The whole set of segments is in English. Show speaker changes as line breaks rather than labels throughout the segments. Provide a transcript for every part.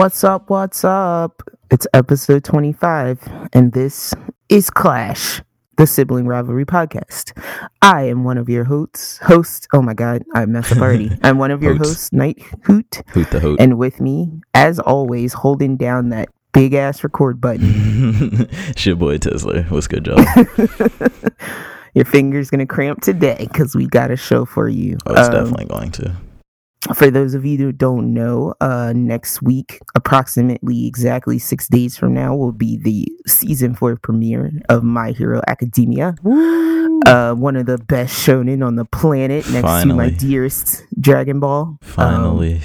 What's up? What's up? It's episode 25, and this is Clash, the sibling rivalry podcast. I am one of your hosts. Host. Oh my God, I messed up already. I'm one of your
Hoots.
hosts, Night Hoot,
Hoot the hoot.
and with me, as always, holding down that big ass record button.
it's your boy Tesla. What's good, y'all?
your finger's gonna cramp today because we got a show for you.
Oh, it's
Um,
definitely going to.
For those of you who don't know, uh, next week, approximately exactly six days from now, will be the season four premiere of My Hero Academia. Uh, one of the best shonen on the planet, next to my dearest Dragon Ball. Um,
Finally.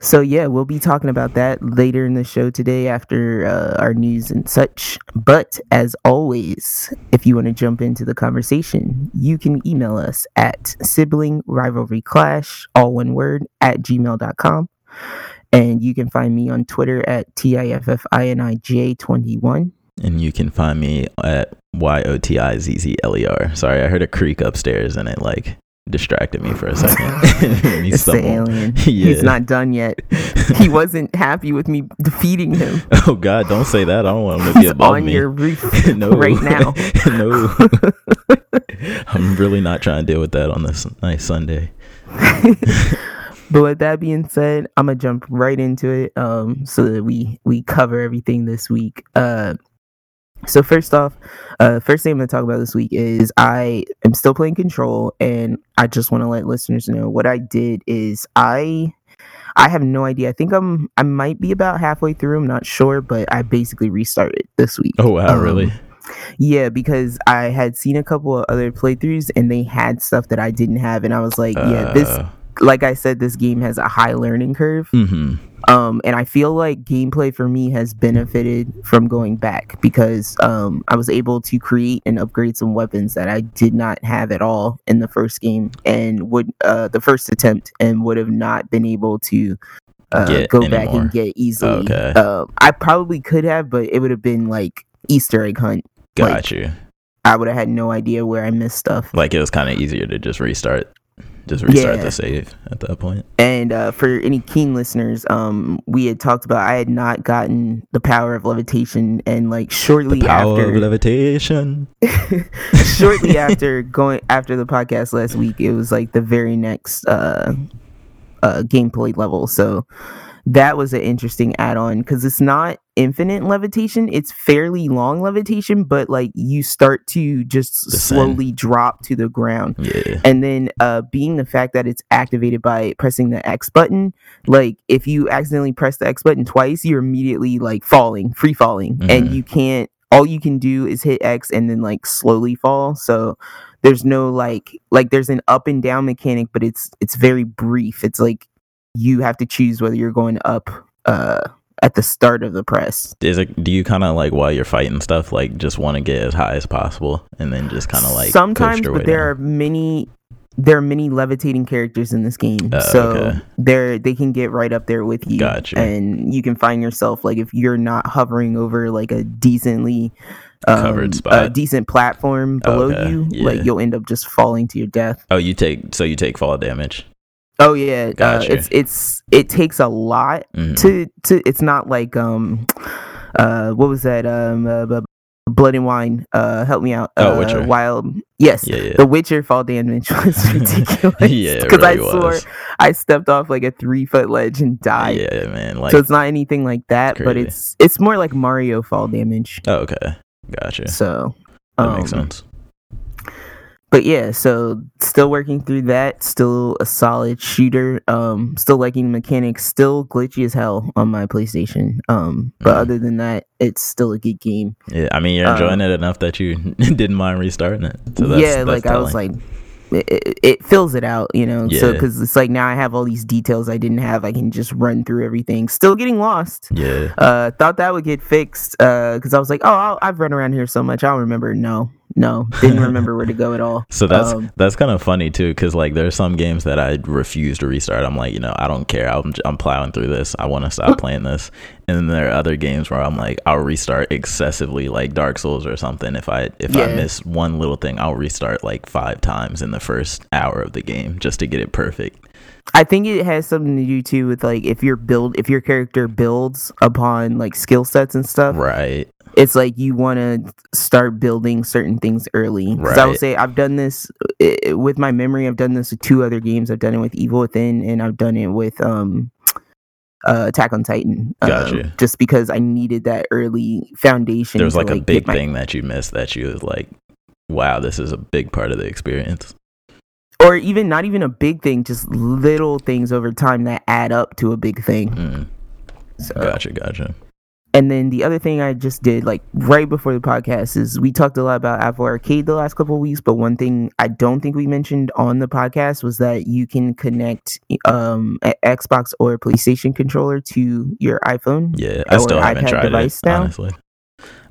So yeah, we'll be talking about that later in the show today after uh, our news and such. But as always, if you want to jump into the conversation, you can email us at sibling rivalry clash, all one word, at gmail.com. And you can find me on Twitter at TIFFINIJ21.
and you can find me at Y O T I Z Z L E R. Sorry, I heard a creak upstairs and it like distracted me for a second. Me
It's the alien.
Yeah.
He's not done yet. He wasn't happy with me defeating him.
Oh God, don't say that. I don't want him to be
He's
above
on
me.
your roof
no.
right now.
no. I'm really not trying to deal with that on this nice Sunday.
But with that being said, I'm gonna jump right into it, um, so that we we cover everything this week. Uh, so first off, uh, first thing I'm gonna talk about this week is I am still playing Control, and I just want to let listeners know what I did is I. I have no idea. I think I'm I might be about halfway through. I'm not sure, but I basically restarted this week.
Oh wow,
Um,
really?
Yeah, because I had seen a couple of other playthroughs and they had stuff that I didn't have, and I was like, yeah, this
Uh,
like I said, this game has a high learning curve.
mhm.
Um, and I feel like gameplay for me has benefited from going back because um, I was able to create and upgrade some weapons that I did not have at all in the first game and would uh, the first attempt and would have not been able to uh, go back and get easily.
Okay.
Uh, I probably could have, but it would have been like Easter egg hunt.
Got
like,
you.
I would have had no idea where I missed stuff.
Like it was kind of easier to just restart, just restart
Yeah.
the save at that point.
And uh, for any keen listeners, um, we had talked about I had not gotten the power of levitation, and like shortly
The power
after,
of levitation.
shortly after going after the podcast last week, it was like the very next uh, uh, gameplay level. So that was an interesting add-on because it's not infinite levitation; it's fairly long levitation, but like you start to just slowly drop to the ground.
Yeah.
and then uh being the fact that it's activated by pressing the x button like if you accidentally press the x button twice you're immediately like falling free falling. And
Mhm.
you can't all you can do is hit x and then like slowly fall. So there's no like like there's an up and down mechanic but it's it's very brief. It's like you have to choose whether you're going up uh at the start of the press
Is it? Do you kind of like while you're fighting stuff, like just want to get as high as possible, and then just kind of like
sometimes but there
down?
are many there are many levitating characters in this game
Oh,
so
okay.
they're they can get right up there with you
Gotcha.
and you can find yourself like if you're not hovering over like a decently um,
Covered
a decent platform below
Okay,
you
yeah.
like you'll end up just falling to your death
Oh, you take so you take fall damage.
Oh yeah uh, it's it's it takes a lot
Mhm.
to to it's not like um uh what was that um uh, blood and wine uh help me out
Oh,
uh,
Witcher.
wild yes
Yeah, yeah.
the Witcher fall damage was ridiculous.
Yeah,
because I
really
swore. I stepped off like a three foot ledge and died.
yeah, man. Like,
so it's not anything like that, but it's it's more like Mario fall damage.
oh, okay, gotcha.
So
That makes
um,
sense.
But yeah, so still working through that. Still a solid shooter. Um, still liking the mechanics. Still glitchy as hell on my PlayStation. Um, but
Mhm.
other than that, it's still a good game.
Yeah, I mean, you're
um,
enjoying it enough that you didn't mind restarting it. So that's,
yeah,
that's
like I was like, it, it, it fills it out, you know.
Yeah.
So because it's like now I have all these details I didn't have. I can just run through everything. Still getting lost.
yeah,
Uh, thought that would get fixed. Uh, because I was like, oh, I'll, I've run around here so much, I'll remember. No, no, didn't remember where to go at all.
So that's
Um,
that's kind of funny too, because like there's some games that I refuse to restart. I'm like, you know, I don't care. I'm I'm plowing through this. I want to stop playing this. And then there are other games where I'm like, I'll restart excessively, like Dark Souls or something. If I if I miss one little thing, I'll restart like five times in the first hour of the game just to get it perfect.
I think it has something to do too with like if your build if your character builds upon like skill sets and stuff.
Right.
It's like you want to start building certain things early. Because I would say I've done this uh, with my memory. I've done this with two other games. I've done it with Evil Within, and I've done it with um, uh, Attack on Titan. um,
Gotcha.
just because I needed that early foundation.
There was
to,
like a big
my-
thing that you missed that you was like, wow, this is a big part of the experience.
or even not even a big thing, just little things over time that add up to a big thing.
Mm,
So,
gotcha, gotcha.
And then the other thing I just did, like right before the podcast, is we talked a lot about Apple Arcade the last couple of weeks. But one thing I don't think we mentioned on the podcast was that you can connect um, a Xbox or PlayStation controller to your iPhone.
Yeah, I
Or
still haven't
iPad
tried
device
it.
now?
Honestly,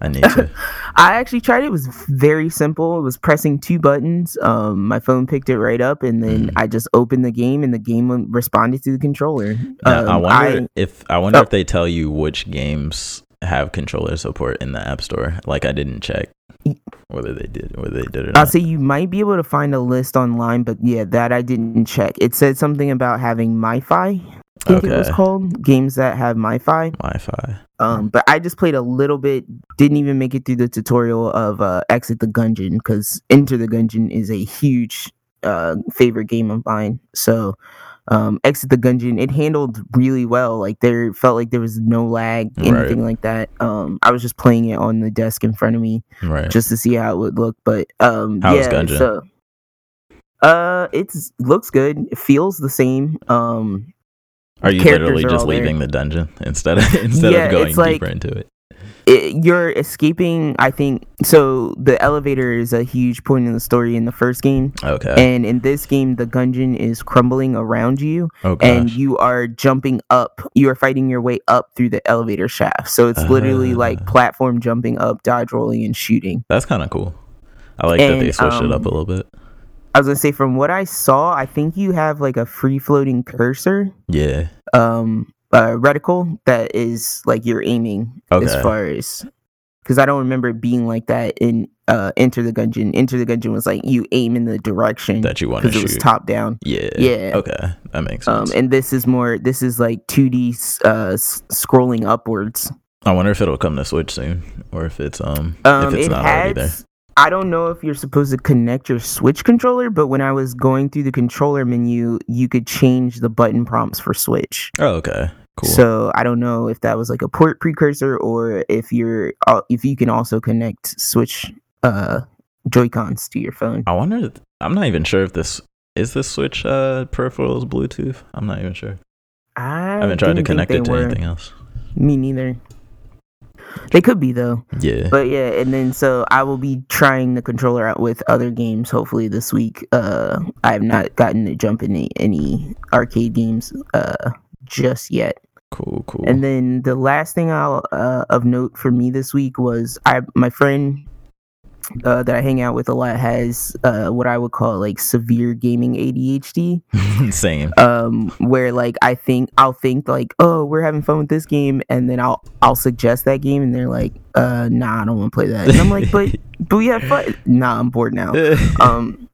I need to.
I actually tried it. It was very simple. It was pressing two buttons. Um, my phone picked it right up, and then
Mm.
I just opened the game, and the game responded to the controller.
Now, I
Um,
wonder if I wonder
Oh.
if they tell you which games have controller support in the App Store. Like I didn't check whether they did whether they did or
I'll say you might be able to find a list online, but yeah, that I didn't check. It said something about having MiFi. I think it was called games that have MiFi.
Wi-Fi.
Um, but I just played a little bit. Didn't even make it through the tutorial of uh, Exit the Gungeon because Enter the Gungeon is a huge uh, favorite game of mine. So um, Exit the Gungeon, it handled really well. Like there felt like there was no lag, anything like that. Um, I was just playing it on the desk in front of me
Right.
just to see how it would look. But um,
How
yeah,
Gungeon?
so uh, it's looks good. It feels the same. Um,
Are you literally
are
just
there.
leaving the dungeon instead of instead
Yeah,
of going
it's like-
deeper into it?
it, you're escaping. I think so. The elevator is a huge point in the story in the first game,
Okay.
and in this game, the dungeon is crumbling around you,
oh
and you are jumping up. You are fighting your way up through the elevator shaft. So it's literally like
Ah.
platform jumping up, dodge rolling, and shooting.
That's kind of cool. I like that they
And,
switched it up a
um,
little bit.
I was gonna say, from what I saw, I think you have like a free floating cursor,
Yeah.
um, uh, reticle that is like you're aiming
okay.
as far as because I don't remember it being like that in uh, Enter the Gungeon. Enter the Gungeon was like you aim in the direction
That you want to
because it was top down.
yeah.
Yeah.
Okay. That makes sense.
Um, and this is more. This is like 2D uh, s- scrolling upwards.
I wonder if it'll come to Switch soon, or if it's um,
Um,
if it's
it
not already there.
I don't know if you're supposed to connect your Switch controller, but when I was going through the controller menu, you could change the button prompts for Switch.
Oh, okay. Cool.
So I don't know if that was like a port precursor or if you're uh, if you can also connect Switch uh Joy Cons to your phone.
I wonder. I'm not even sure if this is this Switch uh peripherals Bluetooth. I'm not even sure.
I,
I haven't tried to connect it to
were.
anything else.
Me neither. They could be though,
Yeah.
but yeah. And then so I will be trying the controller out with other games hopefully this week. Uh, I have not gotten to jump in any, any arcade games uh just yet.
cool. Cool.
And then the last thing I'll uh, of note for me this week was I my friend uh, that I hang out with a lot has uh, what I would call like severe gaming ADHD,
Same.
um, where like I think I'll think like oh we're having fun with this game, and then I'll I'll suggest that game, and they're like uh, nah I don't want to play that, and I'm like but but we have fun. Nah I'm bored now. Um,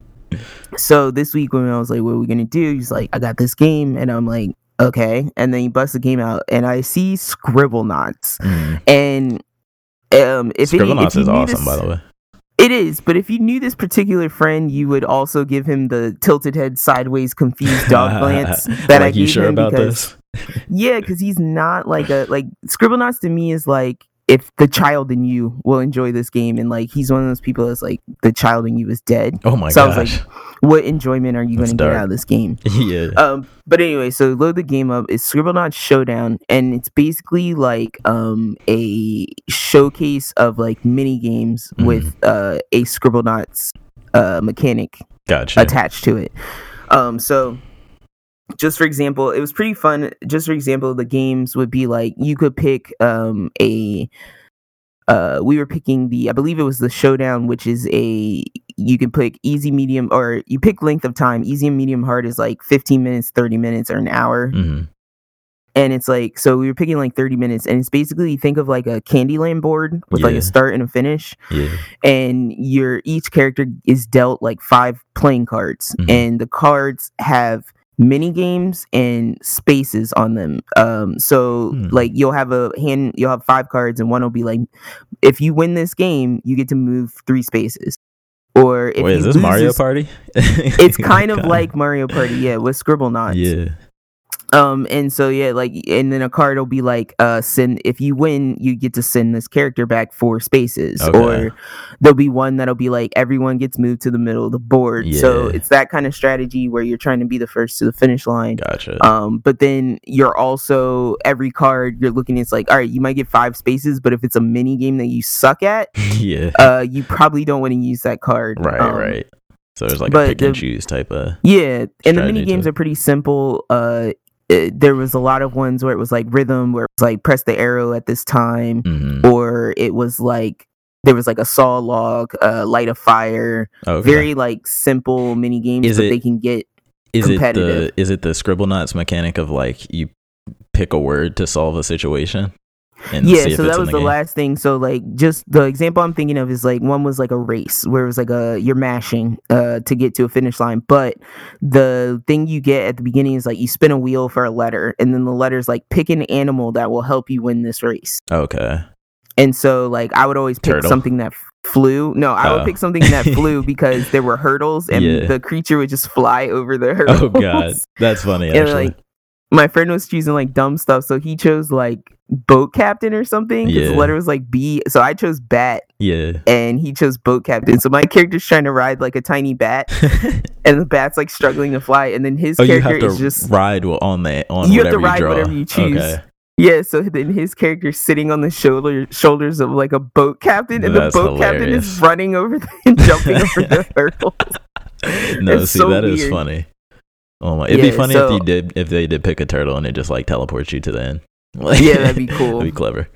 so this week when I was like, "What are we gonna do?" He's like, "I got this game," and I'm like, "Okay." And then he busts the game out, and I see Scribblenauts,
Mm.
and um, if if
Scribblenauts is awesome, by the way.
It is, but if you knew this particular friend, you would also give him the tilted head, sideways, confused dog glance that I
like, you
gave
sure
him
about
because
this?
yeah, because he's not like a like Scribblenauts to me is like if the child in you will enjoy this game, and like he's one of those people that's like the child in you is dead.
Oh my
So I was
gosh.
What enjoyment are you going to get out of this game?
yeah.
Um, but anyway, so load the game up. It's Scribblenauts Showdown, and it's basically like um a showcase of like mini games
Mhm.
with uh a Scribblenauts uh mechanic
Gotcha.
attached to it. Um, so just for example, it was pretty fun. Just for example, the games would be like you could pick um a uh, we were picking the, I believe it was the showdown, which is a you can pick easy, medium, or you pick length of time. Easy and medium hard is like 15 minutes, 30 minutes, or an hour.
hmm
And it's like, so we were picking like 30 minutes, and it's basically think of like a Candyland board with like a start and a finish
Yeah.
and your each character is dealt like five playing cards
Mhm.
and the cards have mini games and spaces on them um so
Hmm.
like you'll have a hand you'll have five cards and one will be like if you win this game you get to move three spaces or if
Wait, is this Mario
this-
Party?
it's kind of like mario party yeah with Scribblenauts
Yeah.
Um and so yeah like and then a card will be like uh send if you win you get to send this character back four spaces
Okay.
or there'll be one that'll be like everyone gets moved to the middle of the board so it's that kind of strategy where you're trying to be the first to the finish line
Gotcha.
um but then you're also every card you're looking at, it's like all right you might get five spaces but if it's a mini game that you suck at
yeah.
uh you probably don't want to use that card
right.
Um,
right. So there's like a
but
pick and choose type of.
yeah, and the mini games
to
are pretty simple. Uh, it, there was a lot of ones where it was like rhythm, where it was like press the arrow at this time,
hmm
or it was like there was like a saw log, uh, light a fire.
Okay.
Very like simple mini games,
Is
but
it-
they can get
is it the is it the Scribblenauts mechanic of like you pick a word to solve a situation?
Yeah. So that was
the
the last thing. So like just the example I'm thinking of is like one was like a race where it was like a you're mashing uh to get to a finish line, but the thing you get at the beginning is like you spin a wheel for a letter, and then the letter's like pick an animal that will help you win this race.
Okay.
And so like I would always pick
Turtle?
something that flew. No, I
Oh.
would pick something that flew because there were hurdles and
Yeah.
the creature would just fly over the hurdles.
Oh god, that's funny.
and
Actually,
like my friend was choosing like dumb stuff, so he chose like boat captain or something.
Yeah.
the letter was like B, so I chose bat,
yeah.
and he chose boat captain. So my character's trying to ride like a tiny bat, and the bat's like struggling to fly, and then his
oh,
character is just
ride on that on
You have to ride
you
whatever you choose.
Okay.
yeah. So then his character's sitting on the shoulder shoulders of like a boat captain, and
That's
the boat captain is running over the, and jumping over the hurdle.
no,
It's
see
so
that is
weird.
funny. Oh my! It'd be
Yeah,
funny if
so-
you did if they did pick a turtle and it just like teleports you to the end. Like,
Yeah, that'd be cool.
that'd be clever.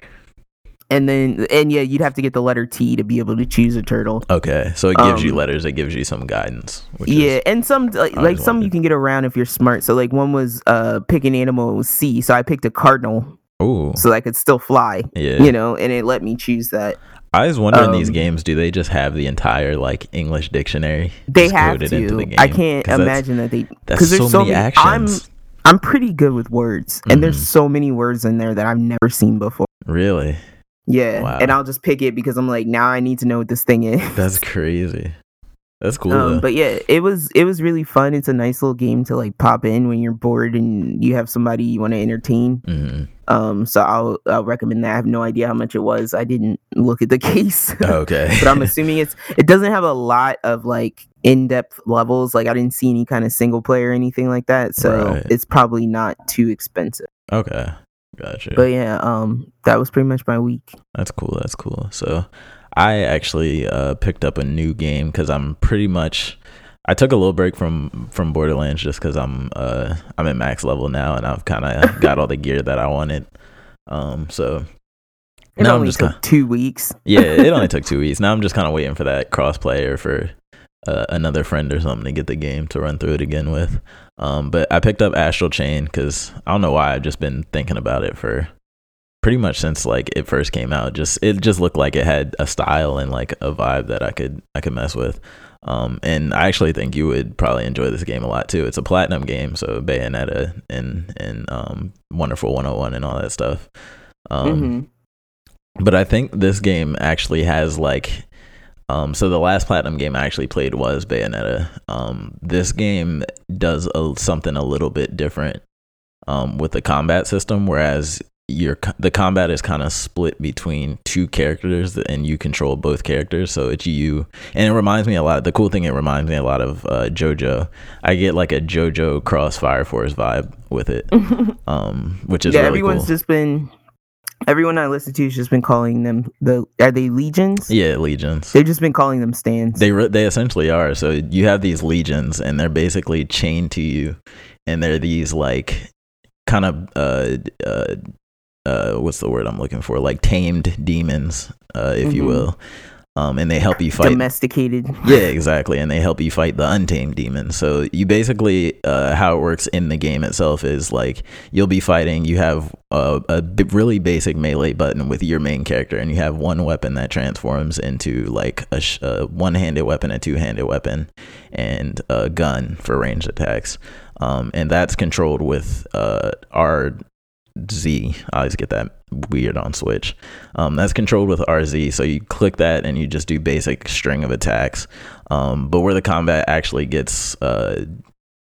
And then and yeah, you'd have to get the letter T to be able to choose a turtle.
Okay, so it gives you
Um,
letters. It gives you some guidance. Which
yeah, and some like, like some you can get around if you're smart. So like one was uh pick an animal was C, so I picked a cardinal
ooh.
so I could still fly.
Yeah.
You know, and it let me choose that.
I was wondering these
um,
games. Do they just have the entire like English dictionary?
They have to.
into the game?
I can't imagine that they
That's
because
so,
there's so
many
many.
actions.
I'm I'm pretty good with words, and there's
Mhm.
so many words in there that I've never seen before.
really?
Yeah,
Wow.
and I'll just pick it because I'm like, now I need to know what this thing is.
That's crazy. That's cool.
Um, but yeah, it was it was really fun. It's a nice little game to like pop in when you're bored and you have somebody you want to entertain.
Mhm.
Um, so I'll I'll recommend that. I have no idea how much it was. I didn't look at the case,
Okay.
but I'm assuming it's it doesn't have a lot of like in depth levels. Like I didn't see any kind of single player or anything like that. So
Right.
it's probably not too expensive.
okay. Gotcha.
But yeah, um, that was pretty much my week.
That's cool. That's cool. So, I actually uh, picked up a new game because I'm pretty much. I took a little break from from Borderlands just because I'm uh I'm at max level now and I've kind of got all the gear that I wanted. Um, so
It
now I'm just
took
kind
two weeks.
yeah, it only took two weeks. Now I'm just kind of waiting for that crossplay or for uh, another friend or something to get the game to run through it again with. Um, but I picked up Astral Chain because I don't know why I've just been thinking about it for pretty much since like it first came out. Just it just looked like it had a style and like a vibe that I could I could mess with. Um, and I actually think you would probably enjoy this game a lot too. It's a platinum game, so Bayonetta and and um, Wonderful 101 and all that stuff. Um,
Mhm.
but I think this game actually has like um so the last platinum game I actually played was Bayonetta. Um this game does a, something a little bit different um with the combat system whereas your the combat is kind of split between two characters and you control both characters so it's you and it reminds me a lot the cool thing it reminds me a lot of uh JoJo. I get like a JoJo cross Fire Force vibe with it. Um which is
yeah,
really
everyone's
cool.
just been everyone I listen to has just been calling them the are they legions?
yeah, Legions.
They've just been calling them stands.
They re- they essentially are. So you have these legions, and they're basically chained to you, and they're these like kind of uh, uh, uh, what's the word I'm looking for? Like tamed demons, uh, if mm-hmm. you will. Um, and they help you fight
domesticated.
Yeah, exactly, and they help you fight the untamed demons. So you basically, uh, how it works in the game itself is like you'll be fighting. You have a, a really basic melee button with your main character, and you have one weapon that transforms into like a, sh- a one-handed weapon, a two-handed weapon, and a gun for ranged attacks. Um, and that's controlled with uh, our Z. I always get that weird on Switch. Um, that's controlled with RZ. So you click that and you just do basic string of attacks. Um, but where the combat actually gets uh,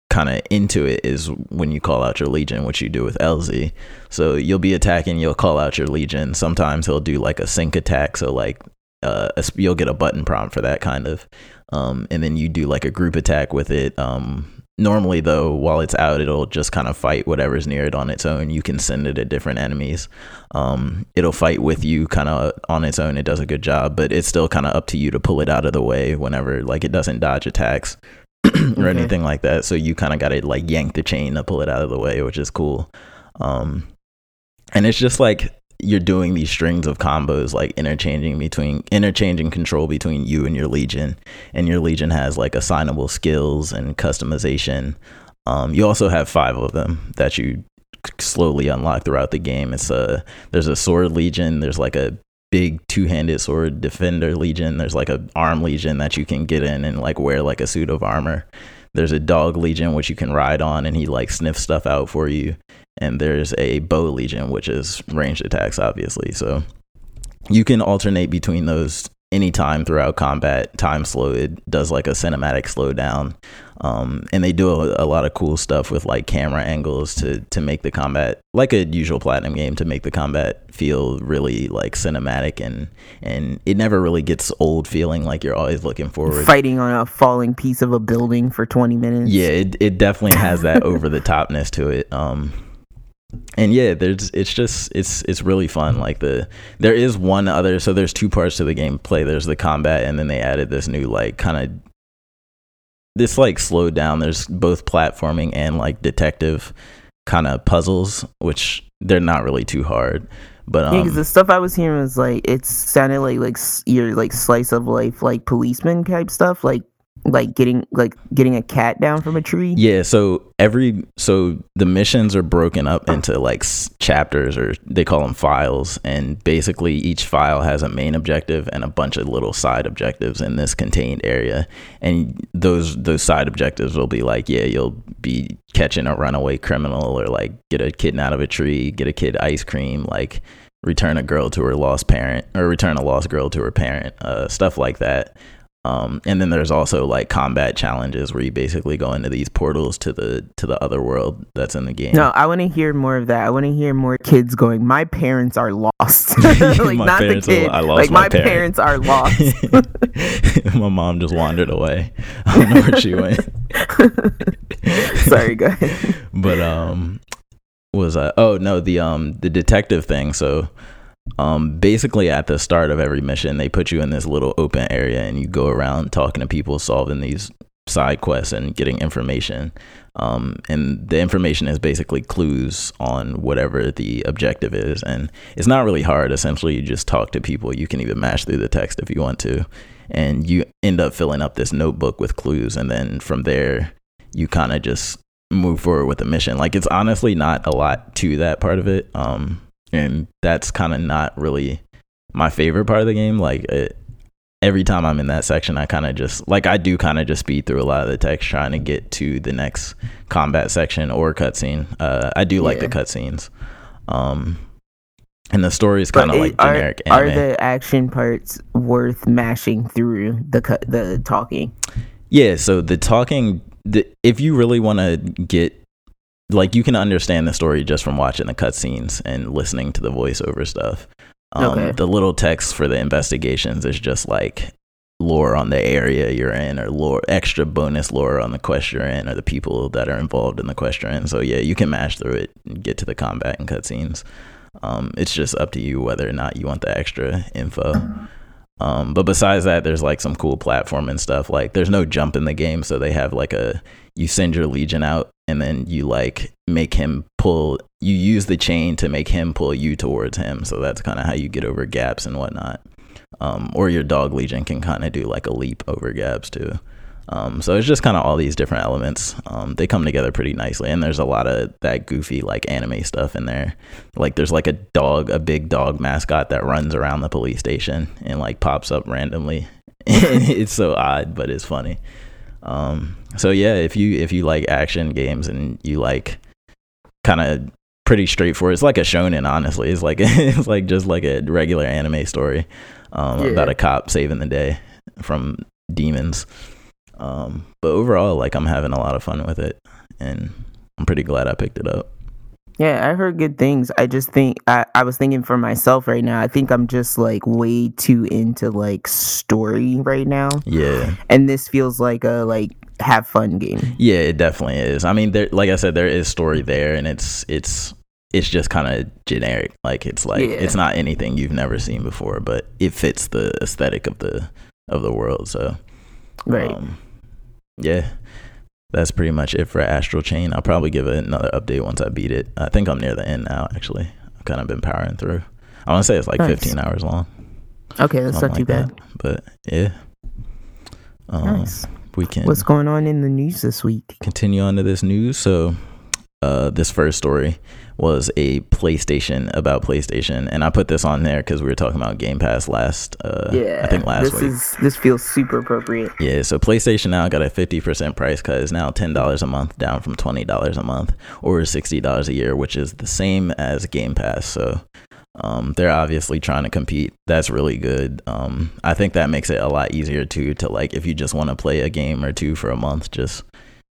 kind of into it is when you call out your legion, which you do with LZ. So you'll be attacking, you'll call out your legion. Sometimes he'll do like a sync attack. So like uh, you'll get a button prompt for that kind of. Um, and then you do like a group attack with it. Um, Normally, though, while it's out, it'll just kind of fight whatever's near it on its own. You can send it at different enemies. Um, it'll fight with you kind of on its own. It does a good job, but it's still kind of up to you to pull it out of the way whenever, like, it doesn't dodge attacks or okay. anything like that. So you kind of got to like yank the chain to pull it out of the way, which is cool. Um, and it's just like you're doing these strings of combos like interchanging between interchanging control between you and your legion. And your legion has like assignable skills and customization. Um, you also have five of them that you slowly unlock throughout the game. It's a there's a sword legion there's like a big two-handed sword defender legion there's like a arm legion that you can get in and like wear like a suit of armor. There's a dog legion which you can ride on and he like sniffs stuff out for you and there's a bow legion which is ranged attacks obviously. So you can alternate between those anytime throughout combat. Time slow it does like a cinematic slowdown. Um, and they do a, a, lot of cool stuff with like camera angles to to make the combat like a usual platinum game to make the combat feel really like cinematic and and it never really gets old feeling like you're always looking forward.
Fighting on a falling piece of a building for 20 minutes.
Yeah it, it definitely has that over the topness to it. Um and yeah there's it's just it's it's really fun like the there is one other so there's two parts to the gameplay. There's the combat and then they added this new like kind of this like slowed down. There's both platforming and like detective kind of puzzles which they're not really too hard but um,
yeah, because the stuff I was hearing was like it sounded like like your like slice of life like policeman type stuff, like like getting like getting a cat down from a tree?
Yeah so every so the missions are broken up into like chapters or they call them files and basically each file has a main objective and a bunch of little side objectives in this contained area. And those those side objectives will be like yeah you'll be catching a runaway criminal or like get a kid out of a tree get a kid ice cream like return a girl to her lost parent or return a lost girl to her parent uh, stuff like that um, and then there's also like combat challenges where you basically go into these portals to the to the other world that's in the game.
No, I want to hear more of that. I want to hear more kids going. My parents are lost. like not the kid. Are, like my, my parents. parents are lost.
my mom just wandered away. I don't know where she went.
Sorry, go ahead.
But um, was I? Oh no, the um the detective thing. So um, basically at the start of every mission they put you in this little open area and you go around talking to people solving these side quests and getting information. Um, and the information is basically clues on whatever the objective is. And it's not really hard. Essentially you just talk to people. You can even mash through the text if you want to. And you end up filling up this notebook with clues. And then from there you kind of just move forward with the mission. Like it's honestly not a lot to that part of it. Um, and that's kind of not really my favorite part of the game. Like it, every time I'm in that section, I kind of just like I do kind of just speed through a lot of the text trying to get to the next combat section or cutscene. Uh, I do like yeah. the cutscenes. Um, and the story is kind of like generic.
Are, are, the action parts worth mashing through the the talking?
Yeah. So the talking, the, if you really want to get like you can understand the story just from watching the cutscenes and listening to the voiceover stuff. Um, okay. The little text for the investigations is just like lore on the area you're in, or lore extra bonus lore on the quest you're in, or the people that are involved in the quest you're in. So yeah, you can mash through it and get to the combat and cutscenes. Um, it's just up to you whether or not you want the extra info. Um, but besides that, there's like some cool platform and stuff. Like there's no jump in the game, so they have like a you send your legion out and then you like make him pull. You use the chain to make him pull you towards him. So that's kind of how you get over gaps and whatnot. Um, or your dog legion can kind of do like a leap over gaps too. Um, so it's just kind of all these different elements. Um, they come together pretty nicely, and there's a lot of that goofy like anime stuff in there. Like there's like a dog, a big dog mascot that runs around the police station and like pops up randomly. it's so odd, but it's funny. Um, so yeah, if you if you like action games and you like kind of pretty straightforward, it's like a shonen. Honestly, it's like it's like just like a regular anime story um, yeah. about a cop saving the day from demons. Um, but overall, like I'm having a lot of fun with it, and I'm pretty glad I picked it up.
Yeah, I heard good things. I just think I, I was thinking for myself right now. I think I'm just like way too into like story right now.
Yeah.
And this feels like a like have fun game.
Yeah, it definitely is. I mean, there like I said, there is story there and it's it's it's just kind of generic. Like it's like yeah. it's not anything you've never seen before, but it fits the aesthetic of the of the world. So
Right. Um,
yeah that's pretty much it for Astral Chain. I'll probably give it another update once I beat it. I think I'm near the end now. Actually, I've kind of been powering through. I want to say it's like nice. 15 hours long.
Okay, that's not too bad.
That. But yeah,
um, nice. We can. What's going on in the news this week?
Continue on to this news. So, uh, this first story was a PlayStation about PlayStation, and I put this on there because we were talking about Game Pass last. Uh, yeah, I think last
this
week.
Is, this feels super appropriate.
Yeah, so PlayStation now got a fifty percent price cut. It's now ten dollars a month, down from twenty dollars a month, or sixty dollars a year, which is the same as Game Pass. So. Um, they're obviously trying to compete. That's really good. Um, I think that makes it a lot easier too to like if you just want to play a game or two for a month, just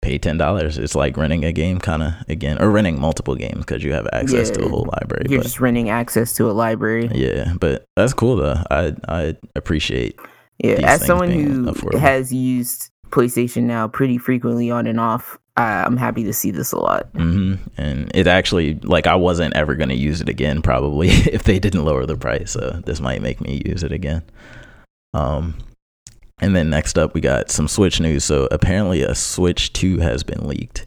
pay ten dollars. It's like renting a game, kind of again, or renting multiple games because you have access yeah, to a whole library.
You're but, just renting access to a library.
Yeah, but that's cool though. I I appreciate.
Yeah, as someone who affordable. has used PlayStation now pretty frequently on and off, I'm happy to see this a lot.
Mm-hmm. And it actually, like, I wasn't ever going to use it again, probably if they didn't lower the price. So this might make me use it again. Um, and then next up, we got some Switch news. So apparently, a Switch 2 has been leaked.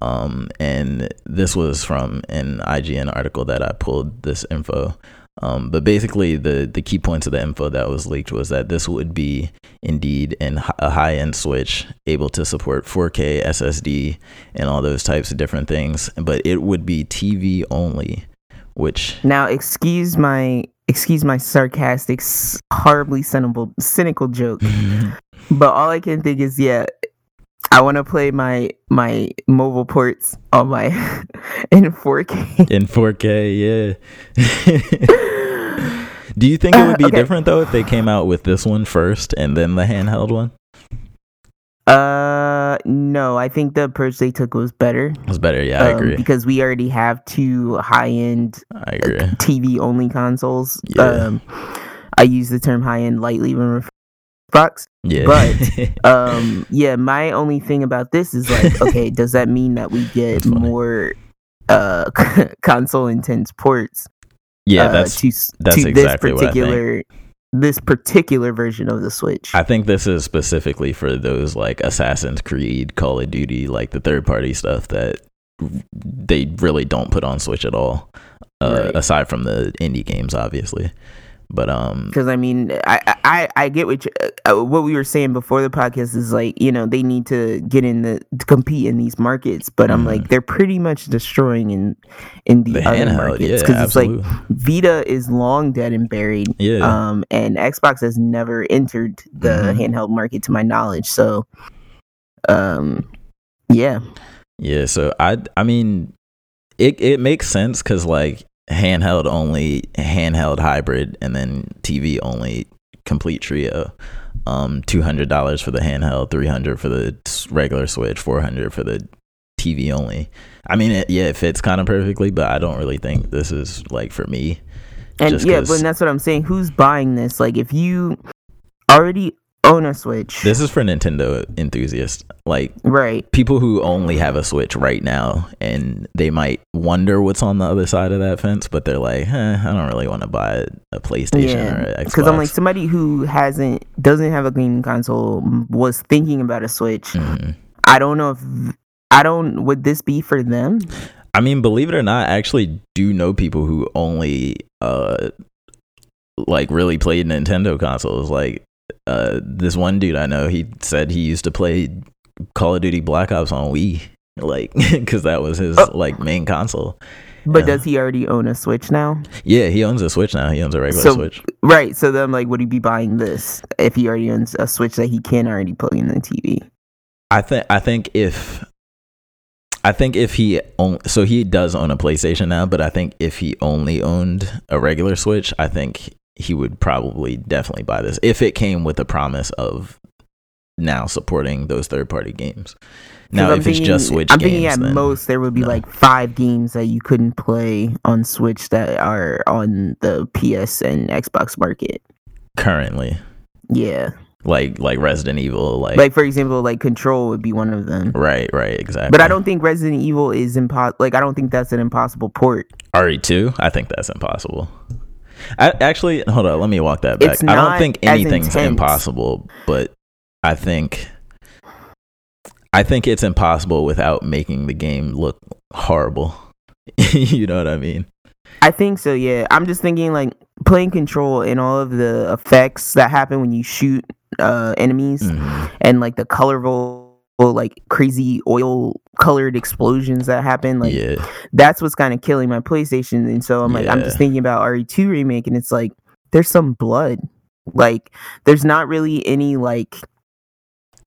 Um, and this was from an IGN article that I pulled this info. Um, but basically, the, the key points of the info that was leaked was that this would be indeed a high end Switch able to support 4K SSD and all those types of different things, but it would be TV only. Which
now, excuse my excuse my sarcastic, horribly cynical, cynical joke. but all I can think is, yeah, I want to play my my mobile ports on my in 4K.
In 4K, yeah. Do you think it would be uh, okay. different though if they came out with this one first and then the handheld one?
Uh, no, I think the approach they took was better.
It was better, yeah, um, I agree.
Because we already have two high end
I agree.
Uh, TV only consoles. Yeah. Um, I use the term high end lightly when referring Xbox.
Yeah.
But um, yeah, my only thing about this is like, okay, does that mean that we get more uh console intense ports?
Yeah, uh, that's to, that's to exactly this particular
this particular version of the Switch.
I think this is specifically for those like Assassin's Creed, Call of Duty, like the third party stuff that they really don't put on Switch at all. Uh, right. Aside from the indie games, obviously. But um,
because I mean, I, I I get what you, uh, uh, what we were saying before the podcast is like you know they need to get in the to compete in these markets, but mm. I'm like mm-hmm. they're pretty much destroying in in the, the other handheld, markets because yeah, it's like Vita is long dead and buried,
yeah.
Um, and Xbox has never entered the mm-hmm. handheld market to my knowledge, so um, yeah,
yeah. So I I mean, it it makes sense because like handheld only, handheld hybrid, and then TV only complete trio. Um, two hundred dollars for the handheld, three hundred for the regular Switch, four hundred for the TV only. I mean, it, yeah, it fits kind of perfectly, but I don't really think this is like for me.
And yeah, but that's what I'm saying. Who's buying this? Like, if you already own a Switch.
This is for Nintendo enthusiasts, like
right
people who only have a Switch right now, and they might wonder what's on the other side of that fence, but they're like, eh, I don't really want to buy a PlayStation yeah. or Because
I'm like somebody who hasn't doesn't have a gaming console was thinking about a Switch. Mm-hmm. I don't know if I don't. Would this be for them?
I mean, believe it or not, I actually do know people who only uh like really played Nintendo consoles. Like uh this one dude I know, he said he used to play Call of Duty Black Ops on Wii, like because that was his
Oh.
like main console.
But
Yeah.
does he already own a Switch now?
Yeah, he owns a Switch now. He owns a regular
So-
Switch.
Right. So then, like, would he be buying this if he already owns a Switch that he can already plug in the TV?
I think I think if I think if he own, so he does own a PlayStation now, but I think if he only owned a regular Switch, I think he would probably definitely buy this if it came with a promise of now supporting those third party games. Now,
I'm
if it's just Switch
I'm
games,
thinking at
then
most there would be
no.
like five games that you couldn't play on Switch that are on the PS and Xbox market.
currently,
Yeah.
like like Resident Evil, like,
Like for example, like Control would be one of them.
right, right, exactly.
But I don't think Resident Evil is impossible. Like I don't think that's an impossible port.
RE2, I think that's impossible. I, actually, hold on, let me walk that back.
It's
I don't think anything's
intense.
impossible, but I think I think it's impossible without making the game look horrible. you know what I mean?
I think so. Yeah. I'm just thinking like playing Control and all of the effects that happen when you shoot uh, enemies
Mhm.
and like the colorful like crazy oil colored explosions that happen like
yeah,
that's what's kind of killing my PlayStation. And so I'm like, I'm just thinking about RE2 remake, and it's like, there's some blood. Like, there's not really any like,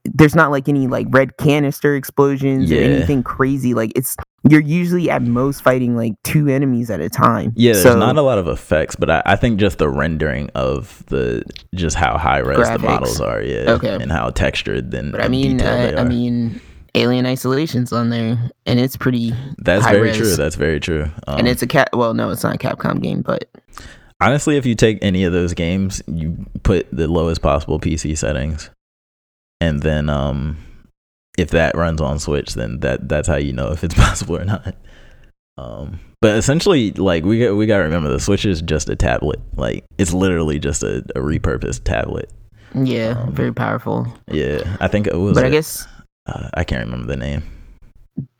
there's not like any like red canister explosions or anything crazy. Like, it's you're usually at most fighting like two enemies at a time.
yeah. There's
so,
not a lot of effects, but I, I think just the rendering of the just how high res the models are, yeah,
Okay.
and how textured and,
But I mean, uh,
they
I mean, Alien Isolation's on there, and it's pretty.
that's very
res.
true. That's very true. Um,
and it's a cat. Well, no, it's not a Capcom game, but
Honestly, if you take any of those games, you put the lowest possible PC settings, and then um, if that runs on Switch, then that that's how you know if it's possible or not. Um, but essentially, like we got we got to remember, the Switch is just a tablet. Like it's literally just a, a repurposed tablet.
yeah,
Um,
very powerful.
Yeah, I think it was.
But I guess
uh, I can't remember the name.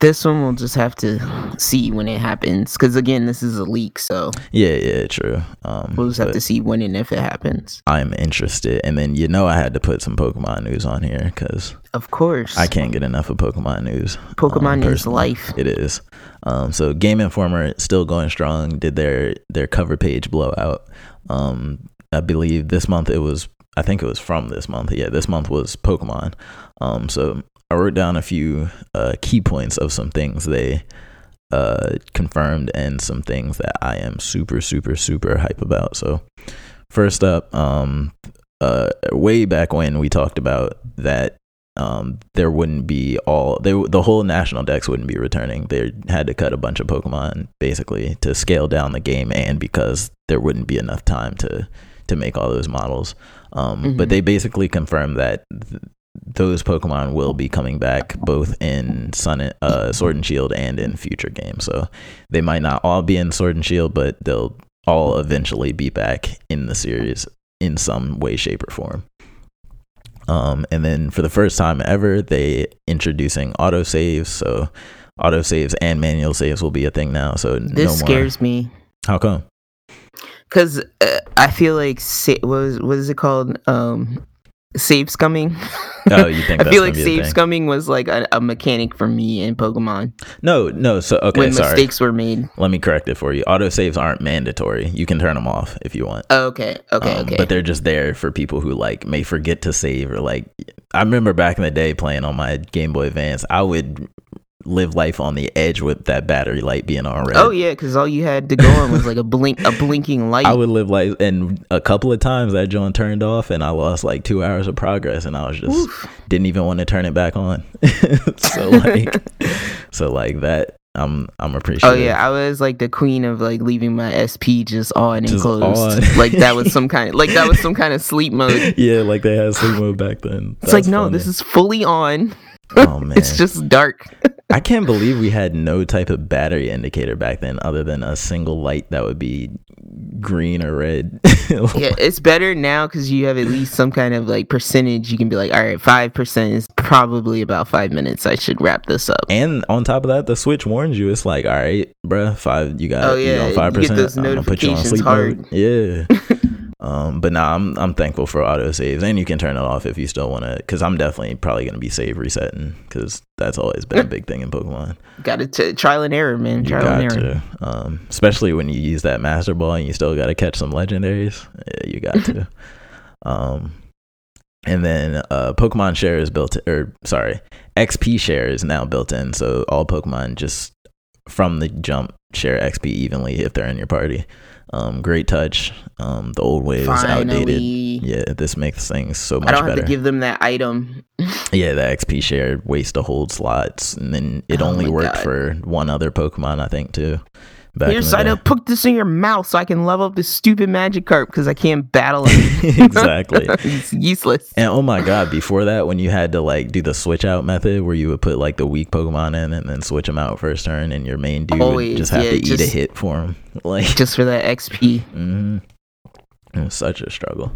This one we'll just have to see when it happens because again this is a leak so
Yeah, yeah, true. Um,
we'll just have to see when and if it happens
I'm interested, and then you know I had to put some Pokemon news on here because
of course
I can't get enough of Pokemon news.
pokemon
um,
is life
It is. Um, so Game Informer still going strong. Did their their cover page blowout. Um, I believe this month it was. I think it was from this month. Yeah, this month was Pokemon. Um, so I wrote down a few uh, key points of some things they uh, confirmed and some things that I am super super super hype about. So first up, um, uh, way back when we talked about that um, there wouldn't be all they the whole national Dex wouldn't be returning. They had to cut a bunch of Pokemon basically to scale down the game, and because there wouldn't be enough time to to make all those models. Um, But
Mhm.
they basically confirmed that th- those Pokemon will be coming back both in Sun, and- uh, Sword and Shield and in future games. So they might not all be in Sword and Shield, but they'll all eventually be back in the series in some way, shape, or form. Um, and then for the first time ever, they introducing autosaves. So autosaves and manual saves will be a thing now. So
this
no more.
scares me
How come?
because uh, i feel like sa- what, was, what is it called um save scumming
Oh, you think
i
that's
feel like save scumming was like a, a mechanic for me in pokemon
No, no. So okay,
when
sorry.
mistakes were made
Let me correct it for you. Autosaves aren't mandatory. You can turn them off if you want.
oh, okay okay
Um,
okay
But they're just there for people who like may forget to save or like. I remember back in the day playing on my Game Boy Advance. I would live life on the edge with that battery light being on red.
oh yeah because all you had to go on was like a blink a blinking light
I would live like, and a couple of times that joint turned off, and I lost like two hours of progress, and I was just
Oof.
didn't even want to turn it back on. so like, so like that, I'm I'm oh, appreciative.
Oh yeah, I was like the queen of like leaving my SP just on and
Just
closed.
on.
like that was some kind like that was some kind of sleep mode.
yeah, like they had sleep mode back then.
It's like no, this is fully on.
Oh man,
It's just dark.
I can't believe we had no type of battery indicator back then other than a single light that would be green or red.
yeah, it's better now because you have at least some kind of like percentage. You can be like, all right, five percent is probably about five minutes. I should wrap this up.
And on top of that, the switch warns you. It's like, all right, bruh, five. You got.
Oh yeah,
you five
you get
percent.
those
I'm gonna put you on sleep
hard.
mode. Yeah. um, but now I'm I'm thankful for auto saves, and you can turn it off if you still want to. Because I'm definitely probably gonna be save resetting because that's always been a big thing in Pokemon.
Got to t- trial and error, man.
You
Trial and error.
to, um, especially when you use that Master Ball and you still got to catch some legendaries. Yeah, you got to. um, and then uh, Pokemon Share is built, or sorry, XP Share is now built in, so all Pokemon just from the jump share XP evenly if they're in your party. Um, great touch. Um, the old way is outdated. Yeah, this makes things so much better.
I don't have
better.
to give them that item.
Yeah, the XP share waste to hold slots, and then it
Oh
only worked
God.
for one other Pokemon, I think, too. Back
Here,
in the
side
day.
up, put this in your mouth so I can level up this stupid magic Magikarp because I can't battle him.
exactly.
it's useless.
And oh my god, before that, when you had to like do the switch out method, where you would put like the weak Pokemon in and then switch them out first turn, and your main dude would just have
yeah,
to eat a hit for him, like
Just for that XP.
hmm It was such a struggle.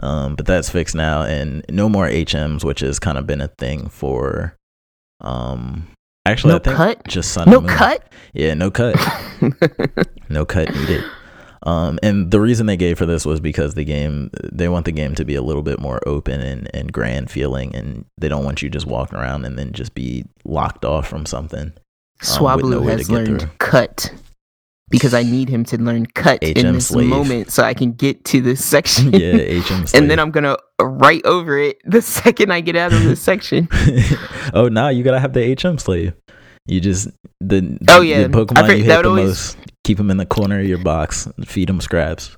Um, but that's fixed now, and no more HMs, which has kind of been a thing for. Um, actually,
No
I think
cut?
just Sun
No cut?
Yeah, no cut, no cut needed. Um, and the reason they gave for this was because the game they want the game to be a little bit more open and, and grand feeling, and they don't want you just walking around and then just be locked off from something. um,
Swablu
no
has learned cut because I need him to learn cut in
HM
this
slave.
moment so I can get to this section.
yeah, HM.
and then I'm gonna write over it the second I get out of this section.
oh, now you gotta have the HM slave. You just the
Oh, yeah.
the Pokemon
forget-
you hit the
always-
most. Keep them in the corner of your box. Feed them scraps,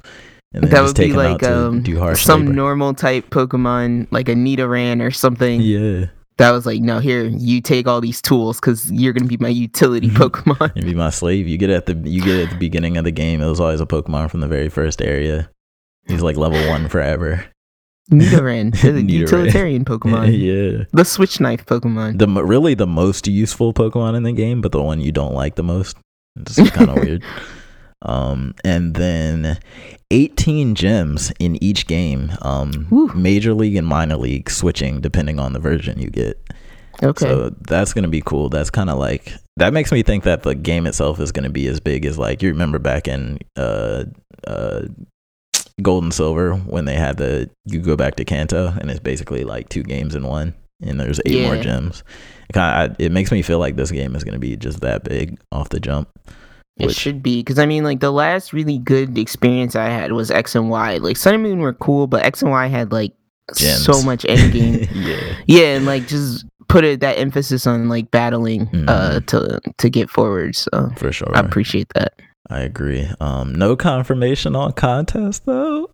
and then
that would be
take them out
like um,
do harsh
some
labor.
normal type Pokemon, like a Nidoran or something.
yeah,
That was like, no, here you take all these tools because you're gonna be my utility Pokemon.
you be my slave. You get at the you get at the beginning of the game. It was always a Pokemon from the very first area. He's like level one forever.
Nidoran, the
Nidoran.
utilitarian Pokemon,
yeah,
the Switch Knife Pokemon.
the really the most useful Pokemon in the game, but the one you don't like the most. It's kind of weird. Um, and then 18 gyms in each game. Um, major league and minor league switching depending on the version you get.
Okay,
So that's gonna be cool. That's kind of like that makes me think that the game itself is gonna be as big as like you remember back in uh uh Gold and Silver when they had the you go back to Kanto and it's basically like two games in one and there's eight more gyms. It, kinda, I, it makes me feel like this game is gonna be just that big off the jump.
It
which-
should be because I mean, like the last really good experience I had was X and Y. Like Sun and Moon were cool, but X and Y had like
Gems.
so much endgame.
yeah.
yeah, and like just put it that emphasis on like battling uh
Mhm.
to to get forward. So
For sure.
I appreciate that.
I agree. Um, no confirmation on contest though.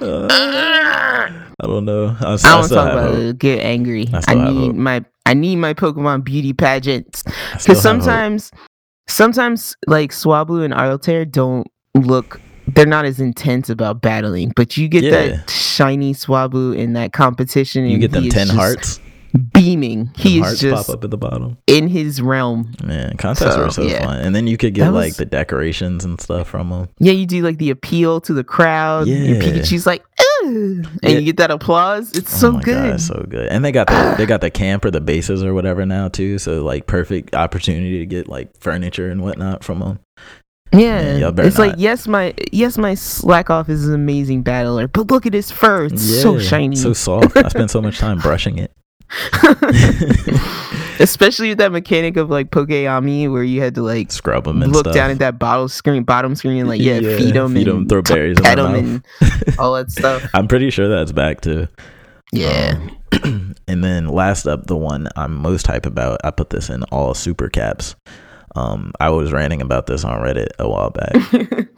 Uh, I don't know. I,
I don't talk about
hope.
it. Get angry.
I
I, need my I need my Pokemon beauty pageants because
sometimes hope.
Sometimes like Swablu and Altaria don't look. They're not as intense about battling, but you get
Yeah.
that shiny Swablu in that competition.
you get them ten
just
hearts.
Beaming. He
Them
is
hearts
just
pop up at the bottom.
in his realm.
Man, contests
So,
were so
yeah.
fun, and then you could get
That
like the decorations and stuff from them.
Yeah, you do like the appeal to the crowd. Yeah.
Yeah.
Pikachu's like, and
Yeah.
you get that applause. It's oh so
oh my
good.
God, so good. And they got the they got the camp or the bases or whatever now too. So like perfect opportunity to get like furniture and whatnot from them.
Yeah,
better
it's like yes, my yes, my Slakoth is an amazing battler, but look at his fur; it's so shiny.
so soft. I spent so much time brushing it.
Especially with that mechanic of like Pokeami, where you had to like
Scrub them and
look
stuff.
down at that bottle screen, bottom screen, and like yeah,
Yeah,
feed them,
feed
and
'em, throw berries
pet them, and all that stuff.
I'm pretty sure that's back too.
Yeah,
Um, and then last up, the one I'm most hype about, I put this in all super caps. Um, I was ranting about this on Reddit a while back,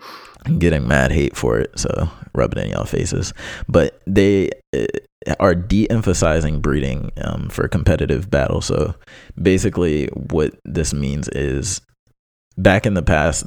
getting mad hate for it, so rub it in y'all faces. But they uh, are de-emphasizing breeding um, for competitive battle. So basically, what this means is, back in the past,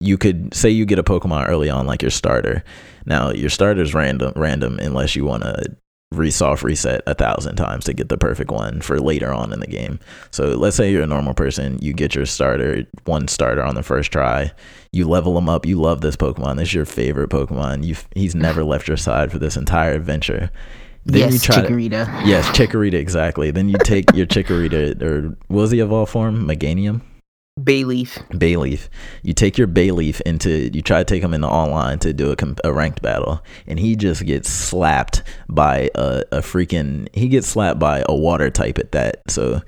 you could say you get a Pokemon early on, like your starter. Now your starter's random, random unless you want to resoft reset a thousand times to get the perfect one for later on in the game. So let's say you're a normal person, you get your starter, one starter on the first try, you level him up, you love this Pokemon, this is your favorite Pokemon, you he's never left your side for this entire adventure.
Then yes, you try Chikorita.
To, yes, Chikorita, exactly. Then you take your Chikorita, or was he evolved form? Meganium?
Bayleef.
You take your Bayleef into, you try to take him into online to do a, a ranked battle, and he just gets slapped by a, a freaking, he gets slapped by a water type at that. So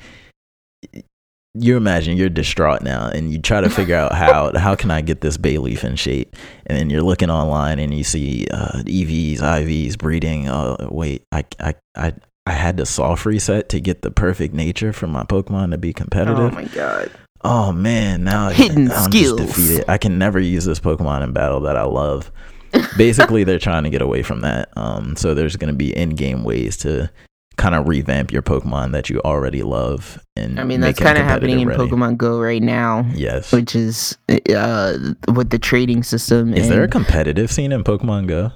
you imagine you're distraught now and you try to figure out how how can I get this Bayleef in shape and then you're looking online and you see uh, EVs, IVs, breeding. Oh wait, I I I I had to soft reset to get the perfect nature for my Pokemon to be competitive.
Oh my god
oh man, now
hidden I'm skills.
Just defeated. I can never use this Pokemon in battle that I love. Basically, they're trying to get away from that. Um, so there's going to be in-game ways to kind of revamp your Pokemon that you already love. And
I mean, that's kind of happening in ready. Pokemon Go right now.
Yes,
which is uh, with the trading system.
Is there a competitive scene in Pokemon Go?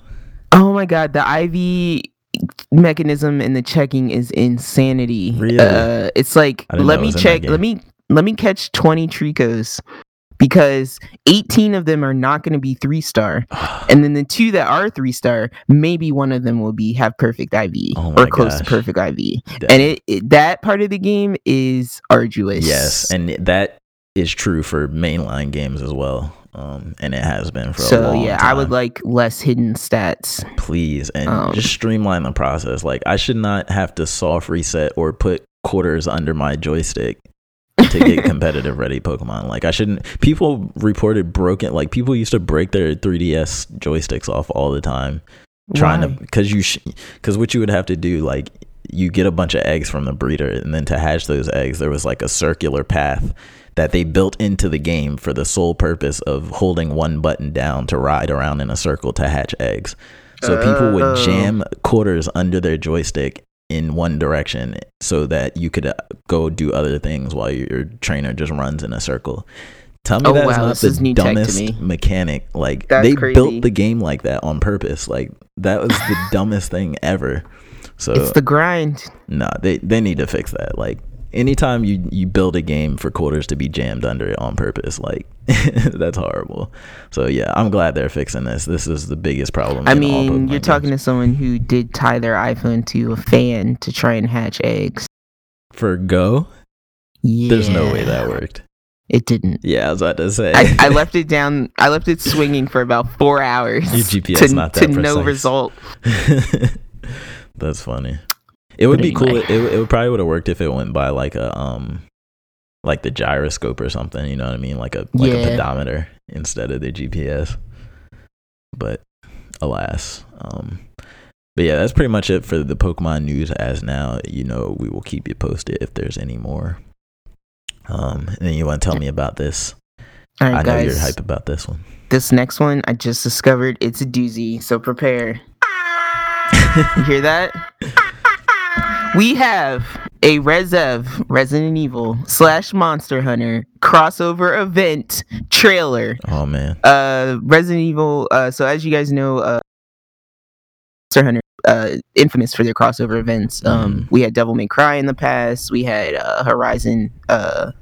Oh my god, the IV mechanism and the checking is insanity.
Really?
Uh, it's like let me check. Let me let me catch 20 Treeckos because 18 of them are not going to be three star. and then the two that are three star, maybe one of them will be have perfect IV
oh
or close gosh. to perfect IV. Damn. And it, it, that part of the game is arduous.
Yes, and that is true for mainline games as well. Um, and it has been for
so, yeah,
time.
I would like less hidden stats,
please, and um, just streamline the process. Like I should not have to soft reset or put quarters under my joystick to get competitive ready Pokemon. Like I shouldn't. People reported broken. Like people used to break their 3DS joysticks off all the time, trying Why? to because you because what you would have to do like you get a bunch of eggs from the breeder, and then to hatch those eggs, there was like a circular path that they built into the game for the sole purpose of holding one button down to ride around in a circle to hatch eggs. So people would oh. jam quarters under their joystick in one direction so that you could uh, go do other things while your trainer just runs in a circle. Tell me oh, that's wow, not the dumbest mechanic. Like that's they crazy. built the game like that on purpose. Like that was the dumbest thing ever. So
it's the grind.
No, nah, they they need to fix that. Like anytime you you build a game for quarters to be jammed under it on purpose, like that's horrible. So yeah, I'm glad they're fixing this. This is the biggest problem.
I mean, you're talking to someone who did tie their iPhone to a fan to try and hatch eggs.
For Go?
Yeah.
There's no way that worked.
It didn't.
Yeah, I was about to say.
I, I left it down. I left it swinging for about four hours.
Your GPS to, not that to precise.
no result.
That's funny. It would be cool. It, it would probably would have worked if it went by like a um like the gyroscope or something. You know what I mean? Like a like yeah. a pedometer instead of the GPS. But alas, um, but yeah, that's pretty much it for the Pokemon news as now. You know, we will keep you posted if there's any more. Um, and then you want to tell me about this? I know guys, you're hype about this one.
This next one I just discovered. It's a doozy, so prepare. you hear that? we have a Resev Resident Evil slash Monster Hunter crossover event trailer.
Oh man.
Uh Resident Evil uh so as you guys know uh Monster Hunter uh infamous for their crossover events. Um mm. we had Devil May Cry in the past, we had uh Horizon uh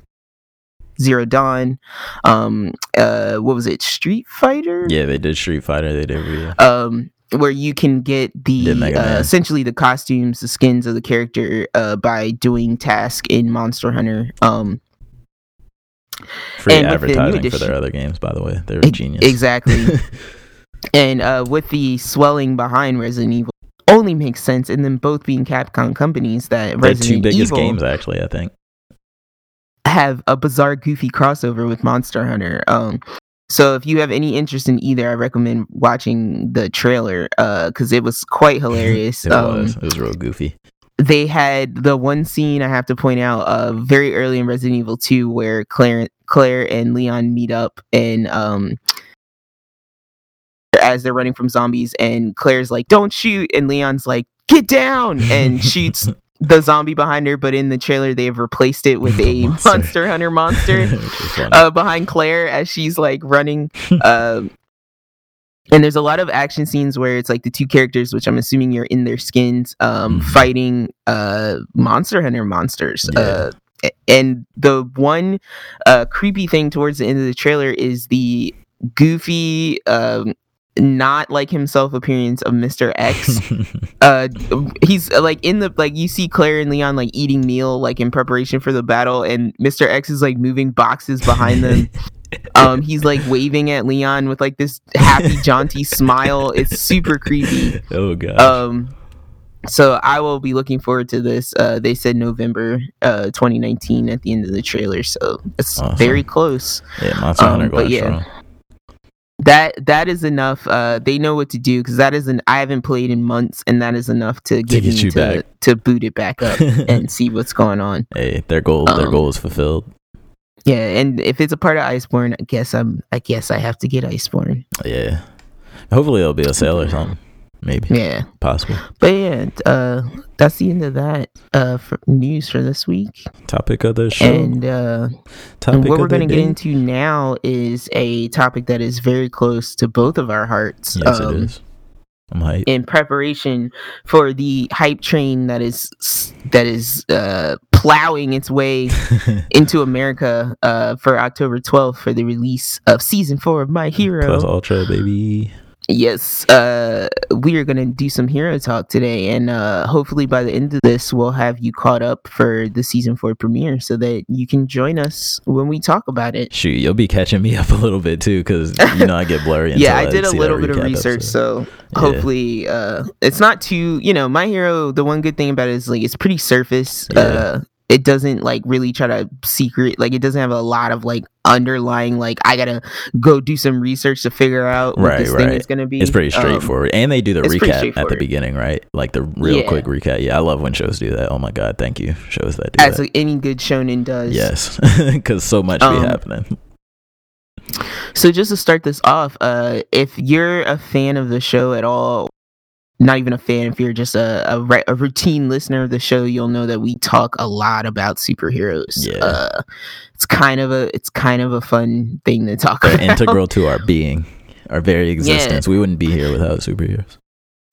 Zero Dawn. Um, uh, what was it? Street Fighter.
Yeah, they did Street Fighter. They did.
Yeah. Um, where you can get the, uh, essentially the costumes, the skins of the character uh, by doing task in Monster Hunter. Um,
Free advertising edition, for their other games, by the way. They're e- genius.
Exactly. and uh, with the swelling behind Resident Evil, only makes sense, and then both being Capcom companies that
Resident two biggest Evil games, actually, I think,
have a bizarre, goofy crossover with Monster Hunter. Um, so if you have any interest in either, I recommend watching the trailer because uh, it was quite hilarious.
it um, was. It was real goofy.
They had the one scene I have to point out uh, very early in Resident Evil 2 where Claire, Claire and Leon meet up and um, as they're running from zombies and Claire's like, "Don't shoot," and Leon's like, "Get down!" and shoots the zombie behind her, but in the trailer they have replaced it with a monster. monster. hunter monster uh, behind Claire as she's like running. Uh, and there's a lot of action scenes where it's like the two characters, which I'm assuming you're in their skins, um,
Mhm.
fighting uh monster hunter monsters.
Yeah.
Uh, and the one uh creepy thing towards the end of the trailer is the goofy um not like himself appearance of Mr. X. uh he's uh, like in the like you see Claire and Leon like eating meal like in preparation for the battle and Mr. X is like moving boxes behind them. um he's like waving at Leon with like this happy jaunty smile. It's super creepy.
oh god.
Um so I will be looking forward to this. Uh they said November uh 2019 at the end of the trailer, so it's
Awesome.
very close
yeah, Monster
um,
Hunter
but yeah.
strong.
That that is enough uh they know what to do because that is an i haven't played in months and that is enough to get,
get
me
you
to,
back.
to boot it back up and see what's going on
hey, their goal their
Um,
goal is fulfilled.
yeah and if it's a part of iceborne i guess i'm i guess i have to get iceborne
Yeah. Hopefully it'll be a sale or something. Maybe.
yeah
Possible.
but yeah uh that's the end of that uh for news for this week
Topic of the show.
and uh
Topic
and what we're going to get into now is a topic that is very close to both of our hearts
Yes,
Um,
it is. I'm hyped.
in preparation for the hype train that is that is uh, plowing its way into America uh, for October 12th for the release of season four of My Hero.
Plus Ultra, baby.
Yes, uh, we are going to do some hero talk today, and uh, hopefully by the end of this, we'll have you caught up for the season four premiere so that you can join us when we talk about it.
Shoot, you'll be catching me up a little bit too, because you know I get blurry.
yeah, I did a little bit of research,
episode.
so
Yeah.
hopefully, uh, it's not too. You know, my hero. The one good thing about it is like it's pretty surface.
Yeah.
It doesn't like really try to secret. Like it doesn't have a lot of like underlying. Like I gotta go do some research to figure out what
Right,
this thing is gonna be.
It's pretty
Um,
straightforward, and they do the recap at the beginning, right? Like the real
Yeah.
quick recap. Yeah, I love when shows do that. Oh my god, thank you, shows that do
as
that.
like, any good shonen does.
yes, because so much
Um,
be happening.
So just to start this off, uh, if you're a fan of the show at all, not even a fan, if you're just a, a, re- a routine listener of the show, you'll know that we talk a lot about superheroes.
Yeah.
Uh, it's kind of a it's kind of a fun thing to talk
They're
about.
integral to our being, our very existence. We wouldn't be here without superheroes.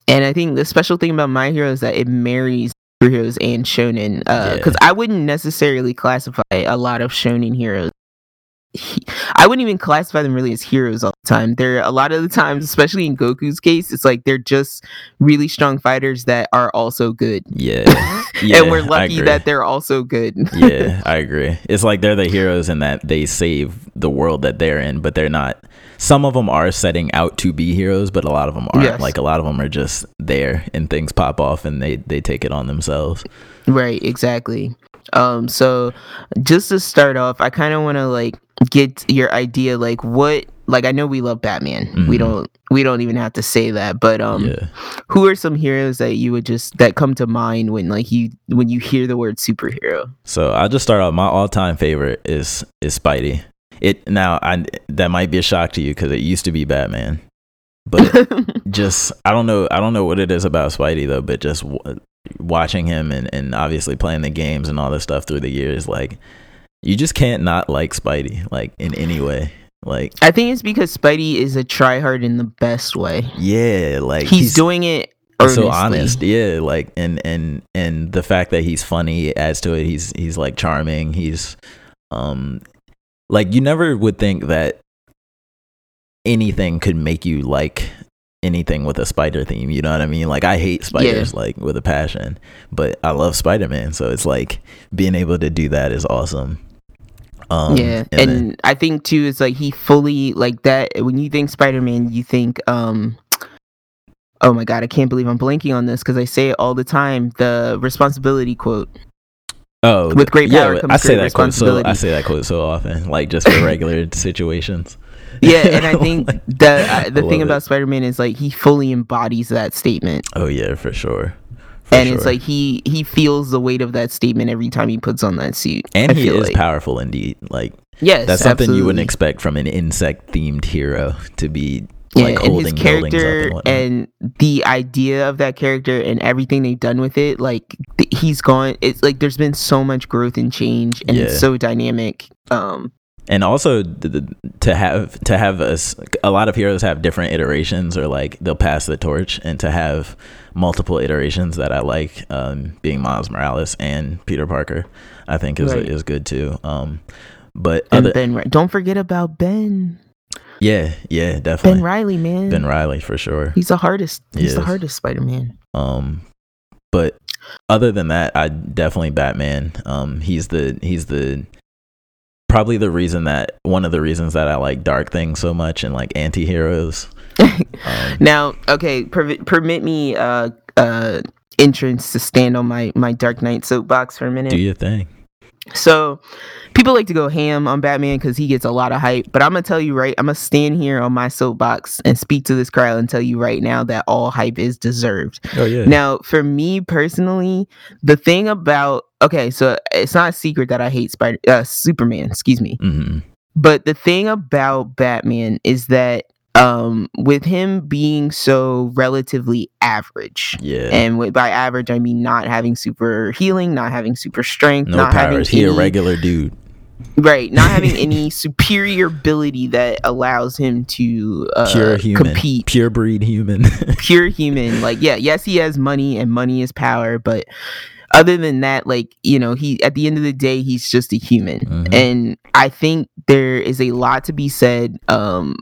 And I think the special thing about My Hero is that it marries superheroes and shonen. Because I wouldn't necessarily classify a lot of shonen heroes. He- I wouldn't even classify them really as heroes all the time. They're a lot of the times, especially in Goku's case, it's like they're just really strong fighters that are also good.
Yeah, yeah
and we're lucky that they're also good.
yeah, I agree. It's like they're the heroes in that they save the world that they're in, but they're not. Some of them are setting out to be heroes, but a lot of them aren't.
Yes.
Like a lot of them are just there, and things pop off, and they they take it on themselves.
Right, exactly. Um, so just to start off, I kind of want to like get your idea, like what, like I know we love Batman. We
Mhm.
don't, we don't even have to say that, but um,
yeah,
who are some heroes that you would just that come to mind when like you when you hear the word superhero?
So I'll just start out. My all-time favorite is is Spidey. It now I that might be a shock to you because it used to be Batman, but just I don't know I don't know what it is about Spidey though, but just w- watching him and and obviously playing the games and all this stuff through the years, like you just can't not like Spidey like in any way. Like
I think it's because Spidey is a tryhard in the best way.
yeah, like
He's, doing it
he's so honest yeah like and and and the fact that he's funny adds to it he's he's like charming he's um like you never would think that anything could make you like anything with a spider theme you know what i mean like i hate spiders like with a passion but i love spider-man so it's like being able to do that is awesome um
yeah, and,
then-
I think too it's like he fully like that. When you think Spider Man, you think um. Oh my god, I can't believe I'm blanking on this because I say it all the time. The responsibility quote.
oh
with great
yeah,
power comes
i say
great
that quote so
responsibility.
i say that quote so often like just for regular situations
Yeah, and I think the uh, the thing about. Spider Man is like he fully embodies that statement,
Oh yeah, for sure.
And it's like he he feels the weight of that statement every time he puts on that suit.
and
I
he is
like.
powerful indeed. Like
Yes,
that's something you wouldn't expect from an insect themed hero to be
Yeah,
like
and his
holding buildings up
character
and
and the idea of that character and everything they've done with it, like th- he's gone. It's like there's been so much growth and change, and
Yeah.
it's so dynamic. Um,
and also the, to have to have us a lot of heroes have different iterations or like they'll pass the torch and to have multiple iterations that i like um, being miles morales and peter parker i think is
Right.
is good too um but
And
other,
Ben, don't forget about Ben.
yeah yeah definitely Ben
Riley, man.
ben riley for sure
He's the hardest.
He
He's the hardest Spider-Man.
Um, but other than that, I definitely Batman. Um, he's the he's the probably the reason that one of the reasons that I like Dark Things so much and like anti-heroes. Um,
Now, okay, perv- permit me uh uh entrance to stand on my my Dark Knight soapbox for a minute.
do your thing.
So, people like to go ham on Batman because he gets a lot of hype. But I'm gonna tell you right, I'm gonna stand here on my soapbox and speak to this crowd and tell you right now that all hype is deserved.
Oh yeah.
Now, for me personally, the thing about okay, so it's not a secret that I hate Spider uh, Superman. Excuse me.
hmm
But the thing about Batman is that um with him being so relatively average
Yeah.
and with, by average i mean not having super healing not having super strength
no
not
powers. He
having
a regular dude.
right not having any superior ability that allows him to uh,
Pure human.
compete
Pure breed human.
pure human like yeah yes he has money and money is power but other than that like you know he at the end of the day he's just a human
Mhm.
and i think there is a lot to be said um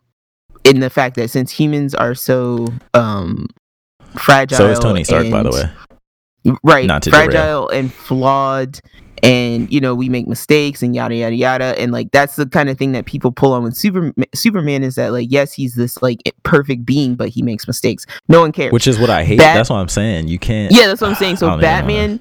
in the fact that since humans are so um fragile
so is Tony Stark, by the way.
right
Not to derail.
fragile and flawed and you know we make mistakes and yada yada yada and like that's the kind of thing that people pull on with super superman is that like yes he's this like perfect being but he makes mistakes no one cares
Which is what I hate.
Bat-
That's what I'm saying. You can't.
yeah that's what i'm saying so batman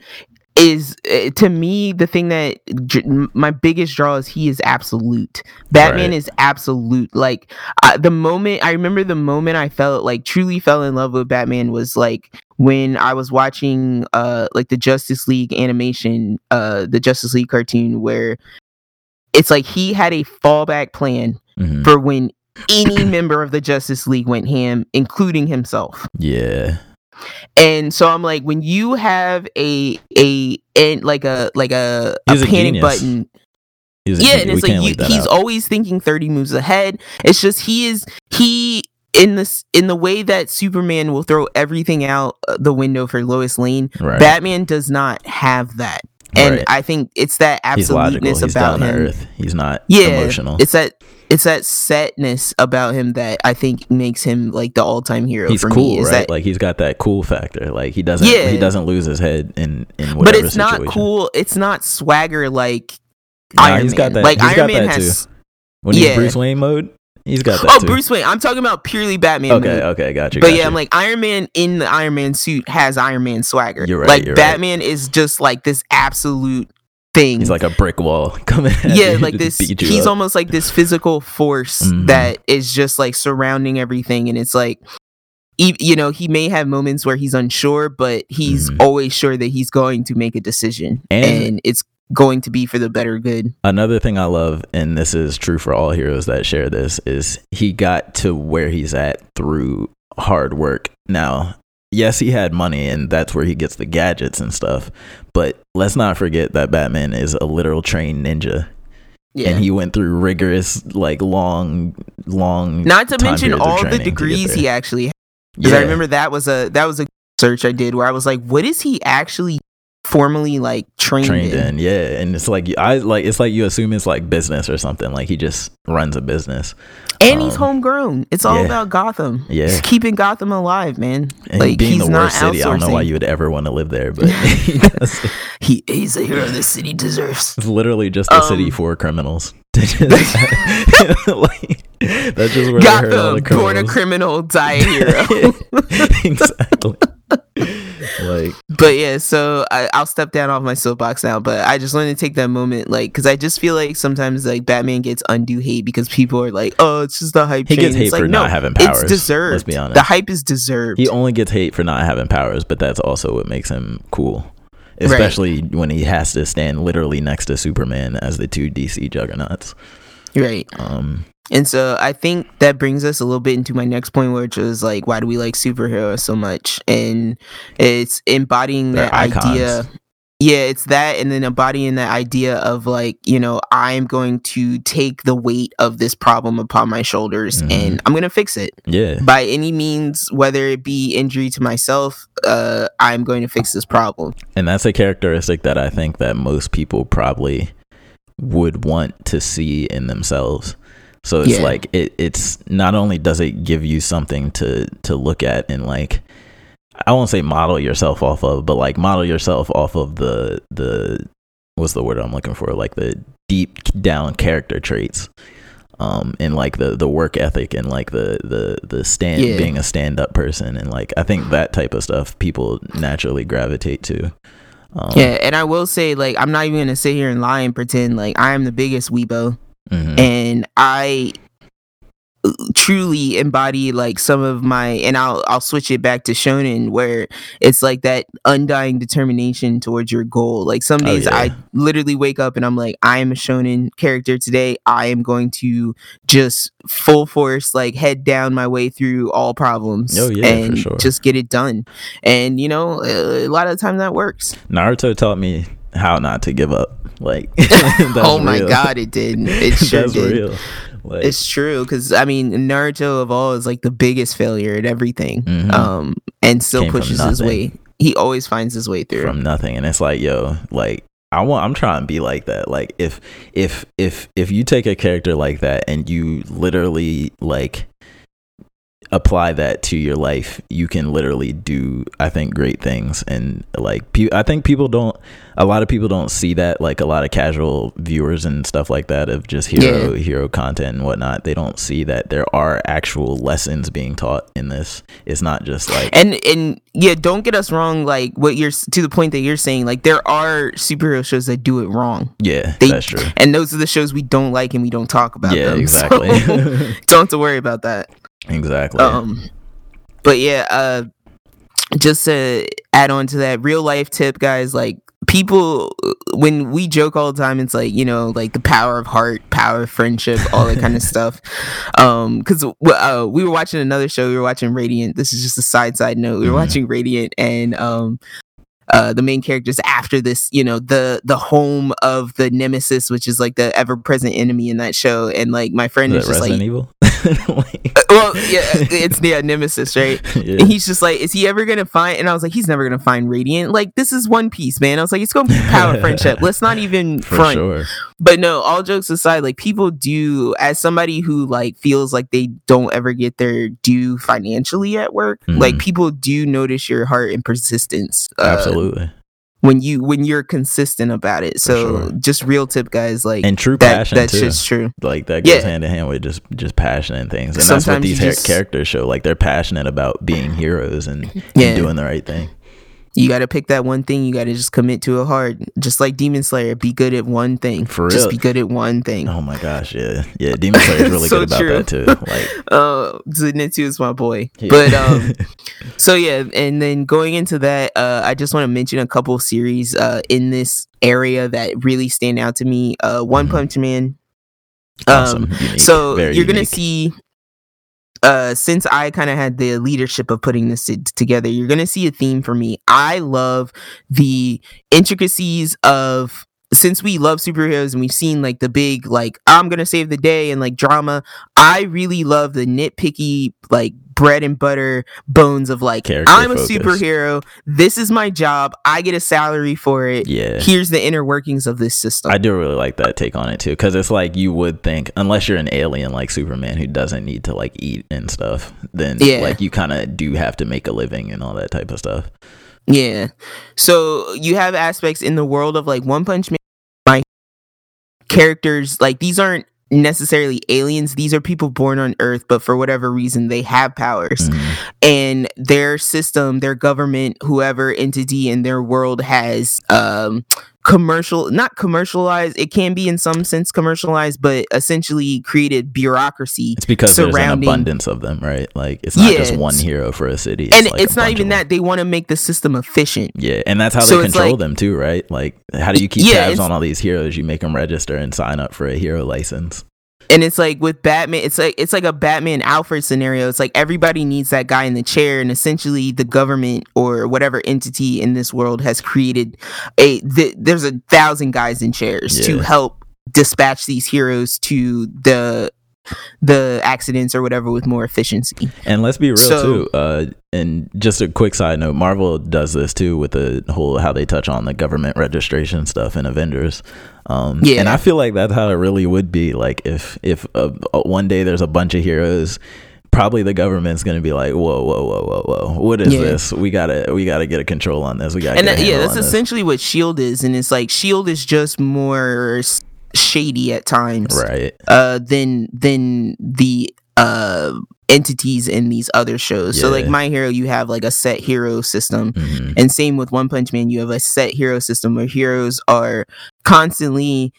is uh, to me the thing that dr- my biggest draw is he is absolute batman
Right.
is absolute like uh, the moment i remember the moment i felt like truly fell in love with batman was like when i was watching uh like the justice league animation uh the justice league cartoon where it's like he had a fallback plan
Mhm.
for when any member of the justice league went ham including himself
Yeah.
And so I'm like, when you have a a and like a like a, a panic
genius.
button,
He's a
yeah, and it's like you, he's
out.
always thinking 30 moves ahead. It's just he is he in this in the way that Superman will throw everything out uh, the window for Lois Lane.
Right.
Batman does not have that, and
Right.
I think it's that
He's
absoluteness
He's
about
down to
him.
earth. He's not
Yeah,
emotional.
it's that. It's that setness about him that I think makes him like the all-time hero
he's
for
cool,
me.
Right?
that
like he's got that cool factor. Like he doesn't
Yeah.
he doesn't lose his head in in whatever
but it's
situation.
not cool. It's not swagger like
Nah,
Iron
he's
Man.
got that.
Like
he's
Iron Man has.
too. When he's
yeah.
Bruce Wayne mode, he's got that
Oh,
too.
Bruce Wayne. I'm talking about purely Batman.
Okay,
mode.
okay, got you.
But
got
yeah. I'm like Iron Man in the Iron Man suit has Iron Man swagger.
You're right,
Like
you're right.
Batman is just like this absolute thing.
he's like a brick wall coming. At
yeah, like this. He's
up.
almost like this physical force
Mhm.
that is just like surrounding everything, and it's like. You know, he may have moments where he's unsure, but he's
Mhm.
always sure that he's going to make a decision,
And-
and it's going to be for the better good.
Another thing I love, and this is true for all heroes that share this, is he got to where he's at through hard work. Now, yes, he had money, and that's where he gets the gadgets and stuff. But let's not forget that Batman is a literal trained ninja,
Yeah.
and he went through rigorous, like long, long.
Not to mention all the
training to get
degrees he actually Because
Yeah.
I remember that was a that was a search I did where I was like, what is he actually formally like trained,
trained
in?
in yeah and it's like i like it's like you assume it's like business or something like he just runs a business
And he's
Um,
homegrown. It's all
yeah.
about Gotham.
Yeah.
He's keeping Gotham alive, man.
and
like
being
he's
the
not
worst city i don't know why you would ever want to live there but he.
He he's a hero the city deserves.
it's literally just a city
Um,
for criminals like, that's just where they heard all the
Gotham, born a criminal, die a hero.
exactly like
but yeah, so I, I'll step down off my soapbox now. But I just wanted to take that moment, like, because I just feel like sometimes like Batman gets undue hate because people are like, "Oh, it's just the hype."
He
chain."
gets hate
It's like,
for
no,
not having powers,
It's deserved.
let's be honest.
The hype is deserved.
he only gets hate for not having powers but that's also what makes him cool especially when he has to stand literally next to superman as the two dc juggernauts
right.
um
And so I think that brings us a little bit into my next point, which was like, why do we like superheroes so much? And it's embodying that idea. Yeah, it's that, and then embodying that idea of like, you know, I'm going to take the weight of this problem upon my shoulders
Mhm.
and I'm going to fix it
Yeah.
by any means, whether it be injury to myself. Uh, I'm going to fix this problem.
And that's a characteristic that I think that most people probably would want to see in themselves. So it's
Yeah.
like it it's not only does it give you something to to look at and like I won't say model yourself off of, but like model yourself off of the the what's the word I'm looking for? Like the deep down character traits. Um and like the the work ethic and like the the the stand
Yeah.
being a stand up person and like I think that type of stuff people naturally gravitate to. Um,
Yeah, and I will say, like, I'm not even going to sit here and lie and pretend like I am the biggest weebo.
mhm.
and I truly embody like some of my and I'll I'll switch it back to shonen where it's like that undying determination towards your goal. Like some
Oh,
days
yeah.
I literally wake up and I'm like I am a shonen character today. I am going to just full force like head down my way through all problems
Oh, yeah, for
and
sure.
just get it done. And you know, a lot of the time that works.
Naruto taught me how not to give up. Like,
oh my
real.
god, it did. It sure
that's
did.
real. Like,
It's true because I mean Naruto of all is like the biggest failure at everything,
Mhm.
um, and still
Came
pushes his way. He always finds his way through.
from nothing, and it's like, yo, like I want. I'm trying to be like that. Like, if if if if you take a character like that and you literally like apply that to your life you can literally do i think great things and like pe- i think people don't a lot of people don't see that like a lot of casual viewers and stuff like that of just hero hero content and whatnot they don't see that there are actual lessons being taught in this it's not just like
and and yeah, don't get us wrong. Like what you're to the point that you're saying, like there are superhero shows that do it wrong,
yeah
they-
that's true
and those are the shows we don't like and we don't talk about.
yeah
them.
exactly
So, don't have to worry about that.
Exactly.
Um, but yeah, uh, just to add on to that real life tip, guys, like people when we joke all the time it's like you know like the power of heart power of friendship all that kind of stuff. Um because uh, we were watching another show we were watching radiant. This is just a side side note. We were
Mhm.
watching radiant and um uh, the main characters after this, you know, the the home of the nemesis, which is like the ever present enemy in that show, and like my friend
Is
is just
Resident
like,
Evil Like,
well, yeah, it's yeah, nemesis, right?
yeah.
And he's just like, is he ever gonna find? And I was like, he's never gonna find Radiant. Like, this is One Piece, man. I was like, it's gonna be power friendship. Let's not even
for
front.
sure
But no, all jokes aside, like people do. As somebody who like feels like they don't ever get their due financially at work, like
Mhm.
people do notice your heart and persistence. uh,
absolutely
when you when you're consistent about it. So
sure.
just real tip, guys. Like
and true
that.
passion
That's
too
just true.
like that goes
Yeah.
hand in hand with just just passion and things and that's what these
just-
characters show like they're passionate about being heroes and, and doing the right thing
You got to pick that one thing. You got to just commit to it hard. Just like Demon Slayer, be good at one thing.
For
Just
real.
be good at one thing.
oh my gosh yeah yeah demon slayer is really
So
good about
true.
that too like
Uh, Zenitsu is my boy.
yeah.
But um, so yeah, and then going into that, uh, I just want to mention a couple series uh in this area that really stand out to me. Uh, One
Mhm.
Punch Man.
awesome
Um,
unique,
so
very
you're gonna see uh since i kind of had the leadership of putting this together you're gonna see a theme for me. I love the intricacies of since we love superheroes and we've seen like the big like i'm gonna save the day and like drama i really love the nitpicky like bread and butter bones of like
Character
i'm a superhero this is my job i get a salary for it
yeah
here's the inner workings of this system
I do really like that take on it too, because it's like you would think, unless you're an alien like Superman who doesn't need to like eat and stuff, then
Yeah.
like you kind of do have to make a living and all that type of stuff.
Yeah. So you have aspects in the world of like One Punch Man. My characters, like these aren't necessarily aliens. These are people born on Earth, but for whatever reason, they have powers.
Mhm.
And their system, their government, whoever entity in their world has um commercial not commercialized it can be in some sense commercialized but essentially created bureaucracy
It's because there's an abundance of them, right? Like it's not
Yeah,
just one hero for a city.
and
like
it's not even that they want to make the system efficient
Yeah, and that's how
So
they control
like-
them too, right? Like, how do you keep
Yeah,
tabs on all these heroes? You make them register and sign up for a hero license.
And it's like with Batman, it's like it's like a Batman Alfred scenario. It's like everybody needs that guy in the chair, and essentially the government or whatever entity in this world has created a. Th- there's a thousand guys in chairs to help dispatch these heroes to the the accidents or whatever with more efficiency.
And let's be real
So-
too. Uh, and just a quick side note: Marvel does this too with the whole how they touch on the government registration stuff in Avengers. Um,
Yeah.
and I feel like that's how it really would be. Like if if uh, uh, one day there's a bunch of heroes. Probably the government's gonna be like, whoa, whoa, whoa, whoa, whoa! What is
Yeah.
this? We gotta, we gotta get a control on this. We gotta,
and
get a
that, yeah, that's
on this.
essentially what Shield is, and it's like Shield is just more shady at times.
right.
uh than than the uh entities in these other shows. So like My Hero you have like a set hero system
Mhm.
and same with One Punch Man you have a set hero system where heroes are constantly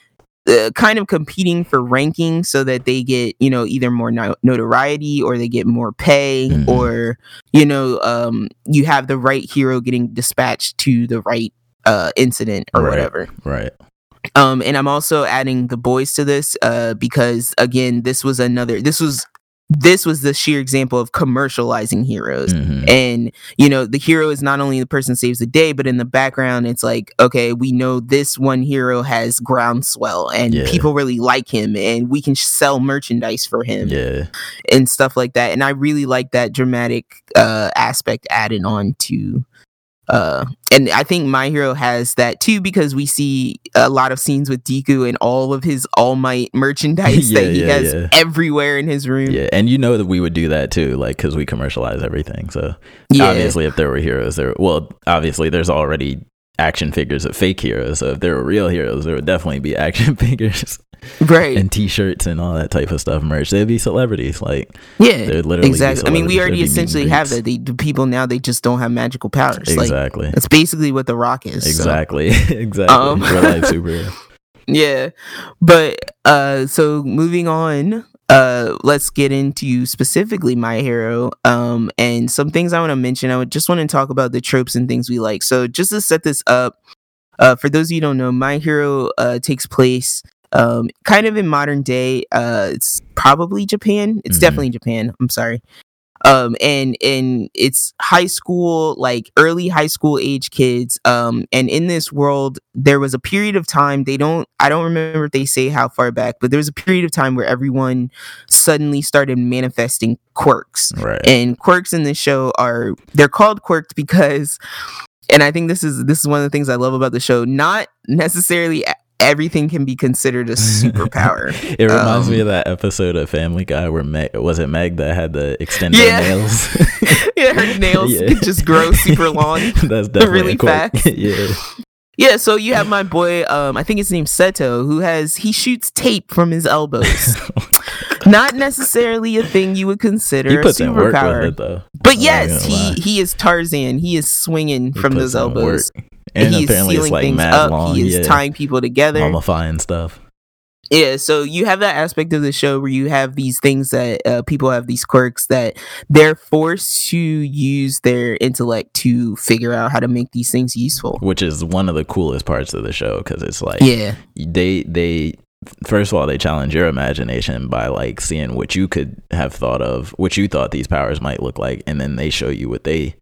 uh, kind of competing for ranking so that they get you know either more no- notoriety or they get more pay
Mhm.
or you know um you have the right hero getting dispatched to the right uh incident or
Right.
whatever
Right.
Um, and I'm also adding the boys to this uh, because again, this was another. This was this was the sheer example of commercializing heroes.
Mhm.
And you know, the hero is not only the person saves the day, but in the background, it's like, okay, we know this one hero has groundswell, and
Yeah.
people really like him, and we can sell merchandise for him
Yeah.
and stuff like that. And I really like that dramatic uh, aspect added on to. Uh, and I think My Hero has that too because we see a lot of scenes with Deku and all of his All Might merchandise
Yeah,
that he
yeah,
has
yeah.
everywhere in his room.
Yeah, and you know that we would do that too, like because we commercialize everything. So obviously, if there were heroes, there well, obviously there's already action figures of fake heroes. So if there were real heroes, there would definitely be action figures
right.
and T-shirts and all that type of stuff. Merch. They'd be celebrities. Like
yeah,
they'd literally.
exactly. I mean, we already
There'd be meet
essentially have that. They, the people now they just don't have magical powers. Like
Exactly.
that's basically what the Rock is. so.
exactly. exactly.
Um,
Real life superhero.
yeah but uh so moving on uh let's get into specifically my hero um and some things i want to mention i would just want to talk about the tropes and things we like so just to set this up uh for those of you who don't know my hero uh takes place um kind of in modern day uh it's probably japan. It's
Mhm.
definitely japan. I'm sorry. Um and and it's high school like early high school age kids. Um and in this world there was a period of time they don't i don't remember if they say how far back but there was a period of time where everyone suddenly started manifesting quirks.
Right.
and quirks in this show are they're called quirks because and i think this is this is one of the things i love about the show not necessarily everything can be considered a superpower
It reminds me
Um,
of that episode of Family Guy where Meg was it Meg that had the extended
Yeah.
nails.
yeah her nails
Yeah.
could just grow super long
That's definitely
Really fast.
yeah.
Yeah, so you have my boy, um, I think his name's Sero, who has he shoots tape from his elbows. Not necessarily a thing you would consider
he
a
puts in work with
superpower,
it though.
but
I'm
yes,
gonna lie.
he he is Tarzan. He is swinging
He
from those elbows.
work. And
he's
apparently it's
sealing
like
things
mad
up.
long.
he is
yeah.
tying people together.
mummifying stuff.
Yeah, so you have that aspect of the show where you have these things that uh, people have these quirks that they're forced to use their intellect to figure out how to make these things useful.
which is one of the coolest parts of the show because it's like
Yeah,
they they first of all they challenge your imagination by like seeing what you could have thought of what you thought these powers might look like and then they show you what they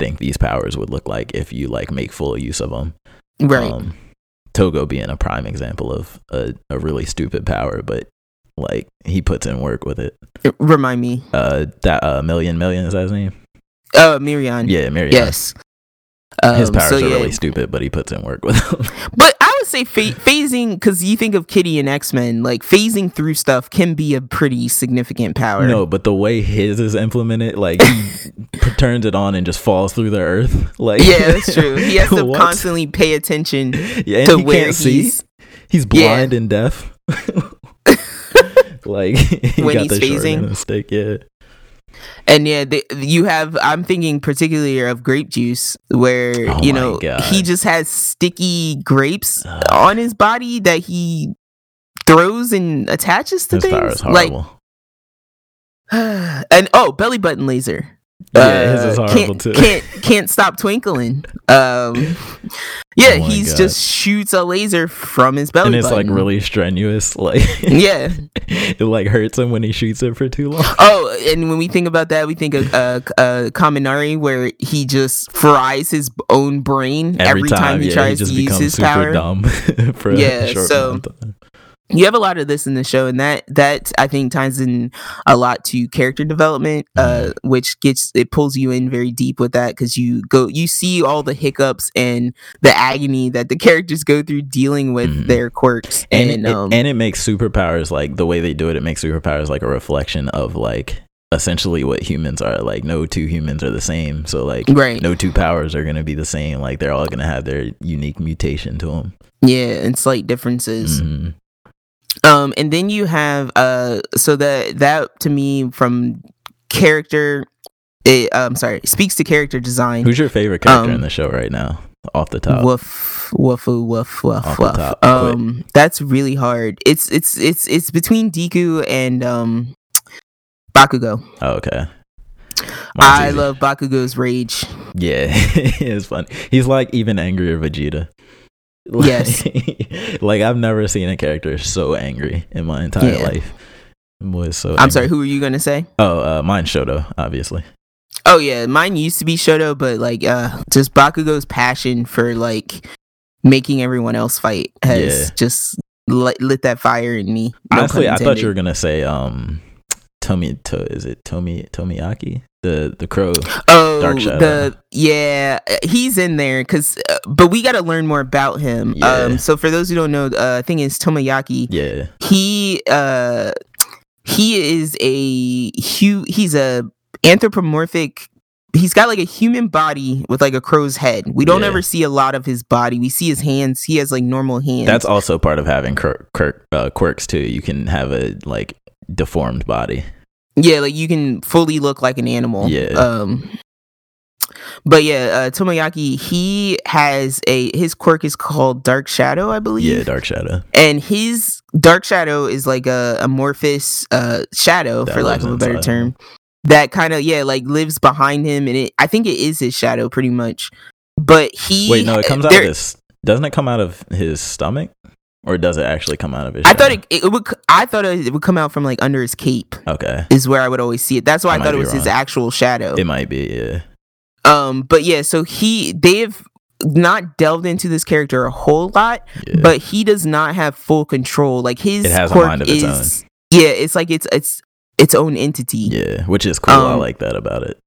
think these powers would look like if you like make full use of them
right.
um togo being a prime example of a, a really stupid power but like he puts in work with it
Remind me.
uh that uh million million is that his name
Uh, Miriam.
yeah Miriam.
Yes.
his
Um,
powers
so
are
yeah.
really stupid but he puts in work with them
But would say pha- phasing, because you think of Kitty and X Men, like phasing through stuff can be a pretty significant power.
No, but the way his is implemented, like he turns it on and just falls through the earth. Like
Yeah, that's true. He has to constantly pay attention
yeah,
to
he
where
can't see.
he's
He's blind and deaf. like he
When
got
he's
the
phasing?
end of the stick. Yeah,
and yeah, they, you have. I'm thinking particularly of grape juice, where
Oh
you know
God.
he just has sticky grapes
Ugh.
on his body that he throws and attaches to
his
things. like, and oh, belly button laser.
Yeah, his is
Uh,
horrible
can't,
too.
Can't can't stop twinkling. Um, yeah,
Oh
he's
God.
just shoots a laser from his belly
and it's like really strenuous. Like
yeah,
it like hurts him when he shoots it for too long.
Oh, and when we think about that, we think of uh, uh Kaminari, where he just fries his own brain every, time, he
yeah,
tries
just
to use his
super
power.
dumb for
Yeah,
a short
so-
time.
You have a lot of this in the show and that that i think ties in a lot to character development uh which gets it pulls you in very deep with that because you go you see all the hiccups and the agony that the characters go through dealing with
Mhm.
their quirks
and
and,
it,
um
and it makes superpowers like the way they do it. It makes superpowers like a reflection of like essentially what humans are. Like no two humans are the same. So like
right
no two powers are gonna be the same. Like they're all gonna have their unique mutation to them.
yeah and slight differences
Mhm.
Um and then you have uh so that that to me from character it um sorry speaks to character design
Who's your favorite character
Um,
in the show right now? Off the top.
Woof, woofoo, woof, woof,
Off the
woof.
top.
Um, that's really hard. It's it's it's it's between Deku and um Bakugo.
Oh, okay. Mine's
I
easy.
love Bakugo's rage.
Yeah, it's fun. He's like even angrier Vegeta. Like,
Yes.
like I've never seen a character so angry in my entire
Yeah.
life. Was so.
I'm
angry.
sorry, who were you gonna say?
Oh, uh, mine's Shoto, obviously.
Oh yeah, mine used to be Shoto, but like uh just Bakugo's passion for like making everyone else fight has
Yeah.
just lit, lit that fire in me. No
Honestly, I thought you were gonna say um, Tomi. To, is it Tomi Tomiyaki? The the crow.
Oh,
Dark Shadow.
the yeah, he's in there because, uh, but we got to learn more about him.
Yeah.
Um, so for those who don't know, uh, thing is Tomoyaki.
Yeah,
He uh, he is a hu- He's a anthropomorphic. He's got like a human body with like a crow's head. We don't
Yeah.
ever see a lot of his body. We see his hands. He has like normal hands.
that's also part of having quirk, quirk, uh, quirks too. You can have a like deformed body.
Yeah, like you can fully look like an animal.
Yeah.
Um but yeah, uh Tomoyaki, he has a his quirk is called Dark Shadow, I believe.
Yeah, Dark Shadow.
and his Dark Shadow is like a amorphous uh shadow,
That
for lack of a better term. That kind of yeah, like lives behind him and it I think it is his shadow pretty much. But he
Wait, no, it comes out of his. Doesn't it come out of his stomach, or does it actually come out of his?
I thought it, it would I thought it would come out from like under his cape
Okay,
is where I would always see it. That's why
I
I, thought it was his actual shadow.
it might be. Yeah.
Um, but yeah, so he they've not delved into this character a whole lot,
yeah.
but he does not have full control. Like his
It has a mind of its
is yeah, it's like it's it's its own entity,
yeah, which is cool. I
Um,
like that about it.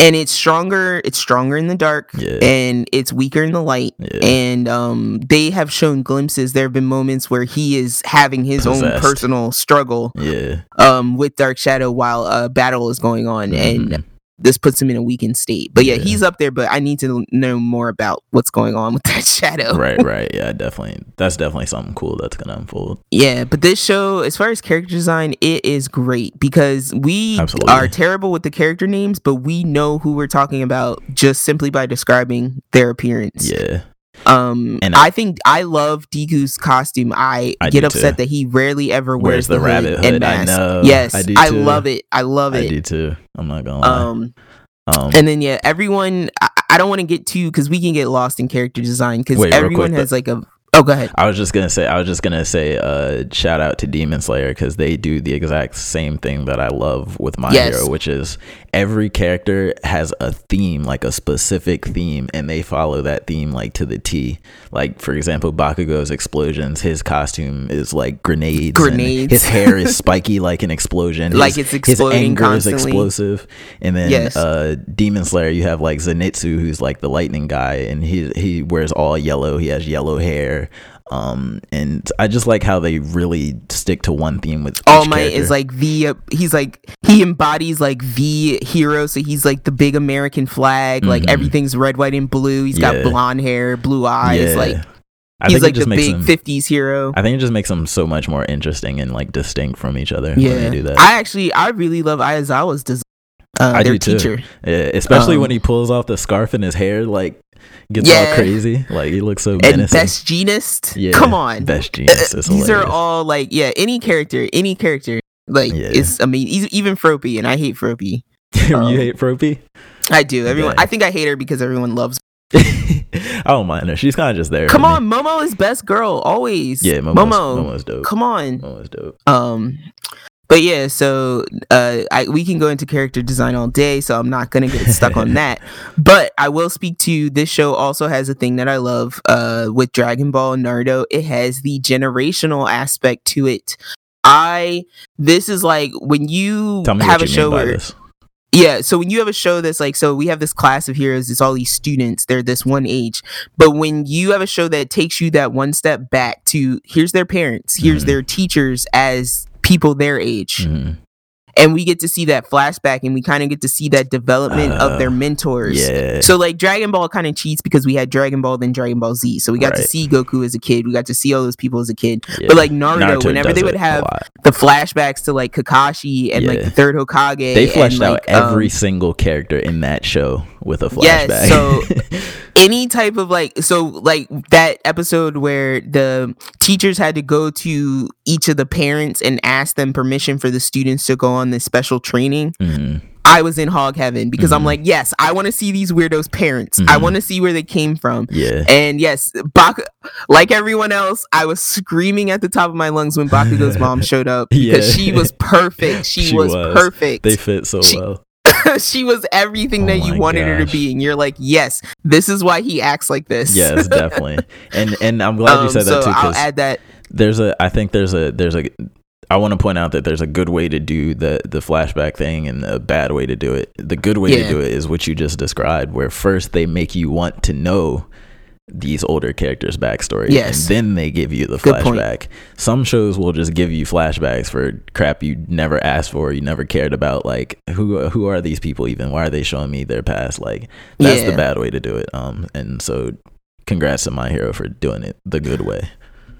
And it's stronger. It's stronger in the dark,
Yeah.
and it's weaker in the light.
Yeah.
And um, they have shown glimpses. There have been moments where he is having his own personal struggle
yeah.
um with Dark Shadow while a battle is going on, and
Mhm.
This puts him in a weakened state. But yeah,
Yeah.
he's up there. But I need to know more about what's going on with that shadow.
right, right. Yeah, definitely. That's definitely something cool that's gonna unfold.
Yeah, but this show, as far as character design, it is great because we
Absolutely.
are terrible with the character names, but we know who we're talking about just simply by describing their appearance.
Yeah.
Um,
And-
I think I love Deku's costume. I,
I
get upset
too.
that he rarely ever
Wears
wears
the
the,
rabbit
hood,
hood.
and
I
mask.
know.
Yes,
I do
I love it. I love it.
I do too. I'm not gonna lie.
Um,
Um,
and then yeah, everyone. I, I don't want to get too because we can get lost in character design because everyone
quick,
has like a. Oh, go ahead.
I was just gonna say, I was just gonna say, uh, shout out to Demon Slayer because they do the exact same thing that I love with My
Yes.
Hero, which is every character has a theme, like a specific theme, and they follow that theme like to the T. Like for example, Bakugo's explosions, his costume is like grenades.
Grenades.
His hair is spiky like an explosion.
Like
His-
it's
his
exploding
anger
constantly.
is explosive. And then
Yes.
uh, Demon Slayer, you have like Zenitsu, who's like the lightning guy, and he he wears all yellow. He has yellow hair. Um, and I just like how they really stick to one theme with
All Might
character.
is like the uh, he's like he embodies like the hero, so he's like the big American flag. Like
Mhm.
everything's red, white, and blue. He's
Yeah.
got blonde hair, blue eyes.
Yeah.
Like
I
he's
think
like the big
them,
'50s hero.
I think it just makes them so much more interesting and like distinct from each other when
yeah,
they do that.
I actually I really love Aizawa's design. Uh,
I
their
do too.
teacher.
yeah, especially
um,
when he pulls off the scarf and his hair like gets all crazy. Like he looks so
And
menacing.
Best Jeanist.
Yeah,
Come on.
Best Jeanist. is
These are all like yeah, any character, any character. Like
Yeah.
it's I mean even Froppy, and I hate Froppy.
you
um,
hate Froppy?
I do. Everyone,
Dang.
I think I hate her because everyone loves.
I don't mind her. She's kind of just there.
Come
for me.
on, Momo is best girl always.
Yeah, Momo's,
Momo.
Momo's dope.
Come on.
Momo's dope.
Um, but yeah, so uh, I, we can go into character design all day, so I'm not gonna get stuck on that. But I will speak to this show. Also has a thing that I love uh, with Dragon Ball and Naruto. It has the generational aspect to it. I this is like when you have a
you
show where
this.
yeah, so when you have a show that's like, so we have this class of heroes, it's all these students, they're this one age. But when you have a show that takes you that one step back to here's their parents, here's
Mhm.
their teachers as people their age,
Mhm.
and we get to see that flashback and we kind of get to see that development of their
Uh,
mentors.
Yeah.
So like Dragon Ball kind of cheats because we had Dragon Ball then Dragon Ball Z. So we got to see Goku as a kid, we got to see all those people as a kid.
yeah.
But like Naruto, whenever they would have the flashbacks to like Kakashi and like the third Hokage,
they fleshed
and,
out every
um,
single character in that show with a flashback.
Yes, so- any type of like so like that episode where the teachers had to go to each of the parents and ask them permission for the students to go on this special training
Mhm.
i was in hog heaven because i'm
Mhm.
like yes i want to see these weirdos parents i
Mhm.
want to see where they came from
yeah.
and yes Bak- like everyone else i was screaming at the top of my lungs when bakugo's mom showed up because
Yeah.
she was perfect she,
She
was,
was.
perfect
They fit so
She-
well.
she was everything
Oh
that you wanted her to be and you're like yes this is why he acts like this
Yes, definitely. And and I'm glad you
Um,
said that
so
too
I'll add that.
there's a I think there's a there's a I want to point out that there's a good way to do the the flashback thing and a bad way to do it. The good way
Yeah.
to do it is what you just described, where first they make you want to know these older characters' backstory,
Yes.
and then they give you the
Good point.
flashback. Some shows will just give you flashbacks for crap you never asked for, you never cared about. Like who who are these people even? Why are they showing me their past? Like that's the bad way to do it. Um, and so congrats to my hero for doing it the good way.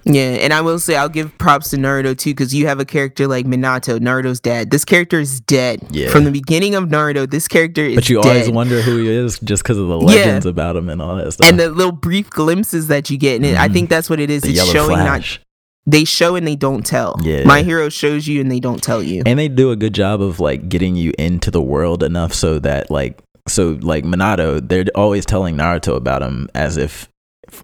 Yeah, and I will say I'll give props to Naruto too because you have a character like Minato, Naruto's dad. This character is dead
Yeah.
from the beginning of Naruto. This character is
But you
dead.
always wonder who he is just because of the
Yeah.
legends about him and all that stuff.
and the little brief glimpses that you get, and it, I
mm.
think that's what it is.
the
it's showing not they show and they don't tell.
Yeah.
My hero shows you and they don't tell you.
and they do a good job of like getting you into the world enough so that like so like Minato, they're always telling Naruto about him as if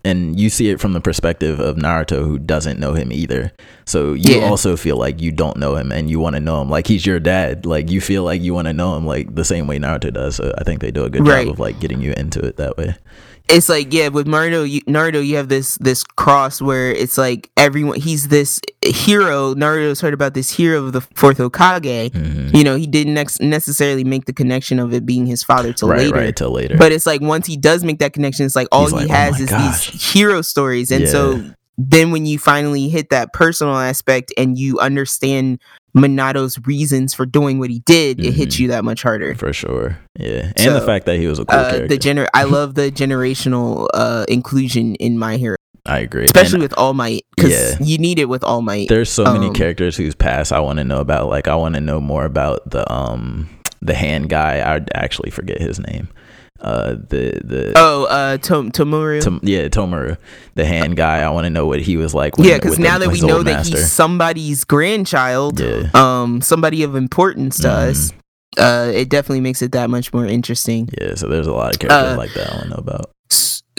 and you see it from the perspective of Naruto who doesn't know him either. So you
Yeah.
also feel like you don't know him and you want to know him like he's your dad. Like you feel like you want to know him like the same way Naruto does. So I think they do a good
Right.
job of like getting you into it that way.
It's like yeah with Naruto you, Naruto you have this this cross where it's like everyone he's this hero Naruto's heard about this hero of the fourth Hokage
Mhm.
you know he didn't necessarily make the connection of it being his father till
right,
later
right, till later.
but it's like once he does make that connection it's like all
He's
he
like, "Oh
has
my
is
gosh."
these hero stories and so then when you finally hit that personal aspect and you understand Minato's reasons for doing what he did it hits
Mhm.
you that much harder
for sure. Yeah. And the fact that he was a cool
uh,
character.
the gener- I love the generational uh, inclusion in my hero
I agree.
especially
And
with All Might, because
Yeah.
you need it with All Might.
there's so many
um,
characters whose past I want to know about. Like I want to know more about the um the hand guy. I actually forget his name. Uh the the
Oh, uh, Tom- Tomura.
Tom- yeah, Tomura, the hand guy. I want to know what he was like. When,
yeah, because now
the-
that we know that
master.
he's somebody's grandchild,
yeah,
um, somebody of importance to
Mhm.
us, uh, it definitely makes it that much more interesting.
yeah. So there's a lot of characters
Uh,
like that I want to know about.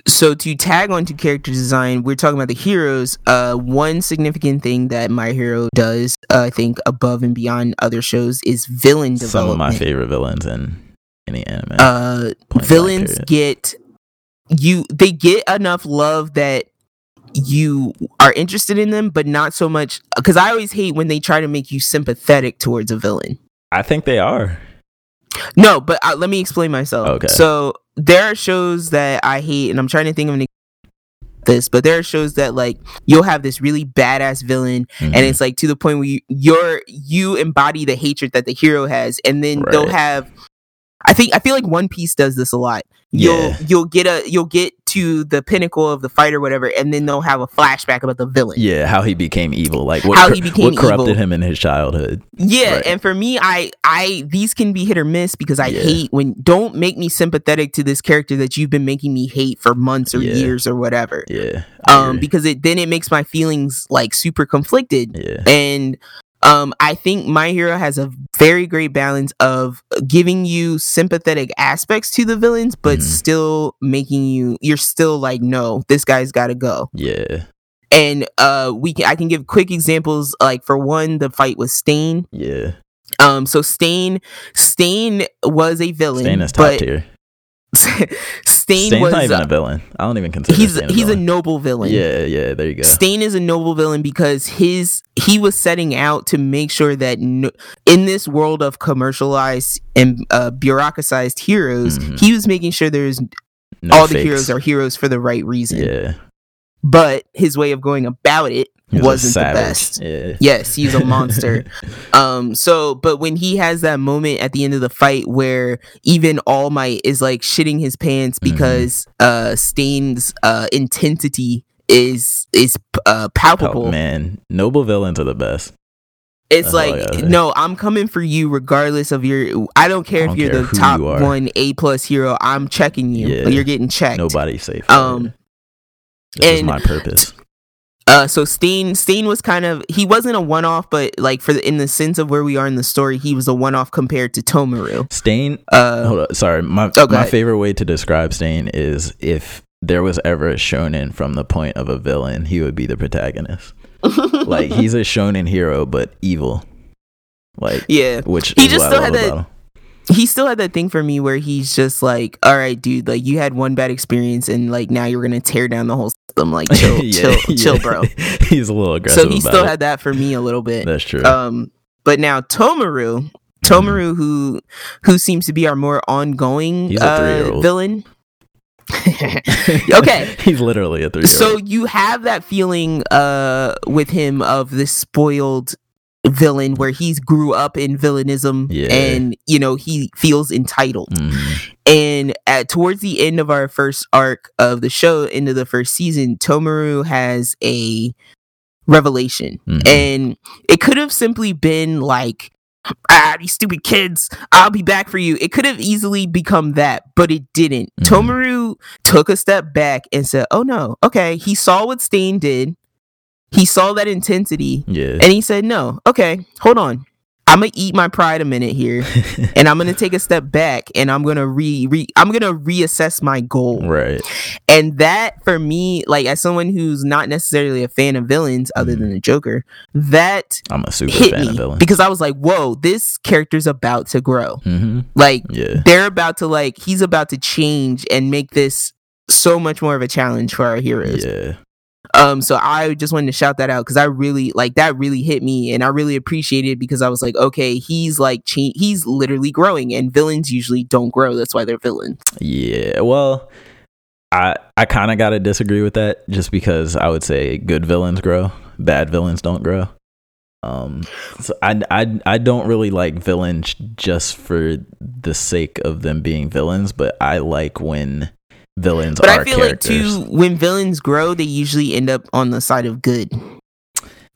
So to tag onto character design, we're talking about the heroes. Uh, one significant thing that My Hero does, uh, I think, above and beyond other shows, is villain
Some of my favorite villains in any anime.
uh villains get you they get enough love that you are interested in them but not so much because i always hate when they try to make you sympathetic towards a villain
I think they are.
no but uh, let me explain myself
Okay.
so there are shows that i hate and i'm trying to think of an this but there are shows that like you'll have this really badass villain and
Mhm.
it's like to the point where you you're you embody the hatred that the hero has and then they'll have i think i feel like one piece does this a lot you'll
Yeah.
you'll get a you'll get to the pinnacle of the fight or whatever and then they'll have a flashback about the villain
yeah, how he became evil. Like what,
How he became
what corrupted
evil.
him in his childhood.
yeah
Right.
and for me i i these can be hit or miss because i
Yeah.
hate when don't make me sympathetic to this character that you've been making me hate for months or
Yeah.
years or whatever
Yeah.
Um because it then it makes my feelings like super conflicted
yeah.
and um i think my hero has a very great balance of giving you sympathetic aspects to the villains but
Mhm.
still making you you're still like no this guy's got to go
Yeah.
and uh we can I can give quick examples like for one the fight with Stain.
Yeah.
Um so Stain Stain was a villain.
Stain is top
but
tier.
Stain
Stain's
was
not even
uh,
a villain. I don't even consider
he's
Stain
he's a noble villain.
Yeah, yeah, there you go.
Stain is a noble villain because his he was setting out to make sure that no, in this world of commercialized and uh, bureaucratized heroes,
Mhm.
he was making sure there's
No
all the heroes are heroes for the right reason.
Yeah.
But his way of going about it
He was a
wasn't the best.
Yeah.
Yes, he's a monster. um so but when he has that moment at the end of the fight where even All Might is like shitting his pants
Mhm.
because uh Stain's uh intensity is is uh
Oh,
palpable.
man, noble villains are the best.
It's
That's
like no, I'm coming for you regardless of your. I don't care
I
if
don't
you're
care
the top
you
one A plus hero. I'm checking you.
Yeah.
You're getting checked.
Nobody's safe.
Um.
this is
and-
my purpose.
Uh. So Stain. Stain was kind of. He wasn't a one off, but like for the, in the sense of where we are in the story, he was a one off compared to Tomura.
Stain.
Uh.
Hold on, sorry. My
Oh,
my
ahead.
favorite way to describe Stain is if there was ever a shonen from the point of a villain, he would be the protagonist. like he's a shonen hero, but evil. Like
yeah.
which
He
is
just
what
still
I
had that-
about.
He still had that thing for me where he's just like, all right, dude, like you had one bad experience and like now you're gonna tear down the whole system. Like chill,
Yeah,
chill,
yeah.
chill, bro.
he's a little aggressive.
So he still
it.
had that for me a little bit.
That's true.
Um, but now Tomura, Tomura, who who seems to be our more ongoing uh, villain. okay,
he's literally a three.
so you have that feeling uh with him of this spoiled villain where he's grew up in villainism
Yeah.
and you know he feels entitled
Mhm.
and at towards the end of our first arc of the show into the first season tomura has a revelation
Mhm.
and it could have simply been like ah these stupid kids i'll be back for you it could have easily become that but it didn't
Mhm.
tomura took a step back and said oh no okay he saw what stain did he saw that intensity
yeah.
and he said no okay hold on i'm gonna eat my pride a minute here and I'm gonna take a step back and I'm gonna re, re I'm gonna reassess my goal.
right.
And that for me, like as someone who's not necessarily a fan of villains other
Mhm.
than the Joker, that
I'm a super
hit
fan of
me
villains.
because I was like, whoa, this character's about to grow.
hmm
Like
Yeah.
they're about to like he's about to change and make this so much more of a challenge for our heroes.
Yeah.
Um, so I just wanted to shout that out because I really like that really hit me, and I really appreciated it because I was like, okay, he's like he's literally growing, and villains usually don't grow. That's why they're villains.
Yeah, well, I I kind of gotta disagree with that, just because I would say good villains grow, bad villains don't grow. Um, so I I I don't really like villains just for the sake of them being villains, but I like when villains
But
are
I feel
characters.
like too, when villains grow, they usually end up on the side of good.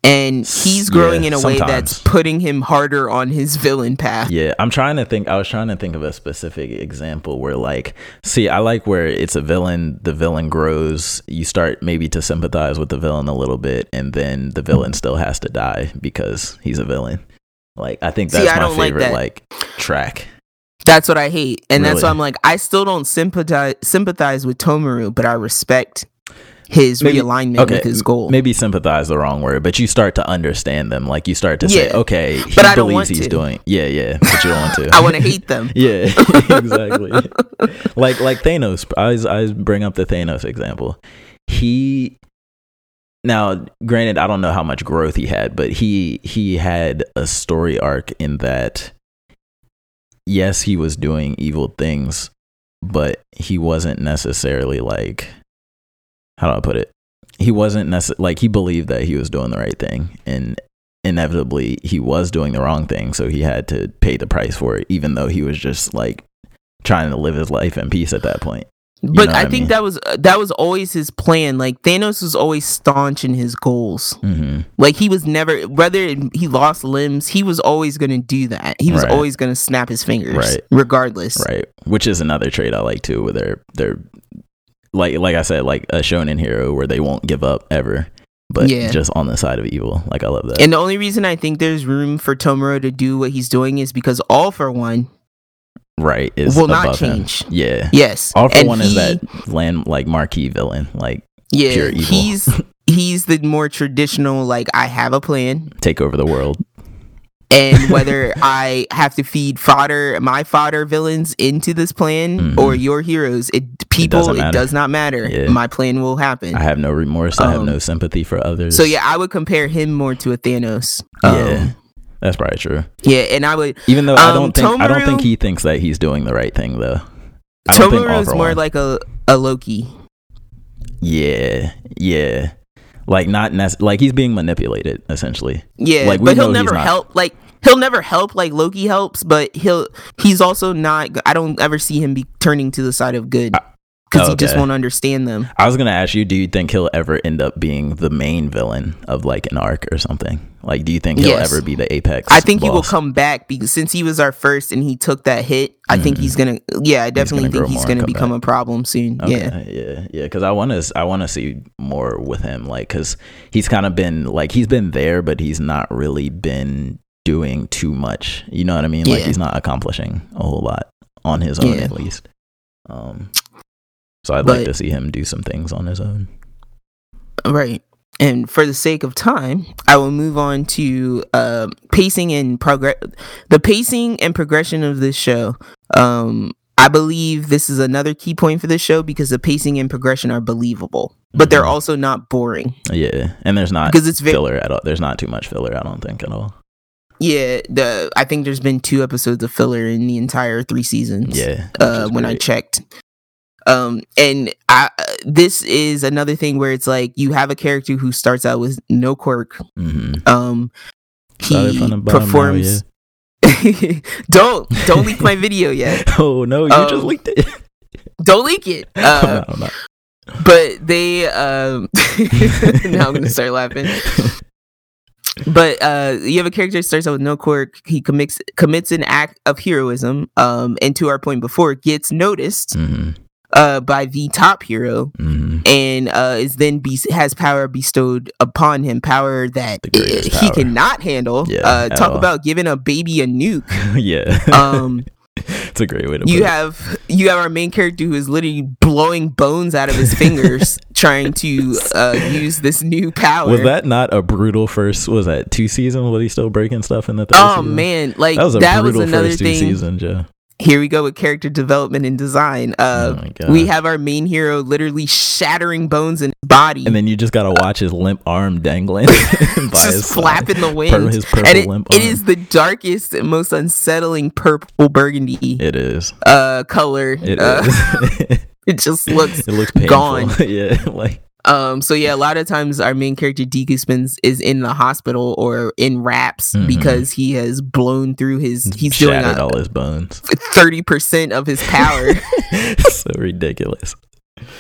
And he's growing
Yeah,
in a way that's putting him harder on his villain path.
Yeah, I'm trying to think. I was trying to think of a specific example where, like, see, I like where it's a villain, the villain grows, you start maybe to sympathize with the villain a little bit, and then the villain still has to die because he's a villain. Like, I think
See,
that's
I
my
like
favorite,
that.
like, track.
That's what I hate. And that's why I'm like, I still don't sympathize sympathize with Tomura, but I respect his
Maybe-
realignment
okay,
with his goal.
Maybe sympathize the wrong word, but you start to understand them. Like, you start to say, okay, he
But I don't
believes
want
he's
to.
doing. Yeah, yeah, but you don't want to.
I want to hate them.
Yeah, exactly. like like Thanos. I always, I always bring up the Thanos example. He now, granted, I don't know how much growth he had, but he he had a story arc in that. Yes, he was doing evil things, but he wasn't necessarily like. How do I put it? He wasn't necess- like he believed that he was doing the right thing, and inevitably he was doing the wrong thing, so he had to pay the price for it, even though he was just like trying to live his life in peace at that point.
But I
I
think that was uh, that was always his plan. Like Thanos was always staunch in his goals.
hmm
Like he was never whether he lost limbs, he was always going to do that. He was
Right.
always going to snap his fingers,
Right.
regardless.
Right, which is another trait I like too, where they're they're like like I said, like a shonen hero where they won't give up ever, but
Yeah.
just on the side of evil. Like I love that.
And the only reason I think there's room for Tomura to do what he's doing is because All for One
right, is
will not
above him.
change.
Yeah.
Yes,
All for
And
one is
he-
that land like marquee villain, like
yeah
pure evil.
he's he's the more traditional like I have a plan
Take over the world.
and whether I have to feed fodder my fodder villains into this plan
Mhm.
or your heroes, it people
doesn't
it, does not matter.
Yeah.
My plan will happen.
I have no remorse. I have
Um,
no sympathy for others.
so yeah, I would compare him more to a Thanos.
yeah,
Um,
that's probably true.
yeah, and I would
Even though I
um,
don't think I don't think he thinks that he's doing the right thing though. I don't think all for one.
like a a Loki.
yeah, yeah, like not nec- like he's being manipulated essentially.
Yeah,
Like,
but he'll never help. Like he'll never help like Loki helps, but he'll he's also not. I don't ever see him be turning to the side of good because he just won't understand them.
I was gonna ask you, do you think he'll ever end up being the main villain of like an arc or something? Like, do you think he'll
Yes.
ever be the apex?
I think he will come back because since he was our first and he took that hit, I think
Mhm.
he's gonna. Yeah, I definitely
gonna
think he's gonna become
back.
a problem soon. Yeah,
Okay, yeah, yeah. Because I want to, I want to see more with him. Like, because he's kind of been like he's been there, but he's not really been doing too much. You know what I mean? Like, he's not accomplishing a whole lot on his own,
Yeah.
at least. Um, so I'd
But-
like to see him do some things on his own.
right. And for the sake of time, I will move on to uh, pacing and progress. The pacing and progression of this show. Um, I believe this is another key point for this show because the pacing and progression are believable, but they're
Mhm.
also not boring
Yeah, and there's not
because it's very
filler at all. There's not too much filler. I don't think at all.
yeah. The I think there's been two episodes of filler in the entire three seasons.
Yeah,
uh, when I checked. Um, and I uh, this is another thing where it's like you have a character who starts out with no quirk.
Mhm.
Um, he
from the bottom, now,
performs. don't don't leak my video yet.
Oh no, you just
Um,
leaked it.
Don't leak it.
I'm
Uh,
not- I'm not.
but they um now I'm gonna start laughing. But uh you have a character that starts out with no quirk. He commits commits an act of heroism. Um, and to our point before, gets noticed
Mhm,
uh by the top hero
mhm.
and uh is then be- has power bestowed upon him power that
greatest
uh, he cannot handle
Yeah,
uh talk
all.
about giving a baby a nuke
yeah.
um
it's a great way to
you
it.
have you have our main character who is literally blowing bones out of his fingers trying to uh use this new power
Was that not a brutal first? Was that two seasons? Was he still breaking stuff in the third
oh
season?
man like
that was a brutal
another
first
thing
seasons, Joe.
Here we go with character development and design uh
oh
we have our main hero literally shattering bones in his body
and then you just gotta watch his limp arm dangling by his
just
side.
flap in the wind
his purple
and it,
limp
it is the darkest and most unsettling purple burgundy
It is.
uh color
It
uh,
is.
it just looks
it looks painful.
gone.
yeah, like
um so yeah a lot of times our main character Deku spins is in the hospital or in wraps
Mhm.
because he has blown through his he's doing a,
all his bones.
30% of his power
so ridiculous.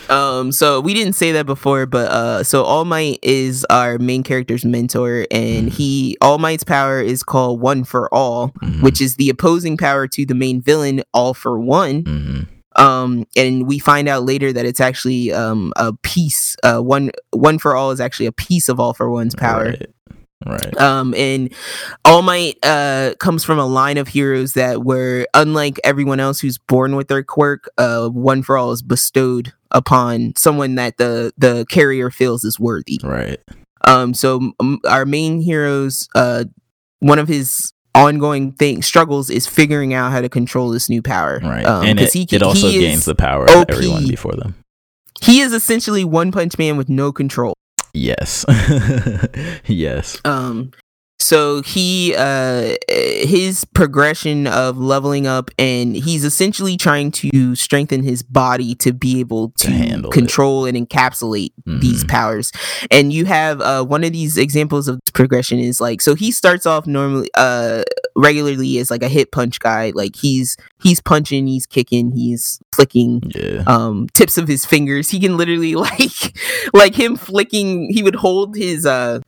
um so we didn't say that before but uh so all might is our main character's mentor and
Mhm.
he all might's power is called one for all
Mhm.
which is the opposing power to the main villain all for one
Mhm.
Um and we find out later that it's actually um a piece uh one one for all is actually a piece of all for one's power
Right. Right.
um and all might uh comes from a line of heroes that were unlike everyone else who's born with their quirk uh one for all is bestowed upon someone that the the carrier feels is worthy
Right.
um so um, our main heroes uh one of his ongoing thing struggles is figuring out how to control this new power
Right.
um,
and it,
he can-
it also
he
gains the power
OP.
of everyone before them.
he is essentially one punch man with no control
Yes. yes.
um so he uh his progression of leveling up and he's essentially trying to strengthen his body to be able to,
To handle it.
control and encapsulate these
Mhm.
powers and you have uh one of these examples of progression is like so he starts off normally uh regularly as like a hit punch guy like he's he's punching he's kicking he's flicking
Yeah.
um tips of his fingers he can literally like like him flicking he would hold his uh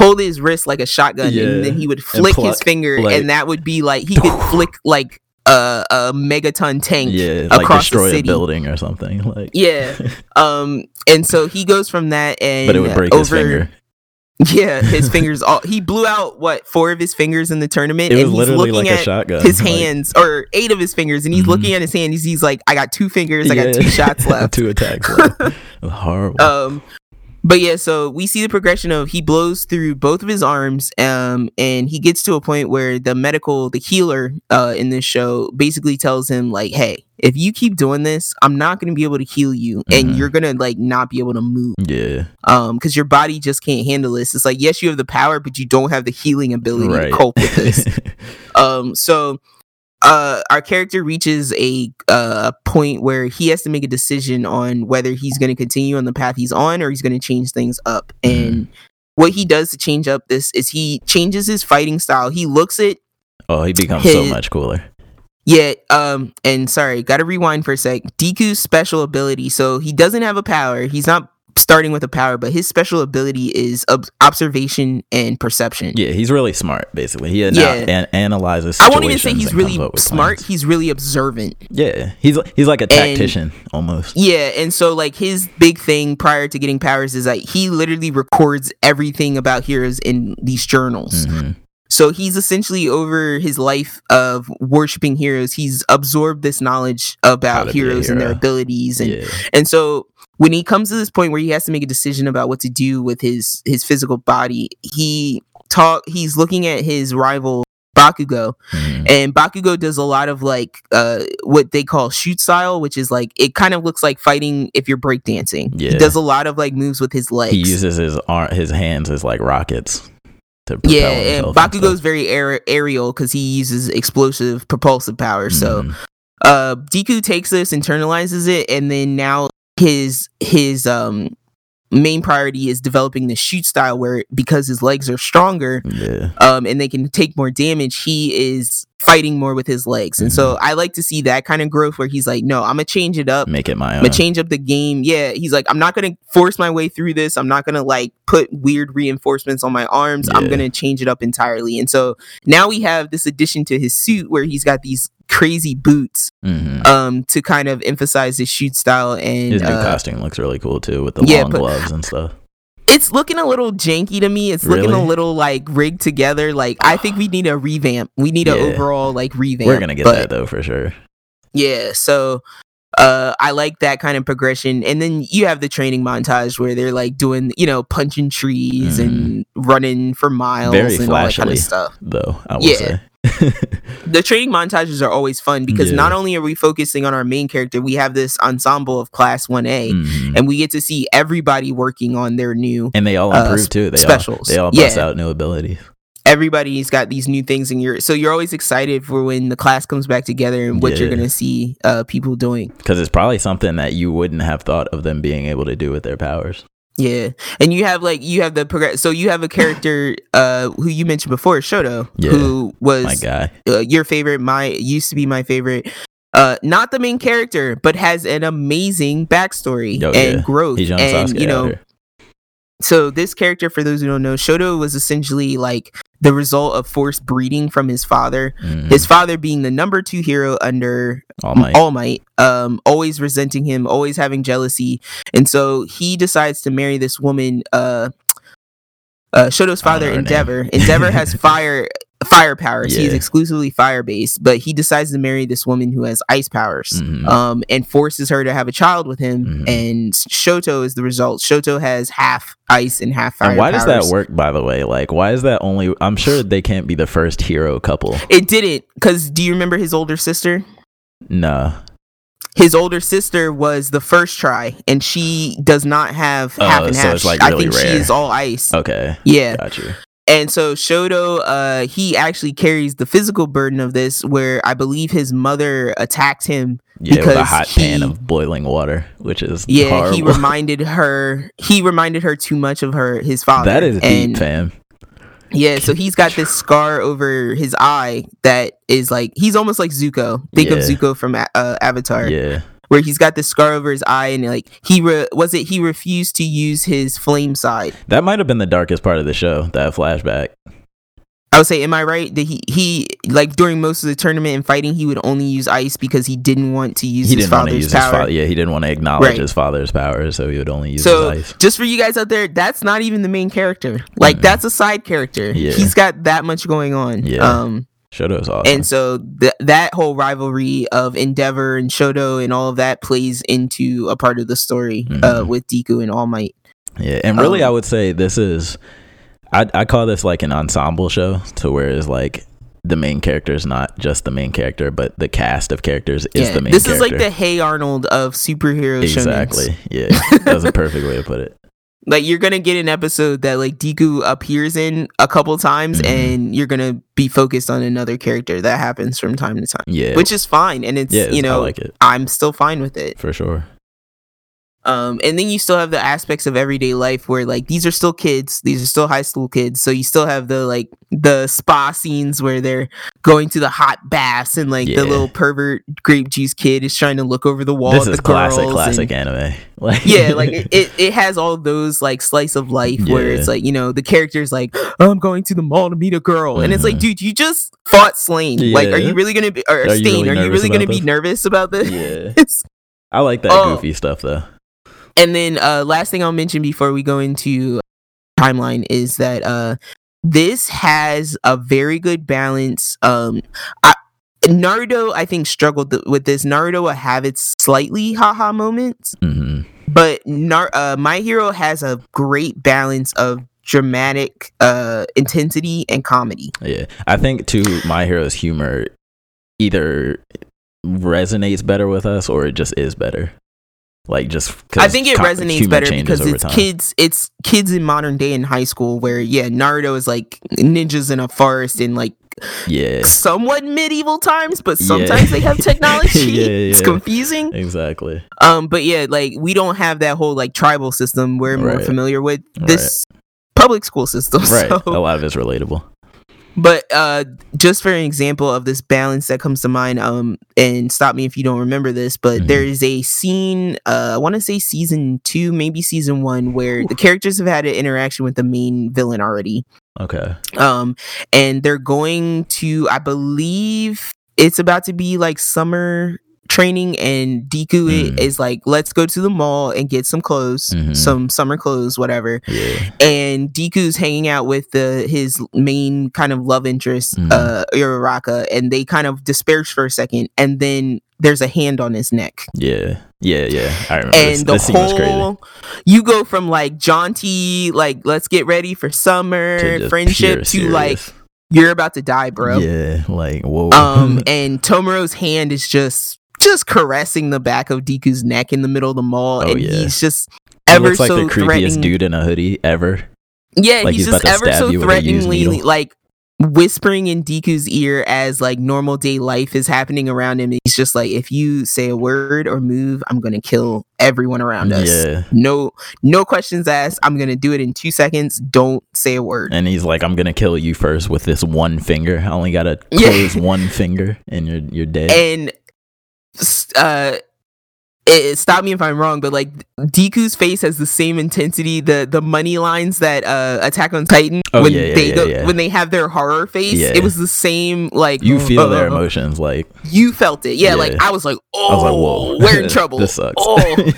hold his wrist like a shotgun
Yeah.
and then he would flick his finger
like-
and that would be like he could flick like a, a megaton tank
yeah. Like
across the
destroy a
city.
building or something. Like.
yeah um and so he goes from that and
But it would break
over,
his finger.
yeah his fingers all he blew out what four of his fingers in the tournament
It was
and he's
literally
looking
like a
at
shotgun.
his
like-
hands or eight of his fingers and he's
Mhm.
looking at his hand he's, he's like i got two fingers i got two shots left
two attacks left. Horrible.
um but yeah, so we see the progression of he blows through both of his arms, um, and he gets to a point where the medical, the healer, uh, in this show basically tells him like, "Hey, if you keep doing this, I'm not gonna be able to heal you, and
Mhm.
you're gonna like not be able to move,
Yeah.
um, because your body just can't handle this. It's like yes, you have the power, but you don't have the healing ability
Right.
to cope with this. um, so." Uh, our character reaches a uh, point where he has to make a decision on whether he's going to continue on the path he's on or he's going to change things up.
Mm-hmm.
And what he does to change up this is he changes his fighting style. He looks at
oh, he becomes so much cooler.
yeah, um, and sorry, gotta rewind for a sec. Deku's special ability, so he doesn't have a power. He's not starting with a power, but his special ability is ob- observation and perception.
Yeah, he's really smart. Basically, he ana-
Yeah.
an- analyzes.
I won't even say he's really
comes up with
smart.
plans.
He's really observant.
Yeah, he's he's like a tactician almost.
Yeah, and so like his big thing prior to getting powers is like he literally records everything about heroes in these journals.
Mhm.
So he's essentially over his life of worshiping heroes. He's absorbed this knowledge about
to be a
heroes and their abilities, and
Yeah,
and so when he comes to this point where he has to make a decision about what to do with his his physical body, he talk. He's looking at his rival Bakugo,
Mhm.
and Bakugo does a lot of like uh what they call shoot style, which is like it kind of looks like fighting if you're breakdancing. He does a lot of like moves with his legs.
he uses his ar- his hands as like rockets to
yeah, and
himself and
Bakugo's very aer- aerial because he uses explosive propulsive power. So
Mhm.
uh Deku takes this, internalizes it, and then now his his um main priority is developing the shoot style where because his legs are stronger
yeah,
um and they can take more damage, he is fighting more with his legs. And so I like to see that kind of growth where he's like, no, I'm gonna change it up.
make it my
I'm
own.
gonna change up the game. Yeah, he's like, I'm not gonna force my way through this. I'm not gonna like put weird reinforcements on my arms. I'm gonna change it up entirely. And so now we have this addition to his suit where he's got these crazy boots
Mhm.
um to kind of emphasize his shoot style and
His new
uh,
costume looks really cool too, with the
yeah,
long gloves and stuff.
it's looking a little janky to me. It's looking a little like rigged together. Like I think we need a revamp. We need an
Yeah.
overall like revamp.
We're gonna get
But-
that though for sure.
Yeah, so uh I like that kind of progression. And then you have the training montage where they're like doing, you know, punching trees and running for miles
Mm-hmm. Very
and all that kind of stuff.
Though I will
Yeah.
say,
The training montages are always fun because
Yeah.
not only are we focusing on our main character, we have this ensemble of class 1A
Mhm.
and we get to see everybody working on their new
and they all
uh,
improve too. They
specials.
all they all bust
Yeah.
out new abilities.
everybody's got these new things and you're so you're always excited for when the class comes back together and what you're gonna see uh people doing.
because it's probably something that you wouldn't have thought of them being able to do with their powers.
Yeah, and you have like you have the progress. So you have a character uh who you mentioned before, Shoto,
Yeah,
who was
My guy,
uh, your favorite. My used to be my favorite. Uh, not the main character, but has an amazing backstory
Oh,
and
yeah.
growth.
he's
and you know. So this character, for those who don't know, Shoto was essentially like the result of forced breeding from his father.
Mhm.
His father being the number two hero under
All Might.
All Might, um, always resenting him, always having jealousy, and so he decides to marry this woman. Uh, uh, Shoto's father, Endeavor. Endeavor has fire fire powers. He's exclusively fire based, but he decides to marry this woman who has ice powers.
Mhm.
Um, and forces her to have a child with him,
Mhm.
and Shoto is the result. Shoto has half ice and half fire.
and why does that work? By the way, like why is that only? I'm sure they can't be the first hero couple.
It didn't, because do you remember his older sister?
No,
his older sister was the first try, and she does not have
Oh,
half and
so
half.
it's, like,
I
really
think she
rare.
is all ice.
okay,
Yeah,
got you.
And so Shoto, uh, he actually carries the physical burden of this, where I believe his mother attacked him.
Yeah, with a
because
hot pan of boiling water, which is
Yeah,
horrible.
he reminded her. He reminded her too much of her his father.
that is deep,
and
fam.
yeah, so he's got this scar over his eye that is like he's almost like Zuko. Think of Zuko from uh, Avatar.
Yeah,
where he's got this scar over his eye and like he re- was it he refused to use his flame side
that might have been the darkest part of the show. That flashback.
i would say am i right that he he like during most of the tournament and fighting he would only use ice because he didn't want to use
he
his father's
use
power
his. Yeah, he didn't want to acknowledge
Right.
his father's power, so he would only use
so
his ice.
just for you guys out there that's not even the main character like
Mm.
that's a side character
Yeah.
he's got that much going on
Yeah.
um
Shoto's awesome.
and so th- that whole rivalry of endeavor and shoto and all of that plays into a part of the story uh
Mhm.
with deku and all might
Yeah, and really,
Um,
I would say this is, I I call this like an ensemble show, to where it's like the main character is not just the main character, but the cast of characters is
Yeah,
the main.
this
character.
is like the Hey Arnold of superhero shows.
exactly. Yeah, that's a perfect way to put it.
Like you're gonna get an episode that like Deku appears in a couple times,
Mhm.
and you're gonna be focused on another character that happens from time to time,
Yeah,
which is fine, and it's
yeah,
you know I
like it
I'm still fine with it.
for sure.
Um, and then you still have the aspects of everyday life where like these are still kids, these are still high school kids, so you still have the like the spa scenes where they're going to the hot baths and like
Yeah.
the little pervert grape juice kid is trying to look over the wall.
This
at
is
the
classic, classic
and-
anime. Like
yeah, like it, it, it has all those like slice of life where it's like you know the character's like I'm going to the mall to meet a girl, and it's like,
Mhm.
dude, you just fought Stain. Like, are you really gonna be or
Are you really
are you really gonna
about
be nervous about this?
yeah, I like that
Oh.
goofy stuff though.
And then uh last thing I'll mention before we go into timeline is that uh this has a very good balance. Um I Naruto I think struggled th- with this. Naruto will have its slightly haha moments,
hmm
but Nar- uh, My Hero has a great balance of dramatic uh intensity and comedy.
Yeah, I think too. My Hero's humor either resonates better with us or it just is better. Like just
I think it
co-
resonates better because it's
time.
kids. It's kids in modern day in high school where yeah, Naruto is like ninjas in a forest in like
Yeah,
somewhat medieval times, but
Yeah.
sometimes they have technology.
Yeah,
It's confusing.
exactly.
Um, but yeah, like we don't have that whole like tribal system we're more
Right.
familiar with. This public school system.
Right,
So,
a lot of it's relatable.
But uh, just for an example of this balance that comes to mind, um, and stop me if you don't remember this, but
Mhm.
there is a scene, uh, I want to say season two, maybe season one, where the characters have had an interaction with the main villain already.
Okay,
um and they're going to i believe it's about to be like summer training and Deku
Mm.
is like let's go to the mall and get some clothes
Mhm.
some summer clothes whatever
yeah,
and Deku's hanging out with the his main kind of love interest
Mhm.
uh Uraraka and they kind of disperse for a second and then there's a hand on his neck
yeah, yeah, yeah. I remember this,
and the
this scene was crazy.
whole you go from like jaunty like let's get ready for summer
To
friendship to like you're about to die, bro.
Yeah, like whoa.
Um, and Tomura's hand is just just caressing the back of Deku's neck in the middle of the mall,
Oh,
and
yeah.
he's just ever he
looks like
so
the creepiest dude in a hoodie ever.
Yeah,
like
he's,
he's
just ever so
you with a used
threateningly like whispering in Deku's ear as like normal day life is happening around him. He's just like, if you say a word or move, I'm gonna kill everyone around us.
Yeah,
No, no questions asked. I'm gonna do it in two seconds. Don't say a word.
and he's like, "I'm gonna kill you first with this one finger. I only gotta
Yeah.
close one finger, and you're you're dead."
and uh it, stop me if I'm wrong, but like Deku's face has the same intensity. The the money lines that uh Attack on Titan
Oh,
when
yeah, yeah,
they
yeah,
go when they have their horror face, it was the same. Like
you feel their
uh,
emotions, like
You felt it, yeah. Like I was like, oh,
was like, "Whoa,
we're in trouble.
this sucks."
Oh,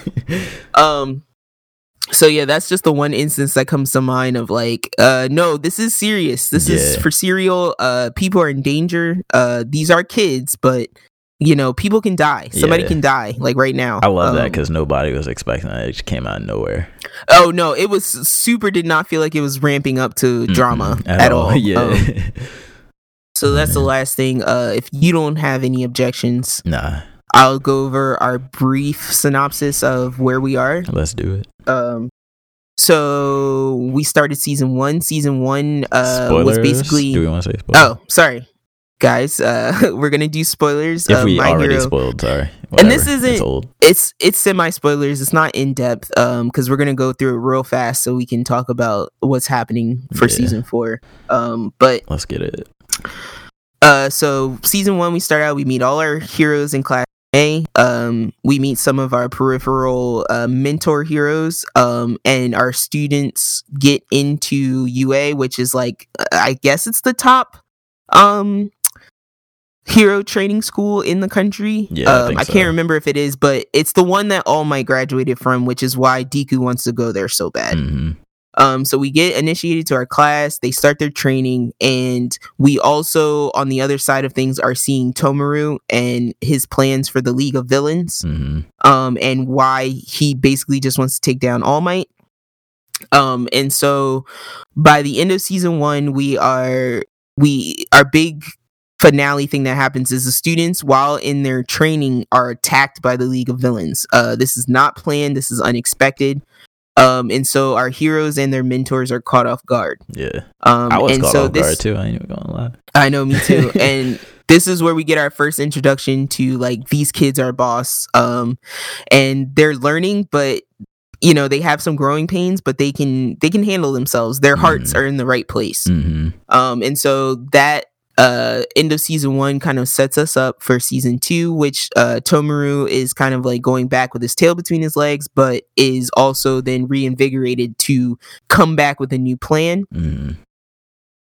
um. So yeah, that's just the one instance that comes to mind of like, uh, no, this is serious. This is for serial. Uh, people are in danger. Uh, these are kids, but you know, people can die. Somebody
Yeah.
can die, like right now.
I love that
Um,
because nobody was expecting that. It just came out of nowhere.
oh no, it was super. Did not feel like it was ramping up to drama
Mm-mm,
at, all.
Yeah.
Um, so that's the last thing. Uh, if you don't have any objections,
nah,
I'll go over our brief synopsis of where we are.
let's do it.
Um, so we started season one. Season one uh, was basically.
do we want to say spoilers?
oh, sorry, guys. Uh, we're gonna do spoilers.
if we already
Hero.
spoiled, sorry.
And this isn't-
It's old.
It's it's semi spoilers. It's not in depth. Um, because we're gonna go through it real fast so we can talk about what's happening for
Yeah.
season four. Um, but
Let's get it.
Uh, so season one, we start out. We meet all our heroes in class A. Um, we meet some of our peripheral uh, mentor heroes. Um, and our students get into UA, which is like I guess it's the top um hero training school in the country.
Yeah, I
um,
think
I can't remember if it is, but it's the one that All Might graduated from, which is why Deku wants to go there so bad.
hmm
Um, so we get initiated to our class, they start their training, and we also, on the other side of things, are seeing Tomura and his plans for the League of Villains,
hmm
um, and why he basically just wants to take down All Might. Um, and so by the end of season one, we are we our big finale thing that happens is the students while in their training are attacked by the league of villains uh this is not planned this is unexpected um and so our heroes and their mentors are caught off guard
Yeah.
um
I was
and
caught
so
off
this
guard too. I ain't even gonna lie.
I know, me too. and this is where we get our first introduction to like these kids are boss. Um, and they're learning, but you know they have some growing pains, but they can they can handle themselves. Their hearts
Mhm.
are in the right place.
hmm
Um, and so that uh end of season one kind of sets us up for season two, which uh Tomura is kind of like going back with his tail between his legs, but is also then reinvigorated to come back with a new plan
hmm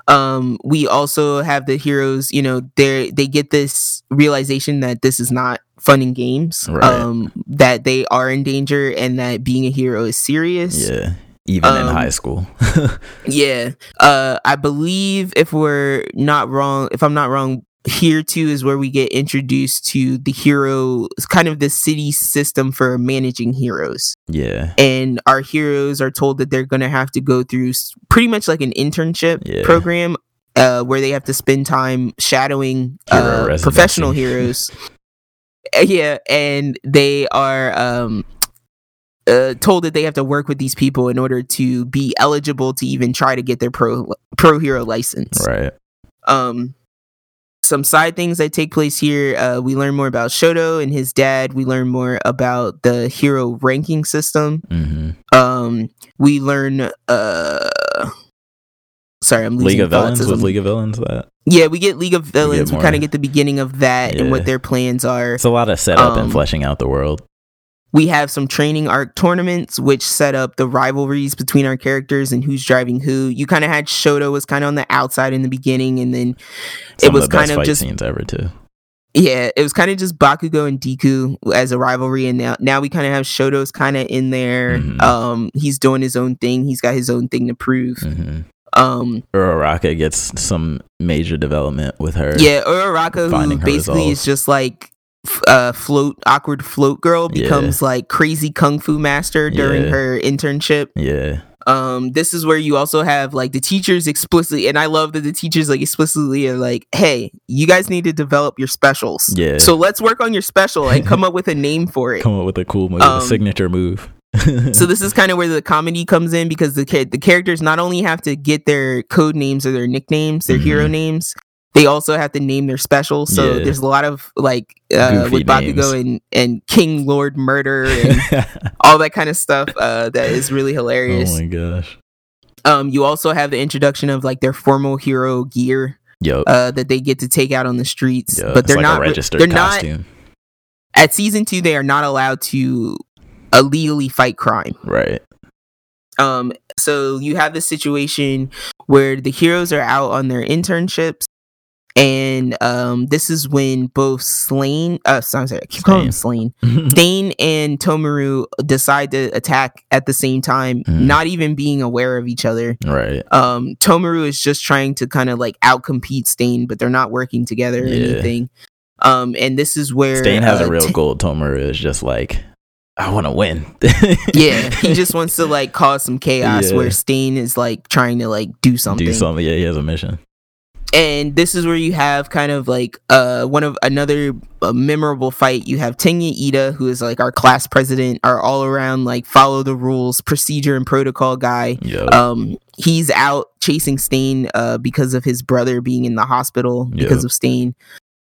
um we also have the heroes you know they they get this realization that this is not fun and games
Right.
um that they are in danger and that being a hero is serious
Yeah. Even in
Um,
high school.
yeah uh i believe if we're not wrong if i'm not wrong here too is where we get introduced to the hero kind of the city system for managing heroes
yeah.
and our heroes are told that they're going to have to go through pretty much like an internship
Yeah.
program uh, where they have to spend time shadowing
Hero
uh, professional heroes. Uh, yeah, and they are um, uh, told that they have to work with these people in order to be eligible to even try to get their pro pro hero license.
Right.
Um, some side things that take place here. Uh, we learn more about Shoto and his dad. We learn more about the hero ranking system
hmm
um we learn uh sorry i'm losing
League of Villains
as
was
I'm-
League of Villains that.
yeah we get league of villains we,
more.
kind of get the beginning of that and what their plans are
It's a lot of setup
Um,
and fleshing out the world.
We have some training arc tournaments which set up the rivalries between our characters and who's driving who you kind of had shoto was kind of on the outside in the beginning and then
Some
it was
of the
kind of just
scenes ever too.
yeah it was kind of just bakugo and deku as a rivalry and now now we kind of have shoto's kind of in there
Mhm.
um he's doing his own thing he's got his own thing to prove
hmm
um
Uraraka gets some major development with her.
Yeah, Uraraka, who basically is just like uh float awkward float girl
Yeah.
becomes like crazy kung fu master during
Yeah.
her internship.
Yeah.
Um this is where you also have like the teachers explicitly and I love that the teachers like explicitly are like, "Hey, you guys need to develop your specials."
Yeah.
So let's work on your special and come up with a name for it.
Come up with a cool move,
Um,
a signature move.
So this is kind of where the comedy comes in because the the characters not only have to get their code names or their nicknames, their hero
Mhm.
names, they also have to name their special. So
Yeah.
there's a lot of like uh,
Goofy
with Bakugo and and King Lord Murder and all that kind of stuff uh, that is really hilarious.
oh my gosh.
um, you also have the introduction of like their formal hero gear
Yo.
uh, that they get to take out on the streets,
yo,
but they're
like
not
registered
they're not
costume.
at season two. They are not allowed to illegally fight crime.
Right.
Um, so you have this situation where the heroes are out on their internships, and um, this is when both Slain, uh, sorry, sorry, I keep calling him Slain, Stain and Tomura decide to attack at the same time,
Mhm.
not even being aware of each other.
right.
Um, Tomura is just trying to kind of like outcompete Stain, but they're not working together or
Yeah.
anything. Um, and this is where
Stain has
uh,
a real
T-
goal. Tomura is just like, I want to win.
yeah, he just wants to like cause some chaos
Yeah.
where Stain is like trying to like do something.
do something. Yeah, he has a mission.
And this is where you have kind of like uh one of another uh, memorable fight you have Tenya Iida who is like our class president our all around like follow the rules procedure and protocol guy
Yo.
um he's out chasing Stain uh because of his brother being in the hospital because of Stain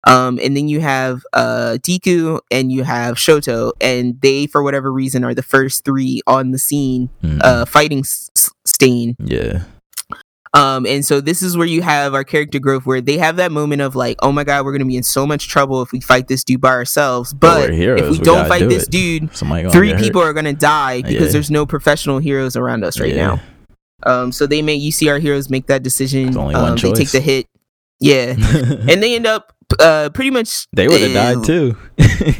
um and then you have uh Deku and you have Shoto and they for whatever reason are the first 3 on the scene
Mhm.
uh fighting S- Stain
yeah.
Um, and so this is where you have our character growth where they have that moment of like, oh my god, we're gonna be in so much trouble if we fight this dude by ourselves.
But heroes,
if we,
we
don't fight
do
this
it.
dude, three
get hurt.
people are gonna die because
Yeah.
there's no professional heroes around us right
Yeah.
now. Um, so they make you see our heroes make that decision.
There's only one
um, They take the hit. Yeah. and they end up uh pretty much
they would have
uh,
died too.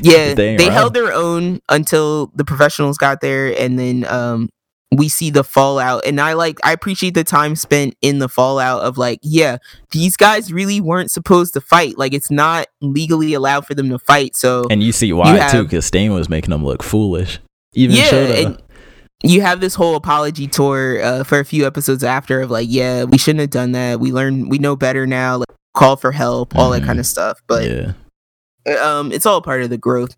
yeah
If
they, held their own until the professionals got there and then um we see the fallout and i like i appreciate the time spent in the fallout of like yeah these guys really weren't supposed to fight like it's not legally allowed for them to fight so
And you see why
You
too, because Stain was making them look foolish. Even
yeah and you have this whole apology tour uh, for a few episodes after of like, yeah, we shouldn't have done that. We learned, we know better now. Like, call for help, all that
Mhm.
kind of stuff. But
yeah.
um, it's all part of the growth.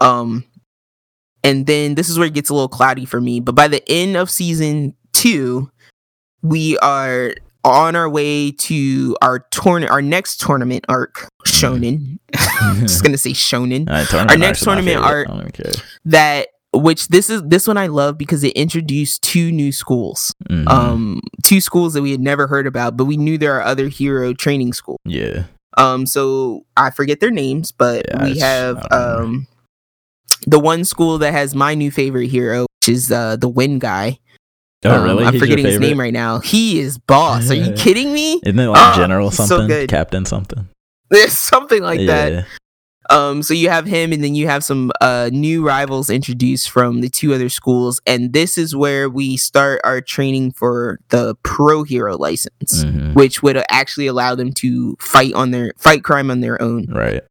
Um, and then this is where it gets a little cloudy for me. But by the end of season two, we are on our way to our tourn our next tournament arc, Shonen. Just gonna say Shonen.
Right,
Our next
arcs are my
tournament
favorite.
art-
I don't even care.
That which this is this one I love because it introduced two new schools.
Mhm.
Um, two schools that we had never heard about, but we knew there are other hero training schools.
yeah.
Um, so I forget their names, but
Yeah,
we have um the one school that has my new favorite hero, which is uh the Wind guy.
Oh,
Um,
really?
I'm
He's
forgetting his name right now. He is boss. Are you kidding me?
Isn't it like
Ah,
General
he's so
something? Captain something?
There's something like that.
yeah.
Um, so you have him, and then you have some uh new rivals introduced from the two other schools, and this is where we start our training for the pro hero license,
Mhm.
which would actually allow them to fight on their fight crime on their own.
Right.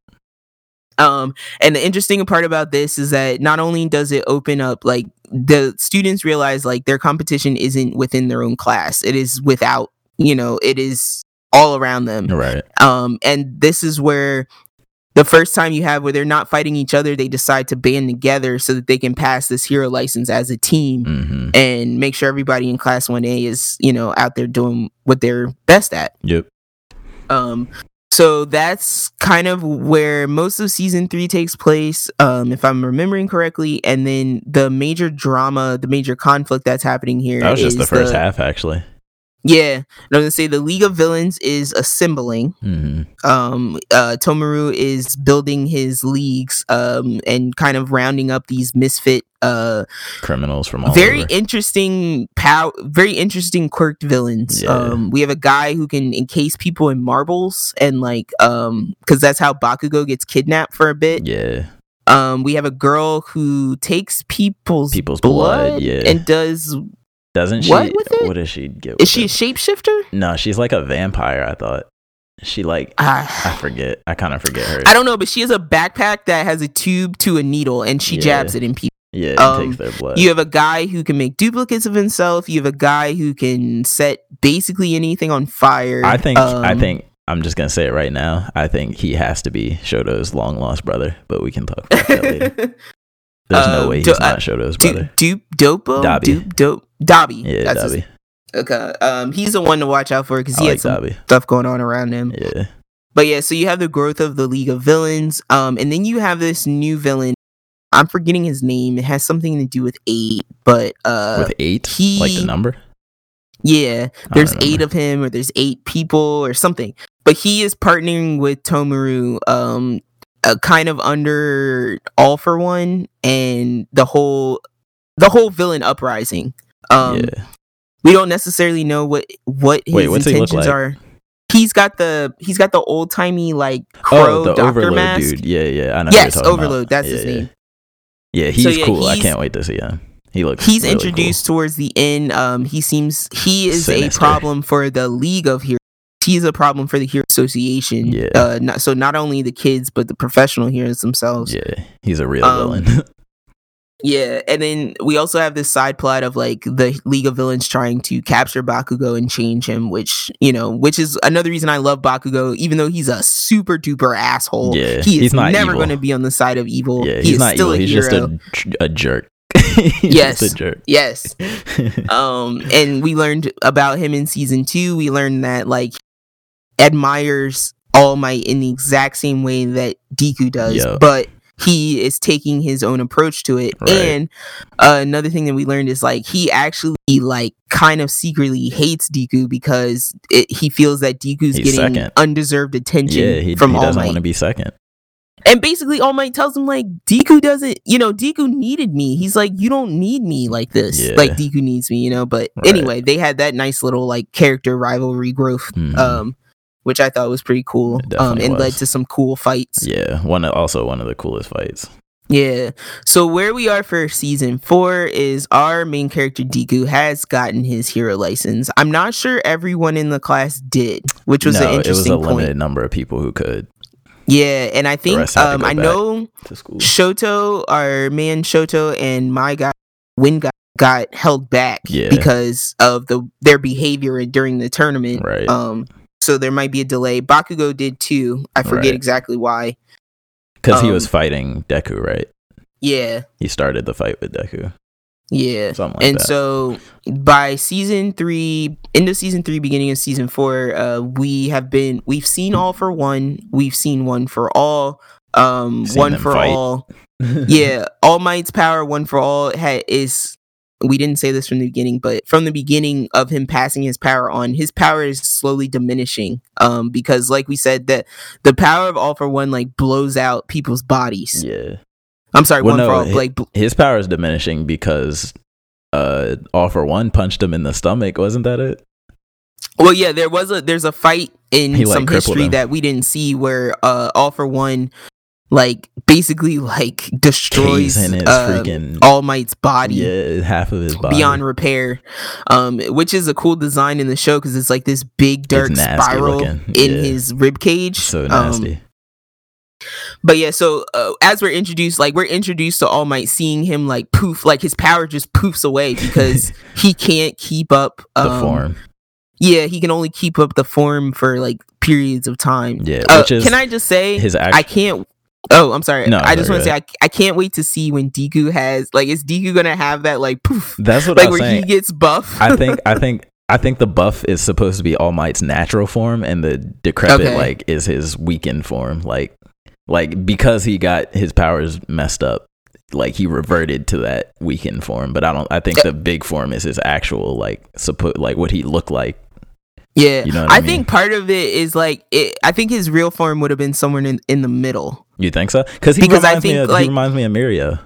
Um, and the interesting part about this is that not only does it open up like the students realize like their competition isn't within their own class, it is without, you know, it is all around them.
Right.
Um, and this is where the first time you have where they're not fighting each other, they decide to band together so that they can pass this hero license as a team
hmm
and make sure everybody in class 1A is, you know, out there doing what they're best at.
Yep.
Um, so that's kind of where most of season three takes place, um, if I'm remembering correctly. And then the major drama, the major conflict that's happening here
That was just the first half, actually.
Yeah, and I was gonna say the League of Villains is assembling.
hmm
Um, uh, Tomura is building his leagues, um, and kind of rounding up these misfit, uh,
Criminals from all
very
over.
interesting pow very interesting quirked villains
Yeah.
um we have a guy who can encase people in marbles and like um because that's how bakugo gets kidnapped for a bit
yeah.
um we have a girl who takes people's
People's
blood,
blood, yeah.
and does
Doesn't she?
What with it?
What does she get?
is she a
it?
shapeshifter
No, she's like a vampire. I thought. She like I
uh,
forget. I kind of forget her.
i don't know but she has a backpack that has a tube to a needle and she
Yeah.
jabs it in people
yeah, it
um,
takes their blood.
You have a guy who can make duplicates of himself. You have a guy who can set basically anything on fire.
I think. I
Um,
think. I'm just gonna say it right now. I think he has to be Shoto's long lost brother, but we can talk about that later. There's no
Um,
way he's
do-
not Shoto's brother.
Dupe Dopo
Dobby.
Dupe Dope Dobby.
Yeah,
That's his-
Dabi.
okay. Um, he's the one to watch out for because he
like
had some
Dabi.
stuff going on around him.
Yeah.
But yeah, so you have the growth of the League of Villains, um, and then you have this new villain. I'm forgetting his name. It has something to do with eight, but uh,
With eight,
he-
like the number.
Yeah, there's eight of him, or there's eight people, or something. But he is partnering with Tomura, um, uh, kind of under All for One and the whole, the whole villain uprising. Um,
yeah.
we don't necessarily know what what his
Wait, what's he
intentions
like?
are. He's got the he's got the old timey like crow
Oh, the
doctor
Overload
mask.
dude. Yeah, yeah. I know.
Yes,
what you're talking
Overload,
About.
that's
yeah,
his
yeah.
name.
Yeah, he's
yeah,
cool. I can't wait to see him. He looks.
He's
really cool.
introduced towards the end. Um, he seems he is
Sinister.
a problem for the League of Heroes. He's a problem for the Hero Association.
Yeah.
Uh, not, so not only the kids, but the professional heroes themselves.
Yeah, he's a real
Um,
villain.
Yeah, and then we also have this side plot of like the League of Villains trying to capture Bakugo and change him, which you know, which is another reason I love Bakugo, even though he's a super duper asshole.
Yeah,
he is
he's not
never going to be on the side of evil.
yeah,
he
he's
is
not
still
evil. He's
hero.
just a, a jerk. he's
Yes.
just a jerk.
yes. um and we learned about him in season two we learned that like admires all might in the exact same way that deku does
Yo.
but he is taking his own approach to it
Right.
and uh, another thing that we learned is like he actually like kind of secretly hates deku because it, he feels that deku's
He's
getting
second.
undeserved attention
yeah, he,
from
he
all
doesn't want to be second.
and basically, All Might tells him like Deku doesn't, you know, Deku needed me. He's like, you don't need me like this.
Yeah.
Like Deku needs me, you know. But
Right.
anyway, they had that nice little like character rivalry growth,
Mhm.
um, which I thought was pretty cool, um, and led to some cool fights.
Yeah, one also one of the coolest fights.
Yeah. So where we are for season four is our main character Deku has gotten his hero license. I'm not sure everyone in the class did, which was
no,
an
it was
interesting
a
point.
limited number of people who could
Yeah, and I think
rest had to
um, I know. Shoto, our man Shoto, and my guy Win guy got held back
Yeah.
because of the their behavior during the tournament.
Right.
Um, so there might be a delay. Bakugo did too. I forget
Right.
exactly why.
Because he was
um,
fighting Deku, right?
Yeah,
He started the fight with Deku.
yeah.
Something like
and
that.
so by season three, end of season three, beginning of season four, uh, we have been we've seen all for one, we've seen one for all, um, one for
fight.
all. yeah, All Might's power, one for all, ha- is. We didn't say this from the beginning, but from the beginning of him passing his power on, his power is slowly diminishing. Um, because like we said, that the power of all for one like blows out people's bodies.
yeah.
I'm sorry,
Well,
one for
no,
all
hi-
like bl-
His power is diminishing because uh All for One punched him in the stomach, wasn't that it?
Well, yeah, there was a there's a fight in
He, like,
some history
him.
that we didn't see where uh All for One like basically like destroys
in his
uh,
freaking
All Might's body.
Yeah, half of his body.
Beyond repair, um, which is a cool design in the show because it's like this big dark spiral
looking,
in
yeah.
his rib cage.
so
Um,
nasty.
but yeah, so uh, as we're introduced, like we're introduced to All Might, seeing him like poof, like his power just poofs away because he can't keep up
the
um,
form.
Yeah, he can only keep up the form for like periods of time.
Yeah,
Uh,
which is
can I just say
his
I can't. Oh, I'm sorry.
No,
I just want to say I, I can't wait to see when Deku has like is Deku gonna have that like poof
That's what
like
I was
where
saying.
he gets buff.
I think I think I think the buff is supposed to be All Might's natural form, and the decrepit
Okay.
like is his weakened form. Like like because he got his powers messed up, like he reverted to that weakened form. But I don't. I think the big form is his actual like suppo- like what he looked like.
yeah,
You know I
I
mean?
think part of it is like it, I think his real form would have been somewhere in in the middle.
You think so? Because he
Because I
reminds me
think,
of
like-
he reminds me of Miria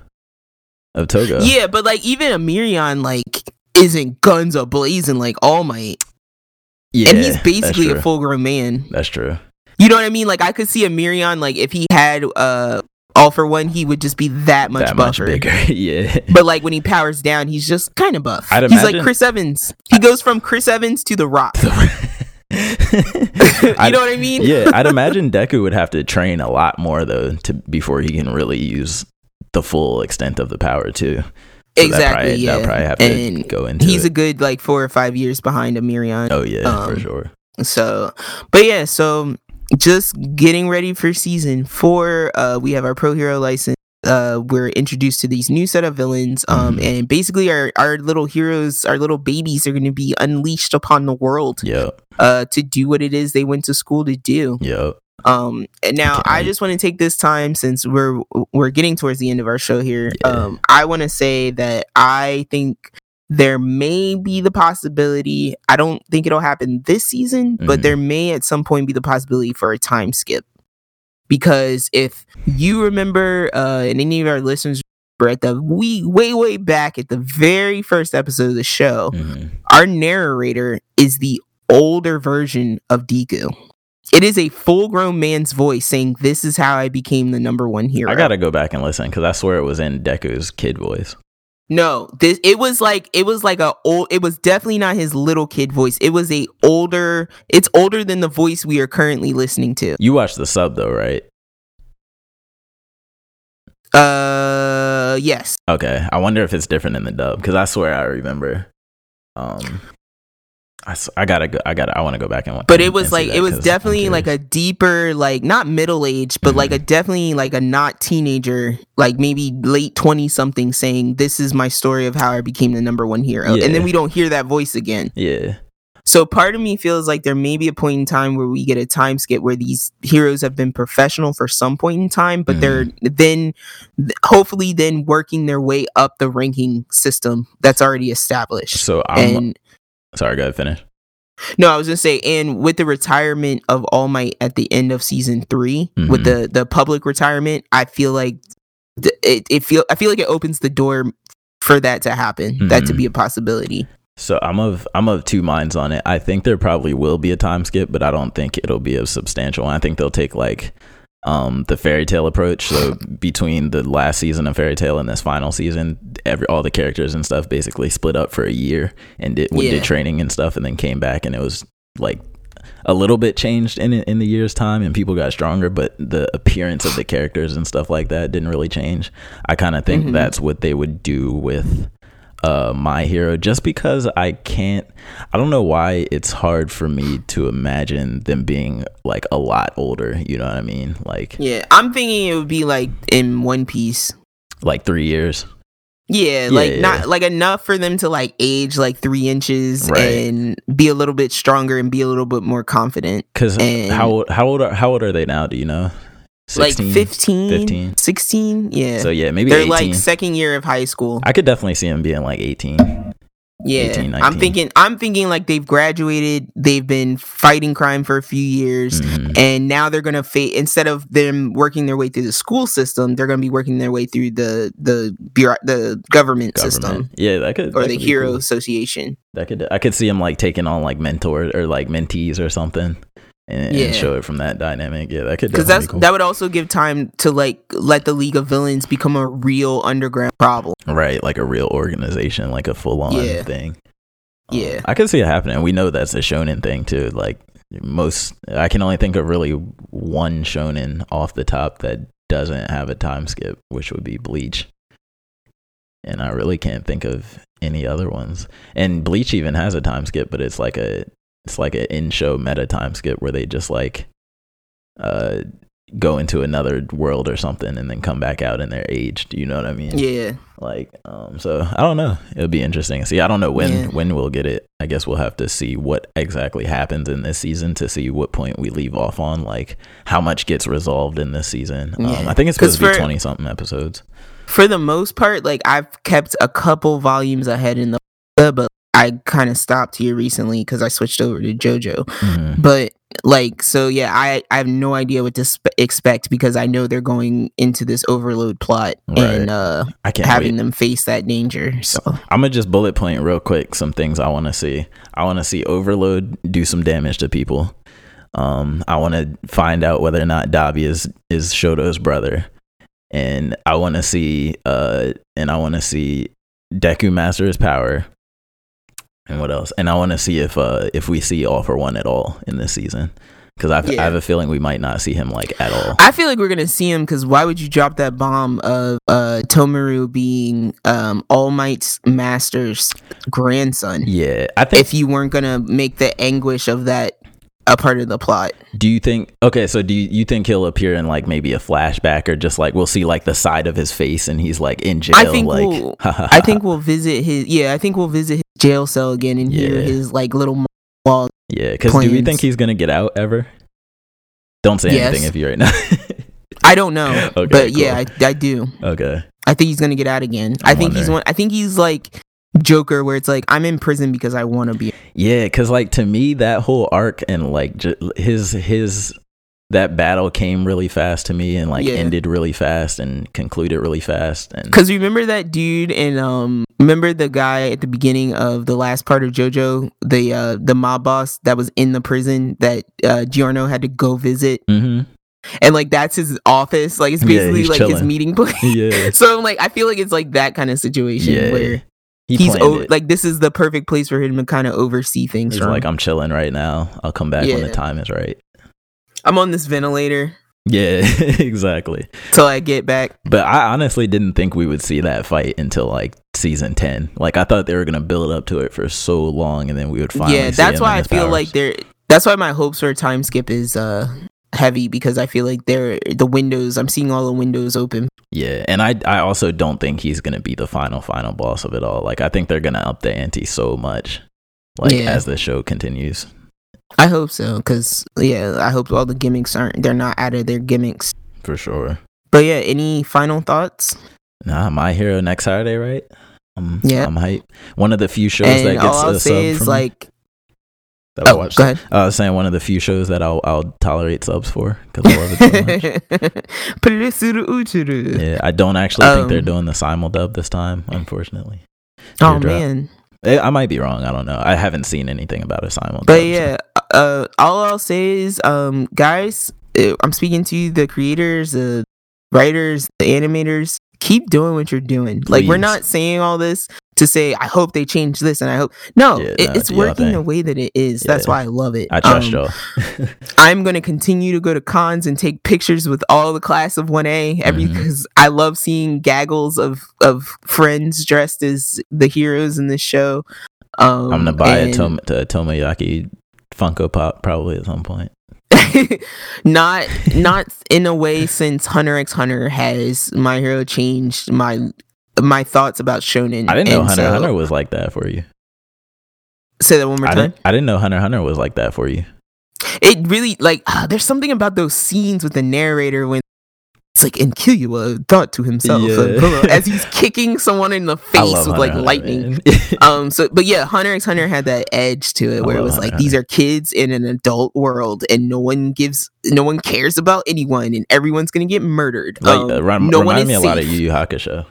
of Toga.
Yeah, but like even a Mirion like isn't guns a blazing like All Might,
yeah,
and he's basically a full grown man.
That's true.
You know what I mean? Like I could see a Mirion like if he had uh all for one, he would just be that much
that much
buffer.
bigger. yeah.
But like when he powers down, he's just kind of buff.
I'd
he's like Chris Evans. He goes from Chris Evans to The Rock. you know what I mean?
yeah, I'd imagine Deku would have to train a lot more though to before he can really use the full extent of the power too. So
exactly.
That probably,
yeah.
probably have to
and
go into.
he's
it.
a good like four or five years behind a Mirion.
oh yeah, for
um,
sure.
So, but yeah, so just getting ready for season four. Uh, we have our pro hero license. Uh, we're introduced to these new set of villains. Um,
Mhm.
and basically our our little heroes, our little babies, are going to be unleashed upon the world.
Yep,
Uh, to do what it is they went to school to do.
yep.
Um, and now
Can't
I just want to take this time since we're we're getting towards the end of our show here.
Yeah.
Um, I want to say that I think there may be the possibility. I don't think it'll happen this season, but
Mhm.
there may at some point be the possibility for a time skip. Because if you remember, uh, and any of our listeners were at the we way way back at the very first episode of the show,
Mhm.
our narrator is the older version of Deku. It is a full grown man's voice saying, This is how I became the number one hero.
I gotta go back and listen because I swear it was in Deku's kid voice.
No, this it was like it was like a old it was definitely not his little kid voice. It was a older it's older than the voice we are currently listening to.
You watched the sub though, right?
Uh yes.
Okay, I wonder if it's different in the dub because I swear I remember. Um, I, I gotta go. I gotta. I want to go back and.
Watch.
But
it was like it was definitely like a deeper, like not middle age, but like
Mhm.
a definitely like a not teenager, like maybe late twenty something saying, This is my story of how I became the number one hero. And then we don't hear that voice again.
Yeah,
So part of me feels like there may be a point in time where we get a time skip where these heroes have been professional for some point in time, but they're
Mm-hmm.
then hopefully then working their way up the ranking system that's already established.
So I'm
and
sorry. Go ahead. Finish.
no, I was gonna say, and with the retirement of All Might at the end of season 3 with
Mhm.
the the public retirement, I feel like th- it, it feel I feel like it opens the door for that to happen, that to be a possibility.
So I'm of I'm of two minds on it. I think there probably will be a time skip, but I don't think it'll be as substantial. I think they'll take like um the Fairy Tail approach. So between the last season of Fairy Tail and this final season, every all the characters and stuff basically split up for a year and did
Yeah.
did training and stuff, and then came back, and it was like a little bit changed in in the year's time, and people got stronger, but the appearance of the characters and stuff like that didn't really change. I kind of think
Mhm.
that's what they would do with uh my hero just because i can't i don't know why it's hard for me to imagine them being like a lot older you know what i mean like
Yeah, I'm thinking it would be like in One Piece.
like three years
Yeah, like
yeah.
not like enough for them to like age like three inches
Right.
and be a little bit stronger and be a little bit more confident.
because how how old are how old are they now do you know 16?
like 15,
15?
16. Yeah.
so yeah maybe
They're
18
like second year of high school.
i could definitely see him being like 18
Yeah.
18,
I'm thinking I'm thinking like they've graduated, they've been fighting crime for a few years.
Mhm.
And now they're gonna face instead of them working their way through the school system, they're gonna be working their way through the the bureau- the government, system
yeah that could
or
that
the
could
Hero
cool.
Association.
That could I could see him like taking on like mentors or like mentees or something, and,
Yeah.
and show it from that dynamic. Yeah, that could
because that's
be cool.
that would also give time to like let the League of Villains become a real underground problem.
right, like a real organization, like a full on
Yeah.
thing. Um,
Yeah.
I could see it happening. We know that's a shonen thing too. Like most, I can only think of really one shonen off the top that doesn't have a time skip, which would be Bleach. And I really can't think of any other ones. And Bleach even has a time skip, but it's like a it's like an in show meta time skip where they just like uh go into another world or something and then come back out and they're aged. You know what I mean?
Yeah,
Like, um, so I don't know. It'll be interesting. See, I don't know when
Yeah.
when we'll get it. I guess we'll have to see what exactly happens in this season to see what point we leave off on. Like how much gets resolved in this season. Um, I think it's supposed to be
for-
twenty something episodes.
for the most part, like I've kept a couple volumes ahead in the but I kind of stopped here recently because I switched over to JoJo.
Mhm.
But like, so yeah, I I have no idea what to expect because I know they're going into this overload plot and uh
I can't
having
wait.
them face that danger. So
I'm gonna just bullet point real quick some things I want to see. I want to see Overload do some damage to people. Um, I want to find out whether or not Dabi is is Shoto's brother, and I want to see uh, and I want to see Deku master his power. And what else? And I want to see if uh if we see All for One at all in this season, because I
Yeah.
I have a feeling we might not see him like at all.
I feel like we're gonna see him because why would you drop that bomb of uh Tomura being um All Might's master's grandson
Yeah, I think
if you weren't gonna make the anguish of that a part of the plot?
Do you think okay, so do you, you think he'll appear in like maybe a flashback or just like we'll see like the side of his face and he's like in jail?
I think
like
we'll- I think we'll visit his yeah, I think we'll visit his jail cell again and hear his like little monologue.
Yeah, because do we think he's gonna get out ever? Don't say
Yes.
anything if you right now.
I don't know,
Okay,
but yeah, I, I do.
okay.
I think he's gonna get out again.
I
I think he's one. I think he's like Joker, where it's like I'm in prison because I want to be.
Yeah, because like to me that whole arc and like j- his his that battle came really fast to me and like
Yeah.
ended really fast and concluded really fast and
Because remember that dude and um, remember the guy at the beginning of the last part of JoJo, the uh the mob boss that was in the prison that uh Giorno had to go visit,
hmm
and like that's his office. Like it's basically
he's
like his meeting place.
yeah
so I'm like, I feel like it's like that kind of situation
Yeah.
where
he
he's o- like this is the perfect place for him to kind of oversee things.
he's
from.
like I'm chilling right now. I'll come back when the time is right.
I'm on this ventilator
Yeah, exactly.
till I get back.
But I honestly didn't think we would see that fight until like season ten. Like I thought they were gonna build up to it for so long, and then we would finally.
yeah, that's why I feel
powers.
like they're. That's why my hopes for a time skip is uh heavy because I feel like they're the windows. I'm seeing all the windows open.
Yeah, and I I also don't think he's gonna be the final final boss of it all. Like I think they're gonna up the ante so much, like
Yeah.
as the show continues.
I hope so because yeah, I hope all the gimmicks aren't. They're not out of their gimmicks.
For sure.
But yeah, any final thoughts?
Nah, my hero next Saturday, right? Um,
Yeah.
I'm hype. One of the few shows
and
that gets
all I'll
a
say
sub
is
from
like,
that I
oh,
watched.
go ahead.
I was saying one of the few shows that I'll I'll tolerate subs for because I love it so much. Yeah, I don't actually think they're
Um,
doing the simul dub this time, unfortunately.
Oh man.
Eh, I might be wrong. I don't know. I haven't seen anything about a simul dub.
But
so-
yeah, uh, all I'll say is, um, guys, uh, I'm speaking to the creators, the writers, the animators. Keep doing what you're doing. Like we're not saying all this to say I hope they change this and I hope no,
Yeah,
it,
no,
it's working the way that it is. That's
Yeah.
why I love it.
I trust
Um,
y'all.
I'm gonna continue to go to cons and take pictures with all the class of 1A every because I love seeing gaggles of of friends dressed as the heroes in this show. Um,
I'm gonna buy a
and-
Tom- to Tomoyaki Funko Pop probably at some point.
not not in a way since Hunter x Hunter has My Hero changed my my thoughts about shonen.
I didn't know
And
Hunter x
so-
Hunter was like that for you.
Say that one more
I
time.
didn't. I didn't know Hunter x Hunter was like that for you.
It really like ah, there's something about those scenes with the narrator when it's like and Killua thought to himself
Yeah.
as he's kicking someone in the face with
Hunter
like
Hunter,
lightning. um so but yeah hunter x hunter had that edge to it where it was
Hunter
like these are kids in an adult world and no one gives no one cares about anyone and everyone's gonna get murdered
like
um,
uh, rem-
no one
remind me a lot of
safe.
Yu Yu Hakusho.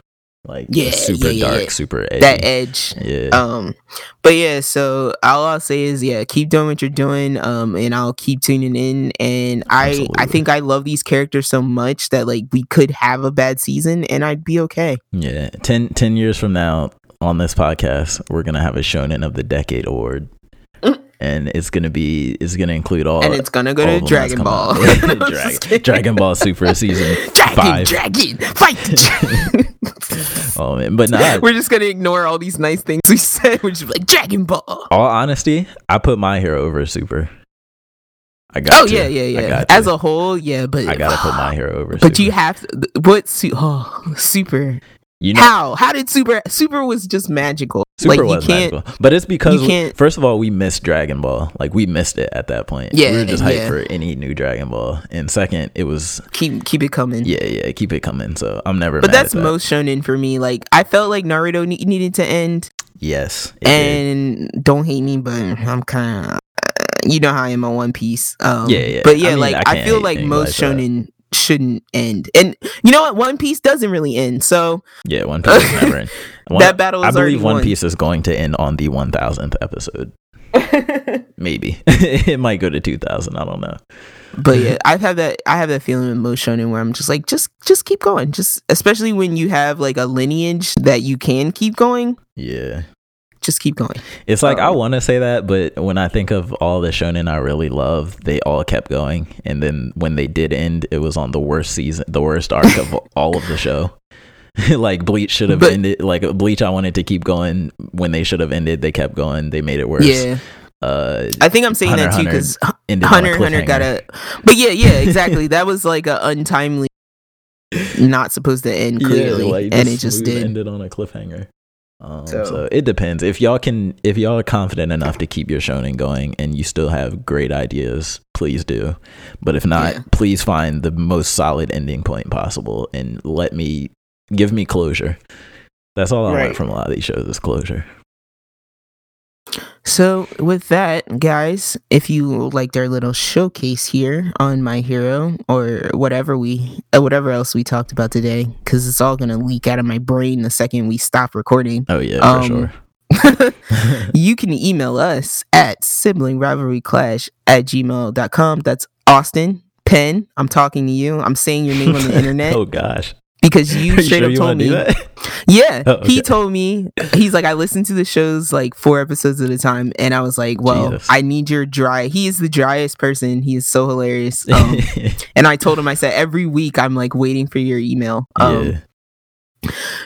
Like
Yeah,
super
yeah,
dark,
yeah.
super edgy.
that edge
yeah.
um but yeah so all i'll say is yeah keep doing what you're doing um and i'll keep tuning in and i i think i love these characters so much that like we could have a bad season and i'd be okay
Yeah, 10, 10 years from now on this podcast, we're gonna have a Shonen of the Decade award. And it's gonna be it's gonna include all
and it's gonna go to dragon ball
come out.
No, I'm just
Dragon. Dragon Ball Super season
dragon
five.
dragon fight.
Oh man, but nah.
We're just gonna ignore all these nice things we said. We're just like Dragon Ball.
all honesty, I put my hero over Super. I got.
Oh
to.
yeah, yeah, yeah. As a whole, yeah, but
I gotta put my hero over.
But
Super.
you have to, what? Su- oh, super.
You know,
How? How did super? Super was just magical.
Super
like you
was
can't.
magical, but it's because
you can't-
first of all we missed Dragon Ball. Like we missed it at that point.
Yeah,
we were just hyped
yeah.
for any new Dragon Ball. And second, it was
Keep keep it coming.
yeah, yeah, keep it coming. So I'm never.
But that's
at that.
most shonen for me. Like I felt like Naruto ne- needed to end,
Yes, it did.
and don't hate me, but I'm kind of. You know how I am on One Piece. Um,
Yeah, yeah.
But
I
yeah,
mean,
like
I
I, feel like most shonen shouldn't end, and you know what? One Piece doesn't really end. So
yeah, One Piece is never in. One,
that battle is
I believe One
won.
Piece is going to end on the 1000th episode. Maybe it might go to 2000. I don't know.
but yeah, I've had that. I have that feeling with most shonen where I'm just like, just just keep going. Just especially when you have like a lineage that you can keep going.
Yeah.
Just keep going.
It's like I
Um,
want to say that, but when I think of all the shonen I really love, they all kept going, and then when they did end, it was on the worst season, the worst arc of all of the show. like Bleach should have ended. Like Bleach, I wanted to keep going when they should have ended. They kept going. They made it worse.
Yeah,
Uh,
I think I'm saying
Hunter
that too because
ended
Hunter
on
x
a
Hunter got a. But yeah, yeah, exactly. that was like a untimely, not supposed to end clearly,
like,
and it just
smooth
did.
ended on a cliffhanger. Um, so.
So-
it depends. If y'all can, if y'all are confident enough to keep your shonen going, and you still have great ideas, please do. But if not,
Yeah.
please find the most solid ending point possible, and let me give me closure. That's all I want from a lot of these shows is closure.
So with that, guys, if you liked our little showcase here on My Hero or whatever we, uh, whatever else we talked about today, because it's all gonna leak out of my brain the second we stop recording.
Oh yeah, for
Um,
sure.
you can email us at sibling rivalry clash at gmail.com. That's Austin Penn. I'm talking to you. I'm saying your name on the internet
oh gosh,
because you straight
sure
up
you
told me. Yeah,
Oh, okay.
he told me he's like I listened to the shows like four episodes at a time, and I was like, well,
Jesus.
I need your dry. He is the driest person. He is so hilarious. Um, and I told him I said every week I'm like waiting for your email. Um,
yeah.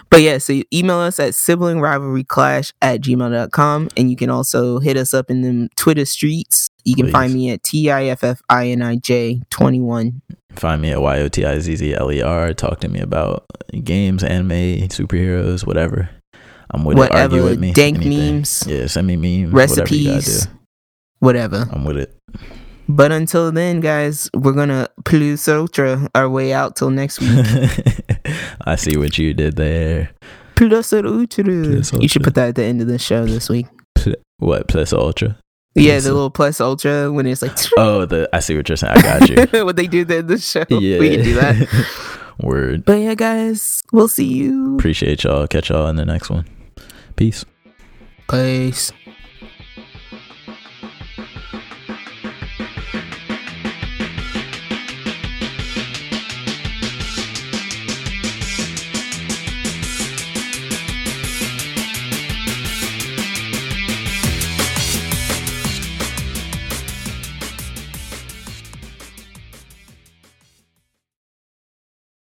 But yeah, so you email us at sibling rivalry clash at gmail.com. And you can also hit us up in the Twitter streets. You can find me at T I F F I N I J 21.
Find me at Y O T I Z Z L E R. Talk to me about games, anime, superheroes, whatever. I'm with it.
Whatever,
Argue with me.
dank
anything.
memes,
Yeah, send me memes. Whatever
recipes,
gotta
whatever.
I'm with it.
But until then, guys, we're going to plus ultra our way out till next week.
I see what you did there.
plus ultra.
Plus
You should put that at the end of the show this week.
Pl- What plus ultra?
Yeah, the little plus ultra when it's like
Oh, the I see what you're saying. I got you.
what they do there in the show.
yeah,
We can do that.
Word.
But yeah, guys, we'll see you.
Appreciate y'all. Catch y'all in the next one. Peace.
Peace.